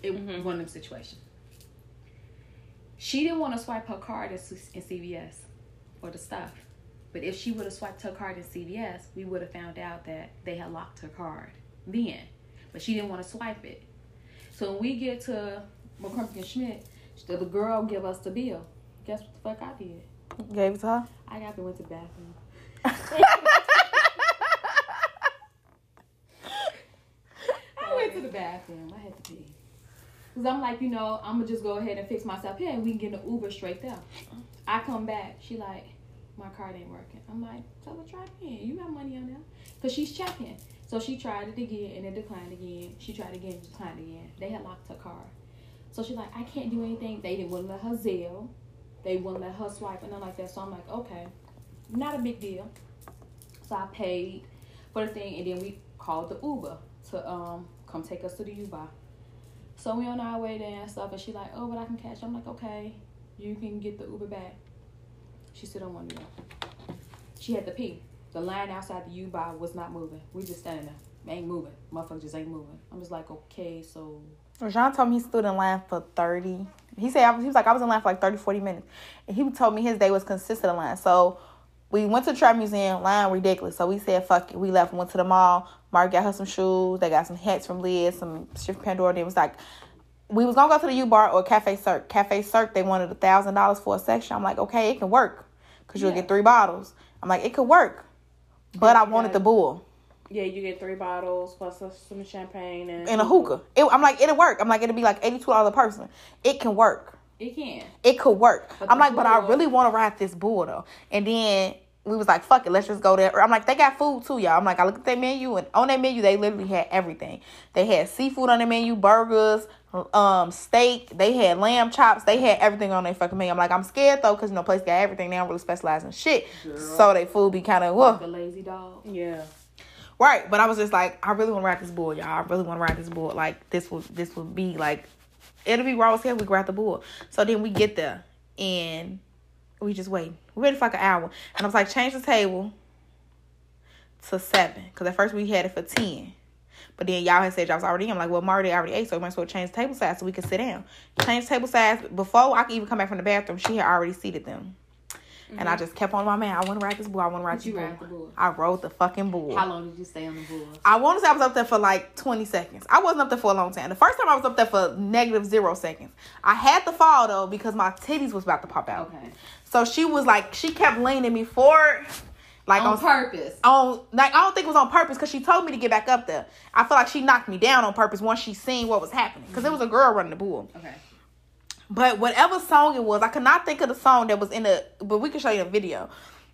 it was Mhm. one of them situations. She didn't want to swipe her card in, CVS for the stuff, but if she would have swiped her card in CVS, we would have found out that they had locked her card then. But she didn't want to swipe it. So when we get to McCormick and Schmick's, the girl give us the bill. Guess what the fuck I did? Gave it to her. I got to went to the bathroom. (laughs) I went to the bathroom. I had to pee. Cause I'm like, you know, I'm gonna just go ahead and fix myself here, and we can get an Uber straight there. I come back. She like, my card ain't working. I'm like, tell her try again. You got money on there, cause she's checking. So she tried it again, and it declined again. She tried again, it declined again. They had locked her car. So she's like, I can't do anything. They didn't want to let her Zelle. They wouldn't let her swipe and nothing like that. So I'm like, okay, not a big deal. So I paid for the thing, and then we called the Uber to um come take us to the U-Bar. So we on our way there and stuff, and she like, oh, but I can catch. I'm like, okay, you can get the Uber back. She I want to go. She had to pee. The line outside the U-Bar was not moving. We just standing there, ain't moving. Motherfucker just ain't moving. I'm just like, okay, so John told me he stood in line for 30. He said, he was like, I was in line for like 30, 40 minutes. And he told me his day was consistent in line. So we went to the Trap Museum, line ridiculous. So we said, fuck it. We left went to the mall. Mark got her some shoes. They got some hats from Lids, some shit from Pandora. Then it was like, we was gonna go to the U Bar or Cafe Circa. Cafe Circa, they wanted a thousand dollars for a section. I'm like, okay, it can work. Cause you'll Yeah. get three bottles. I'm like, it could work. But I wanted the bull. Yeah, you get three bottles plus some champagne and and a hookah. It, I'm like, it'll work. I'm like, it'll be like eighty two dollars a person. It can work. it can. It could work. But I'm the like, but I really want to ride this bull though. And then we was like, fuck it, let's just go there. I'm like, they got food too, y'all. I'm like, I looked at their menu and on their menu they literally had everything. They had seafood on their menu, burgers, um, steak. They had lamb chops. They had everything on their fucking menu. I'm like, I'm scared though, cause you know, place got everything. They don't really specialize in shit, so they food be kind of whoa. The lazy dog. Yeah. Right, but I was just like, I really want to ride this bull, y'all. I really want to ride this bull. Like this would this would be like, it'll be raw as hell. We grab the bull. So then we get there and we just wait. We waited for like an hour, and I was like, change the table to seven, because at first we had it for ten. But then y'all had said y'all was already in. I'm like, well, Marty already ate, so we might as well change the table size so we could sit down. Change table size before I could even come back from the bathroom. She had already seated them, and I mm-hmm. just kept on my man. I want to ride this bull. I want to ride this you bull. ride the bull? I rode the fucking bull. How long did you stay on the bull? I want to say I was up there for like 20 seconds. I wasn't up there for a long time. The first time I was up there for negative zero seconds. I had to fall though because my titties was about to pop out. Okay. So she was like, she kept leaning me forward. Like On on, purpose. on like I don't think it was on purpose because she told me to get back up there. I feel like she knocked me down on purpose once she seen what was happening because it was a girl running the bull. Okay. But whatever song it was, I could not think of the song that was in the. But we can show you a video.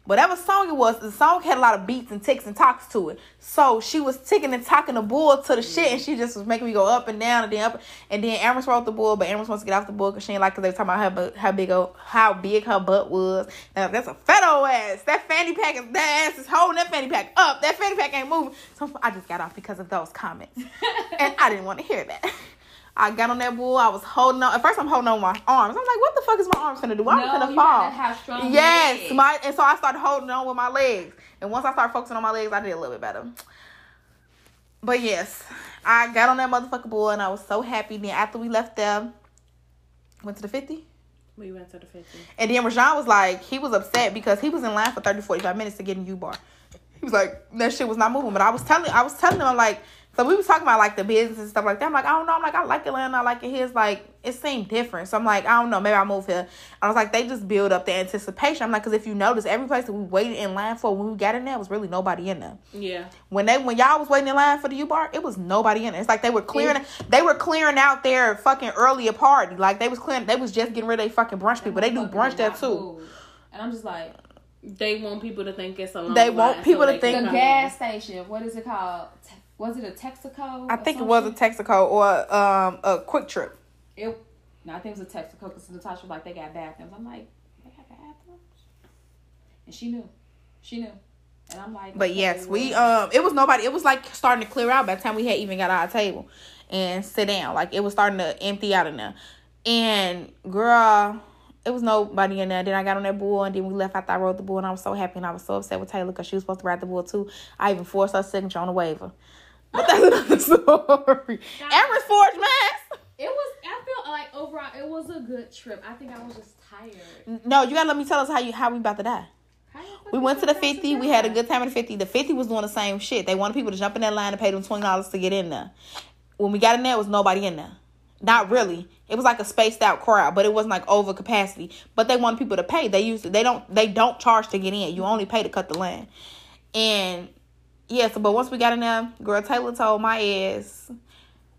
Whatever song it was, the song had a lot of beats and ticks and talks to it. So she was ticking and talking the bull to the shit, and she just was making me go up and down and then up. And then Amaris wrote the bull, but Amaris wants to get off the bull because she ain't like because they were talking about how, how big how big her butt was. Now that's a fat old ass. That fanny pack is that ass is holding that fanny pack up. That fanny pack ain't moving. So I just got off because of those comments, (laughs) and I didn't want to hear that. (laughs) I got on that bull. I was holding on. At first, I'm holding on my arms. I'm like, what the fuck is my arms gonna do? I'm no, gonna you fall. have strong Yes, legs. my and so I started holding on with my legs. And once I started focusing on my legs, I did a little bit better. But yes, I got on that motherfucker bull and I was so happy. Then after we left there, went to the 50. We went to the 50. And then Rajon was like, he was upset because he was in line for 30, 45 minutes to get in U bar. He was like, that shit was not moving. But I was telling I was telling him I'm like so we was talking about like the business and stuff like that. I'm like, I don't know. I'm like, I like Atlanta. I like it here. It's like it seemed different. So I'm like, I don't know. Maybe I'll move here. I was like, they just build up the anticipation. I'm like, because if you notice, every place that we waited in line for when we got in there was really nobody in there. Yeah. When they when y'all was waiting in line for the U bar, it was nobody in there. It's like they were clearing they were clearing out their fucking earlier party. Like they was clearing they was just getting rid of their fucking brunch people. They do Motherfuckers brunch there too. move. And I'm just like, They want people to think it's a long They want line, people to think- the gas station. What is it called? Was it a Texaco? I think it was a? Texaco or um a QuikTrip. It, no, I think it was a Texaco because Natasha was like, they got bathrooms. I'm like, they got bathrooms? And she knew. She knew. And I'm like, But yes, we um it was nobody. It was like starting to clear out by the time we had even got our table and sit down. Like it was starting to empty out in there. And girl, it was nobody in there. Then I got on that bull and then we left after I rode the bull and I was so happy and I was so upset with Taylor because she was supposed to ride the bull too. I even forced her signature on the waiver. But that's another story. Empress Forge Mass. It was, I feel like overall, it was a good trip. I think I was just tired. No, you gotta let me tell us how you how we about to die. How the fuck We went to the 50. We had a good time at the 50. The 50 was doing the same shit. They wanted people to jump in that line and pay them $20 to get in there. When we got in there, it was nobody in there. Not really. It was like a spaced out crowd, but it wasn't like over capacity. But they wanted people to pay. They used to, they don't they don't charge to get in. You only pay to cut the line. And yeah, so but once we got in there, girl Taylor told my ass,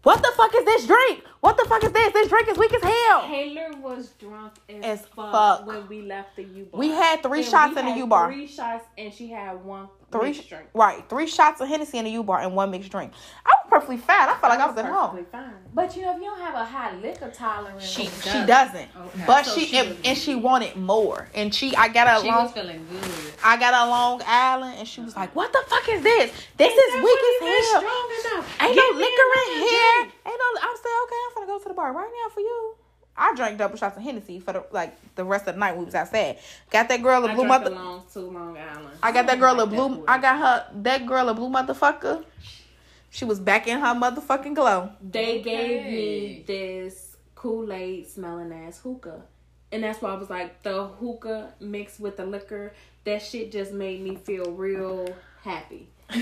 What the fuck is this drink? What the fuck is this? This drink is weak as hell. Taylor was drunk as, As fuck, fuck. when we left the U bar. We had three And shots in the U bar. Three shots, and she had one Three mixed drink. right, three shots of Hennessy in the U bar and one mixed drink. I was perfectly fine. I felt like I was at home. perfectly fine. But you know, if you don't have a high liquor tolerance, She you she doesn't, oh, Okay. but So she, she and, and she wanted more, and she I got a She long was feeling good. I got a Long Island, and she was like, "What the fuck is this? This is weak as hell. strong enough. Ain't Get no liquor in here. drink. Ain't no." I'm saying, "Okay, I'm gonna go to the bar right now for you." I drank double shots of Hennessy for the like the rest of the night when we was outside. Got that girl a I blue mother. long to Long Island. I got that girl a blue. I got her that girl a blue motherfucker. She was back in her motherfucking glow. They gave me this Kool Aid smelling ass hookah. And that's why I was like, the hookah mixed with the liquor, that shit just made me feel real happy. (laughs) (laughs)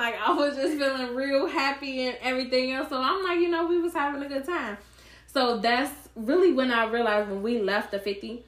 Like I was just feeling real happy and everything else. So I'm like, you know, we was having a good time. So that's really when I realized when we left the 50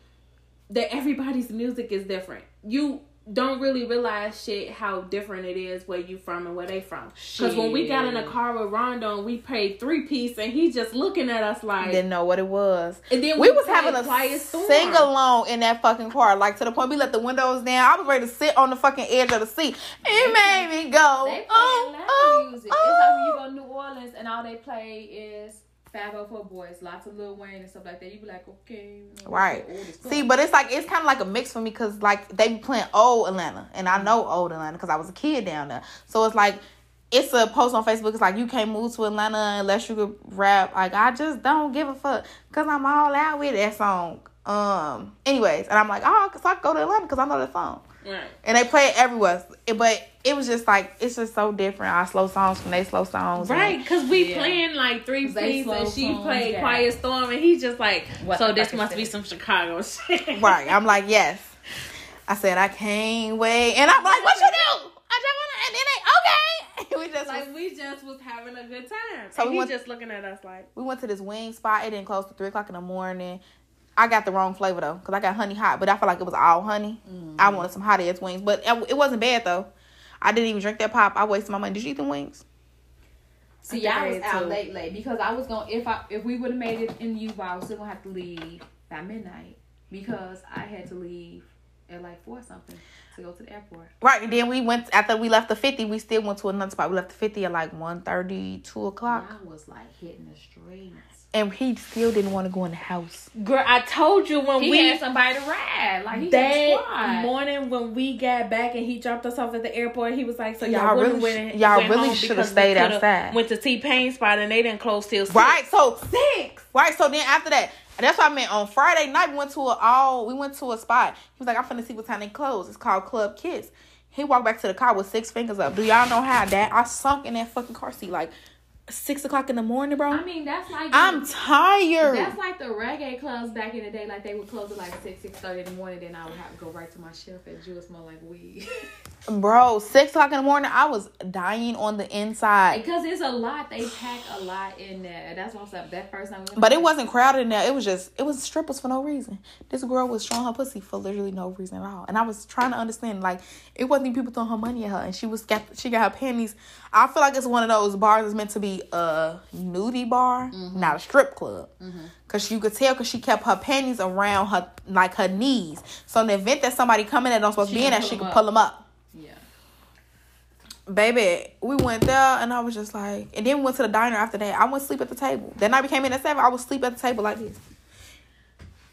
that everybody's music is different. You don't really realize shit how different it is where you from and where they from. Because when we got in a car with Rondo and we paid three piece and he just looking at us like Didn't know what it was. and then We was having a sing along in that fucking car, like to the point we let the windows down. I was ready to sit on the fucking edge of the seat. It made me go. They play oh, Atlanta oh, music. It's like when you oh. go to New Orleans and all they play is 504 Boys, lots of Lil Wayne and stuff like that. You be like, okay. Right. fuck. See, but it's like it's kind of like a mix for me because like they be playing old Atlanta, and I know old Atlanta because I was a kid down there. So it's like it's a post on Facebook. It's like you can't move to Atlanta unless you could rap. Like I just don't give a fuck because I'm all out with that song. Um. Anyways, and I'm like, oh, so I go to Atlanta because I know that song, Right. and they play it everywhere. It- But it was just like it's just so different. Our slow songs from they slow songs. Right, cause we Yeah. playing like three They piece slow and she songs, played yeah. Quiet Storm and he's just like, What so this must be some Chicago (laughs) shit. Right. I'm like, yes. I said I can't wait, and I'm like, what you do? I just wanna, and then they okay. (laughs) we just like we just was having a good time. So and we he went- just looking at us like, we went to this wing spot. It didn't close till three o'clock in the morning. I got the wrong flavor though, cause I got honey hot, but I felt like it was all honey. I wanted some hot ass wings, but it, it wasn't bad though. I didn't even drink that pop. I wasted my money. Did you eat the wings? See, I y'all was out ate late, late because I was gonna if I if we would have made it in U, I was still gonna have to leave by midnight because I had to leave at like four something to go to the airport. Right, and then we went after we left the fifty. We still went to another spot. We left the fifty at like 1.30, 2 o'clock, I was like hitting the streets. And he still didn't want to go in the house. Girl, I told you when He we had somebody to ride. Like he that squad. morning when we got back and he dropped us off at the airport, he was like, "So y'all, Y'all really, really went, y'all went really shoulda stayed coulda outside." Went to T Pain spot and they didn't close till six. Right, so six. Right, so then after that, that's what I meant. On Friday night, we went to a all we went to a spot. He was like, "I'm finna see what time they close." It's called Club Kids. He walked back to the car with six fingers up. Do y'all know how that I sunk in that fucking car seat like six o'clock in the morning, bro? I mean, that's like I'm tired. That's like the reggae clubs back in the day. Like they would close at like six, six thirty in the morning. Then I would have to go right to my shelf and Jewel smell like weed. (laughs) Bro, six o'clock in the morning, I was dying on the inside. because it's a lot. They pack a lot in there. That's what I said that first time. we But it wasn't crowded in there. It was just it was strippers for no reason. This girl was showing her pussy for literally no reason at all. And I was trying to understand like it wasn't even people throwing her money at her, and she was got she got her panties. I feel like it's one of those bars that's meant to be a nudie bar, not a strip club. Cause you could tell, cause she kept her panties around her like her knees. So in the event that somebody coming that don't supposed to be in there, she could pull them up Yeah. baby, we went there and I was just like, and then we went to the diner after that. I went to sleep at the table. Then I became in at seven. I was sleep at the table like this.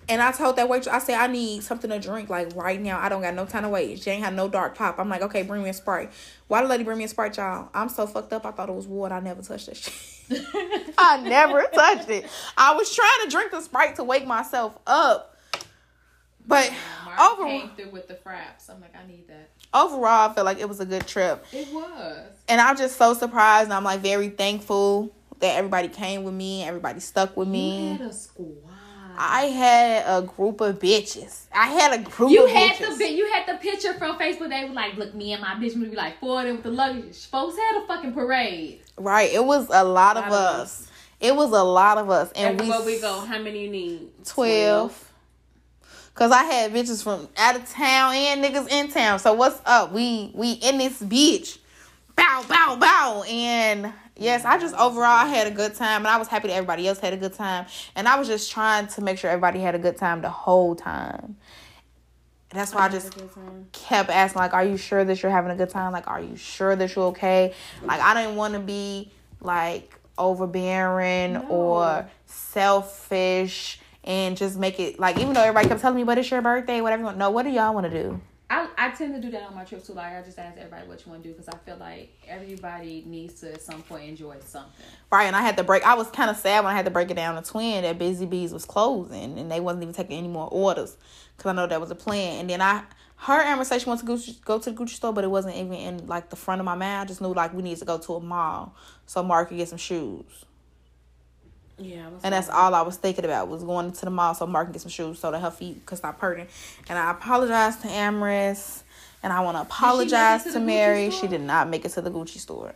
And I told that waitress, I said, I need something to drink like right now. I don't got no time to wait. She ain't had no dark pop. I'm like, okay, bring me a Sprite. Why the lady bring me a Sprite, y'all? I'm so fucked up. I thought it was water. I never touched that shit. (laughs) I never touched it. I was trying to drink the Sprite to wake myself up. But Mark over, came through with the fraps. I'm like, I need that. overall, I feel like it was a good trip. It was. And I'm just so surprised. And I'm like very thankful that everybody came with me. Everybody stuck with You me. had a squad. I had a group of bitches. I had a group You of had bitches. the you had the picture from Facebook. They were like, "Look, me and my bitch would be like four of them with the luggage." Folks had a fucking parade. right. It was a lot of Lot of us. It was a lot of us. And Everywhere we we go, how many you need? 12. Cause I had bitches from out of town and niggas in town. So what's up? We we in this bitch. Bow, bow, bow. And yes, I just overall I had a good time and I was happy that everybody else had a good time. And I was just trying to make sure everybody had a good time the whole time. And that's why I just kept asking, like, are you sure that you're having a good time? Like, are you sure that you're okay? Like, I didn't want to be like overbearing or selfish and just make it like, even though everybody kept telling me, but it's your birthday, whatever. No, what do y'all want to do? I, I tend to do that on my trips too. Like I just ask everybody what you want to do because I feel like everybody needs to at some point enjoy something. Right, and I had to break. I was kind of sad when I had to break it down to Twin that Busy Bees was closing and they wasn't even taking any more orders because I know that was a plan. And then I her she wants to go, go to the Gucci store, but it wasn't even in like the front of my mind. I just knew like we needed to go to a mall so Mark could get some shoes. Yeah, And that's all I was thinking about was going to the mall so Mark can get some shoes so that her feet could stop hurting. And I apologized to Amaris. And I want to apologize to to, Mary. She did not make it to the Gucci store.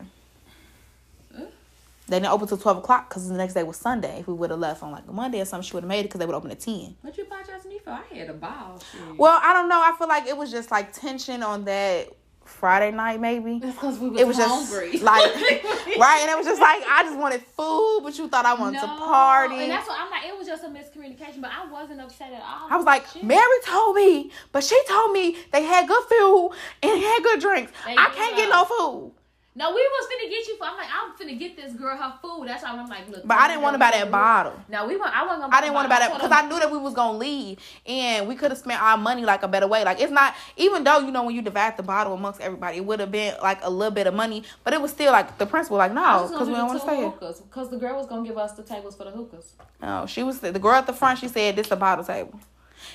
They didn't open till 12 o'clock because the next day was Sunday. If we would have left on like a Monday or something, she would have made it because they would open at 10. What you apologize to me for? I had a ball. Shit. Well, I don't know. I feel like it was just like tension on that Friday night, maybe. That's because we was, It was just (laughs) like, (laughs) right? And it was just like, I just wanted food, but you thought I wanted to party. And that's what I'm like. It was just a miscommunication, but I wasn't upset at all. I was like, Shit. Mary told me, but she told me they had good food and had good drinks. There I can't get no food. No, we was finna get you. For, I'm like, I'm finna get this girl her food. That's why I'm like, look. But I didn't want to buy that bottle. No, we want. I wasn't gonna. I didn't want to buy that because I knew that we was gonna leave and we could have spent our money like a better way. Like it's not even though you know when you divide the bottle amongst everybody, it would have been like a little bit of money, but it was still like the principle. Like no, because we don't want to stay here. because the girl was gonna give us the tables for the hookahs. No, she was the girl at the front. She said this is a bottle table,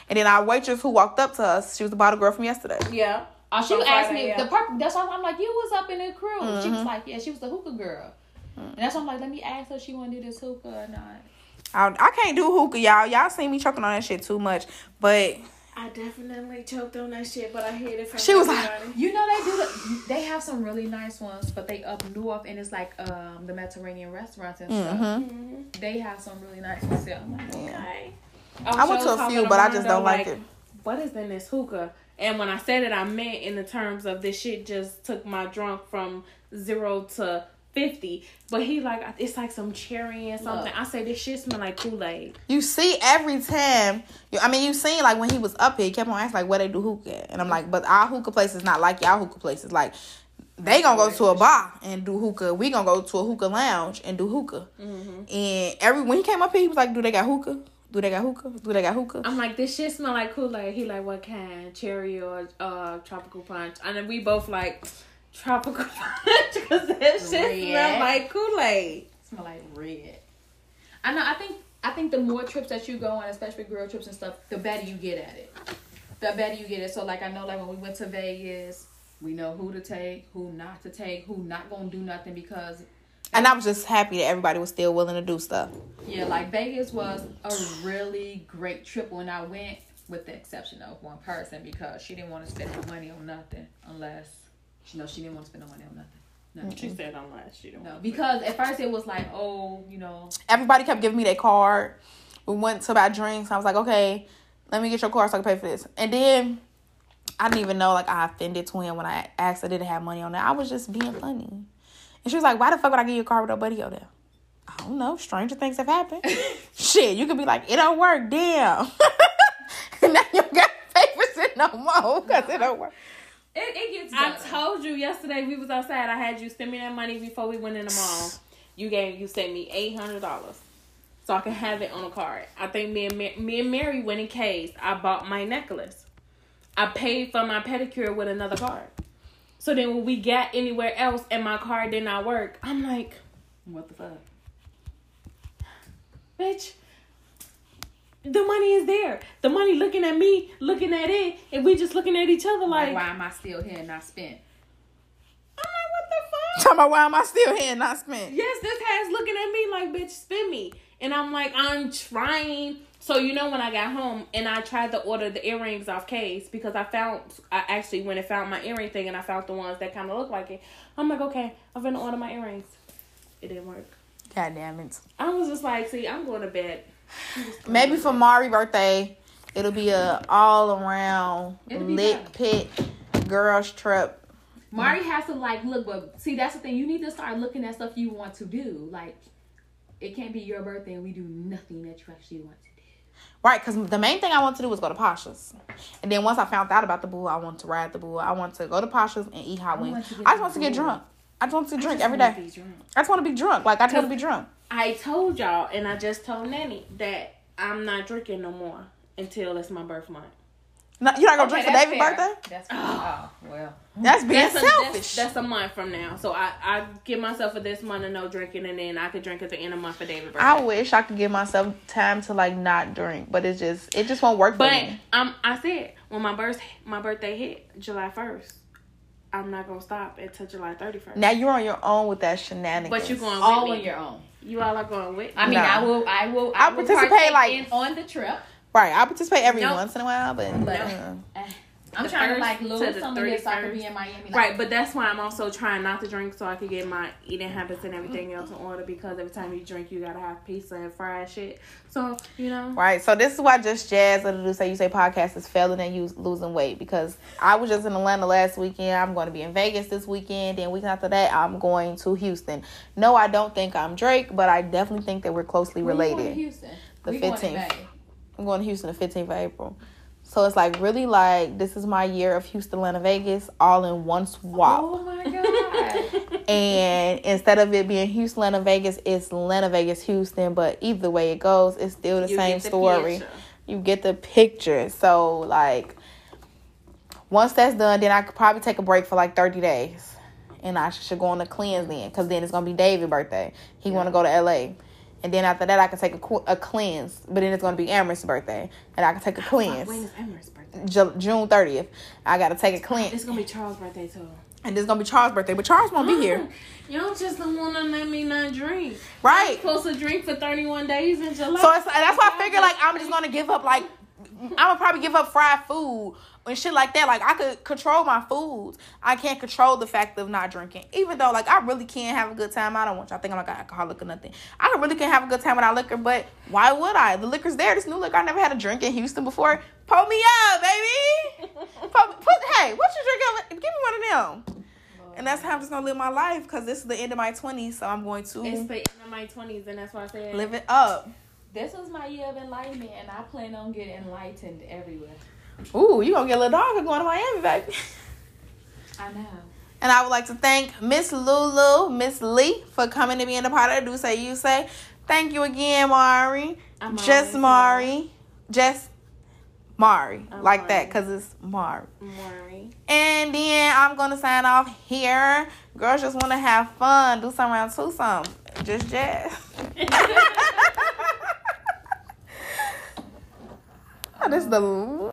and then our waitress who walked up to us, she was the bottle girl from yesterday. yeah. Oh, she From asked Friday, me yeah. the purpose. That's why I'm like, you was up in the crew. She Mm-hmm. was like, yeah, she was the hookah girl. And that's why I'm like, let me ask her if she want to do this hookah or not. I, I can't do hookah, y'all. Y'all seen me choking on that shit too much, but I definitely choked on that shit, but I hate it from She was like- You know they do the, they have some really nice ones, but they up north and it's like um the Mediterranean restaurants and stuff. mhm. They have some really nice ones. too. I'm like, Okay. I went to a few, but I just don't like it. What is in this hookah? And when I said it, I meant in the terms of this shit just took my drunk from zero to fifty. But he like it's like some cherry and something. Look. I say this shit smell like Kool Aid. You see every time. You, I mean, you seen like when he was up here, he kept on asking like where they do hookah, at. and I'm like, but our hookah place is not like y'all hookah places. Like they gonna go to a bar and do hookah. We gonna go to a hookah lounge and do hookah. Mm-hmm. And every when he came up here, he was like, "Do they got hookah? Do they got hookah? Do they got hookah?" I'm like, this shit smell like Kool Aid. He like, what kind? Cherry or uh tropical punch? And then we both like tropical (laughs) punch because that shit smell like Kool Aid. Smell like red. I know. I think. I think the more trips that you go on, especially girl trips and stuff, the better you get at it. The better you get it. So like I know, like when we went to Vegas, we know who to take, who not to take, who not gonna do nothing because And I was just happy that everybody was still willing to do stuff. yeah, like Vegas was a really great trip when I went, with the exception of one person because she didn't want to spend no money on nothing unless you know she didn't want to spend no money on nothing. No, She said unless she don't. no, because at first it was like, oh, you know, Everybody kept giving me their card. We went to buy drinks. I was like, okay, let me get your card so I can pay for this. And then I didn't even know like I offended Twin when I asked her didn't have money on that. I was just being funny. And she was like, why the fuck would I give you a card with nobody on there? I don't know. Stranger things have happened. (laughs) Shit, you could be like, it don't work. Damn. (laughs) and now you got papers it no more because it don't work. it, it gets. I told you yesterday we was outside. I had you send me that money before we went in the mall. You gave you sent me eight hundred dollars, so I can have it on a card. I think me and Ma- me and Mary went in case. I bought my necklace. I paid for my pedicure with another card. So then when we got anywhere else and my car did not work, I'm like, What the fuck? bitch. The money is there. The money looking at me, looking at it, and we just looking at each other Like, like, why am I still here and not spent? I'm like, what the fuck? Talking about why am I still here and not spent? Yes, this has looking at me like, bitch, spin me. And I'm like, I'm trying. So, you know, when I got home and I tried to order the earrings off case because I found, I actually went and found my earring thing and I found the ones that kind of look like it. I'm like, okay, I'm going to order my earrings. It didn't work. God damn it. I was just like, see, I'm going to bed. Going Maybe to for bed. Mari birthday, it'll be a all around It'll lit pit girls trip. Mari has to like look, but see that's the thing. You need to start looking at stuff you want to do. Like it can't be your birthday and we do nothing that you actually want to do. Right, because the main thing I want to do was go to Pasha's. And then once I found out about the boo, I want to ride the boo. I want to go to Pasha's and eat hot wings. want to get I just want to get drunk. I just want to drink every day. I just want to be drunk. Like, I just want to be drunk. I told y'all, and I just told Nanny that I'm not drinking no more until it's my birth month. No, you're not going to drink for David's fair. birthday? That's (gasps) oh well. That's being That's a, selfish. that's, that's a month from now. So I, I give myself for this month of no drinking, and then I could drink at the end of the month for David's birthday. I wish I could give myself time to, like, not drink. But it's just, it just won't work for but me. um, I said when my birth my birthday hit July first, I'm not gonna stop until July 31st. Now you're on your own with that shenanigans. but you're going with All me? on your own. You all are going with me. I mean, Nah. I will. I will. I I'll will participate, like- in, on the trip. Right, I participate every Nope. once in a while, but But- uh, I'm The trying to first like to lose the some of this so I can be in Miami. Like, Right, but that's why I'm also trying not to drink so I can get my eating habits and everything else in order because every time you drink you gotta have pizza and fried shit. So, you know. Right. So this is why just Jazz of the Do Say You Say podcast is failing and you losing weight because I was just in Atlanta last weekend. I'm going to be in Vegas this weekend. Then week after that, I'm going to Houston. No, I don't think I'm Drake, but I definitely think that we're closely When you going to related. Houston. The We going in 15th. May. I'm going to Houston the 15th of April. So it's like really like this is my year of Houston, Atlanta, Vegas, all in one swap. Oh my god. (laughs) And instead of it being Houston, Atlanta, Vegas, it's Atlanta, Vegas, Houston. But either way it goes, it's still the You same the story. picture. You get the picture. So like once that's done, then I could probably take a break for like 30 days. And I should go on a cleanse then. Because then it's going to be David's birthday. He want to go to LA. And then after that, I can take a, a cleanse. But then it's going to be Amaris's birthday. And I can take a cleanse. is Emery's birthday? Ju- June 30th. I got to take a cleanse. It's gonna be Charles' birthday too. And it's going to be Charles' birthday. But Charles won't be here. Y'all just don't wanna let me not drink. Right. supposed to drink for 31 days in July. So it's, that's why I figure like I'm just gonna give up like I'm gonna probably give up fried food and shit like that. Like I could control my foods. I can't control the fact of not drinking. Even though like I really can't have a good time. I don't want y'all think I'm like an alcoholic or nothing. I really can't have a good time without liquor, but why would I? The liquor's there. This new liquor. I never had a drink in Houston before. Pull me up, baby. (laughs) Pull, put, hey, what you drinking? Give me one of them. And that's how I'm just gonna live my life because this is the end of my 20s, so I'm going to It's the end of my twenties, and that's why I said live it up. This was my year of enlightenment, and I plan on getting enlightened everywhere. Ooh, you gonna get a little dog going to Miami, baby. I know. And I would like to thank Miss Lulu, Miss Lee, for coming to be in the part of Do Say You Say. Thank you again, Mari. I'm Just Mari. Just Mari. I'm like that, because it's Mari. Maury. And then I'm going to sign off here. Girls just want to have fun. Do some round two some. Just jazz. (laughs) (laughs) this is the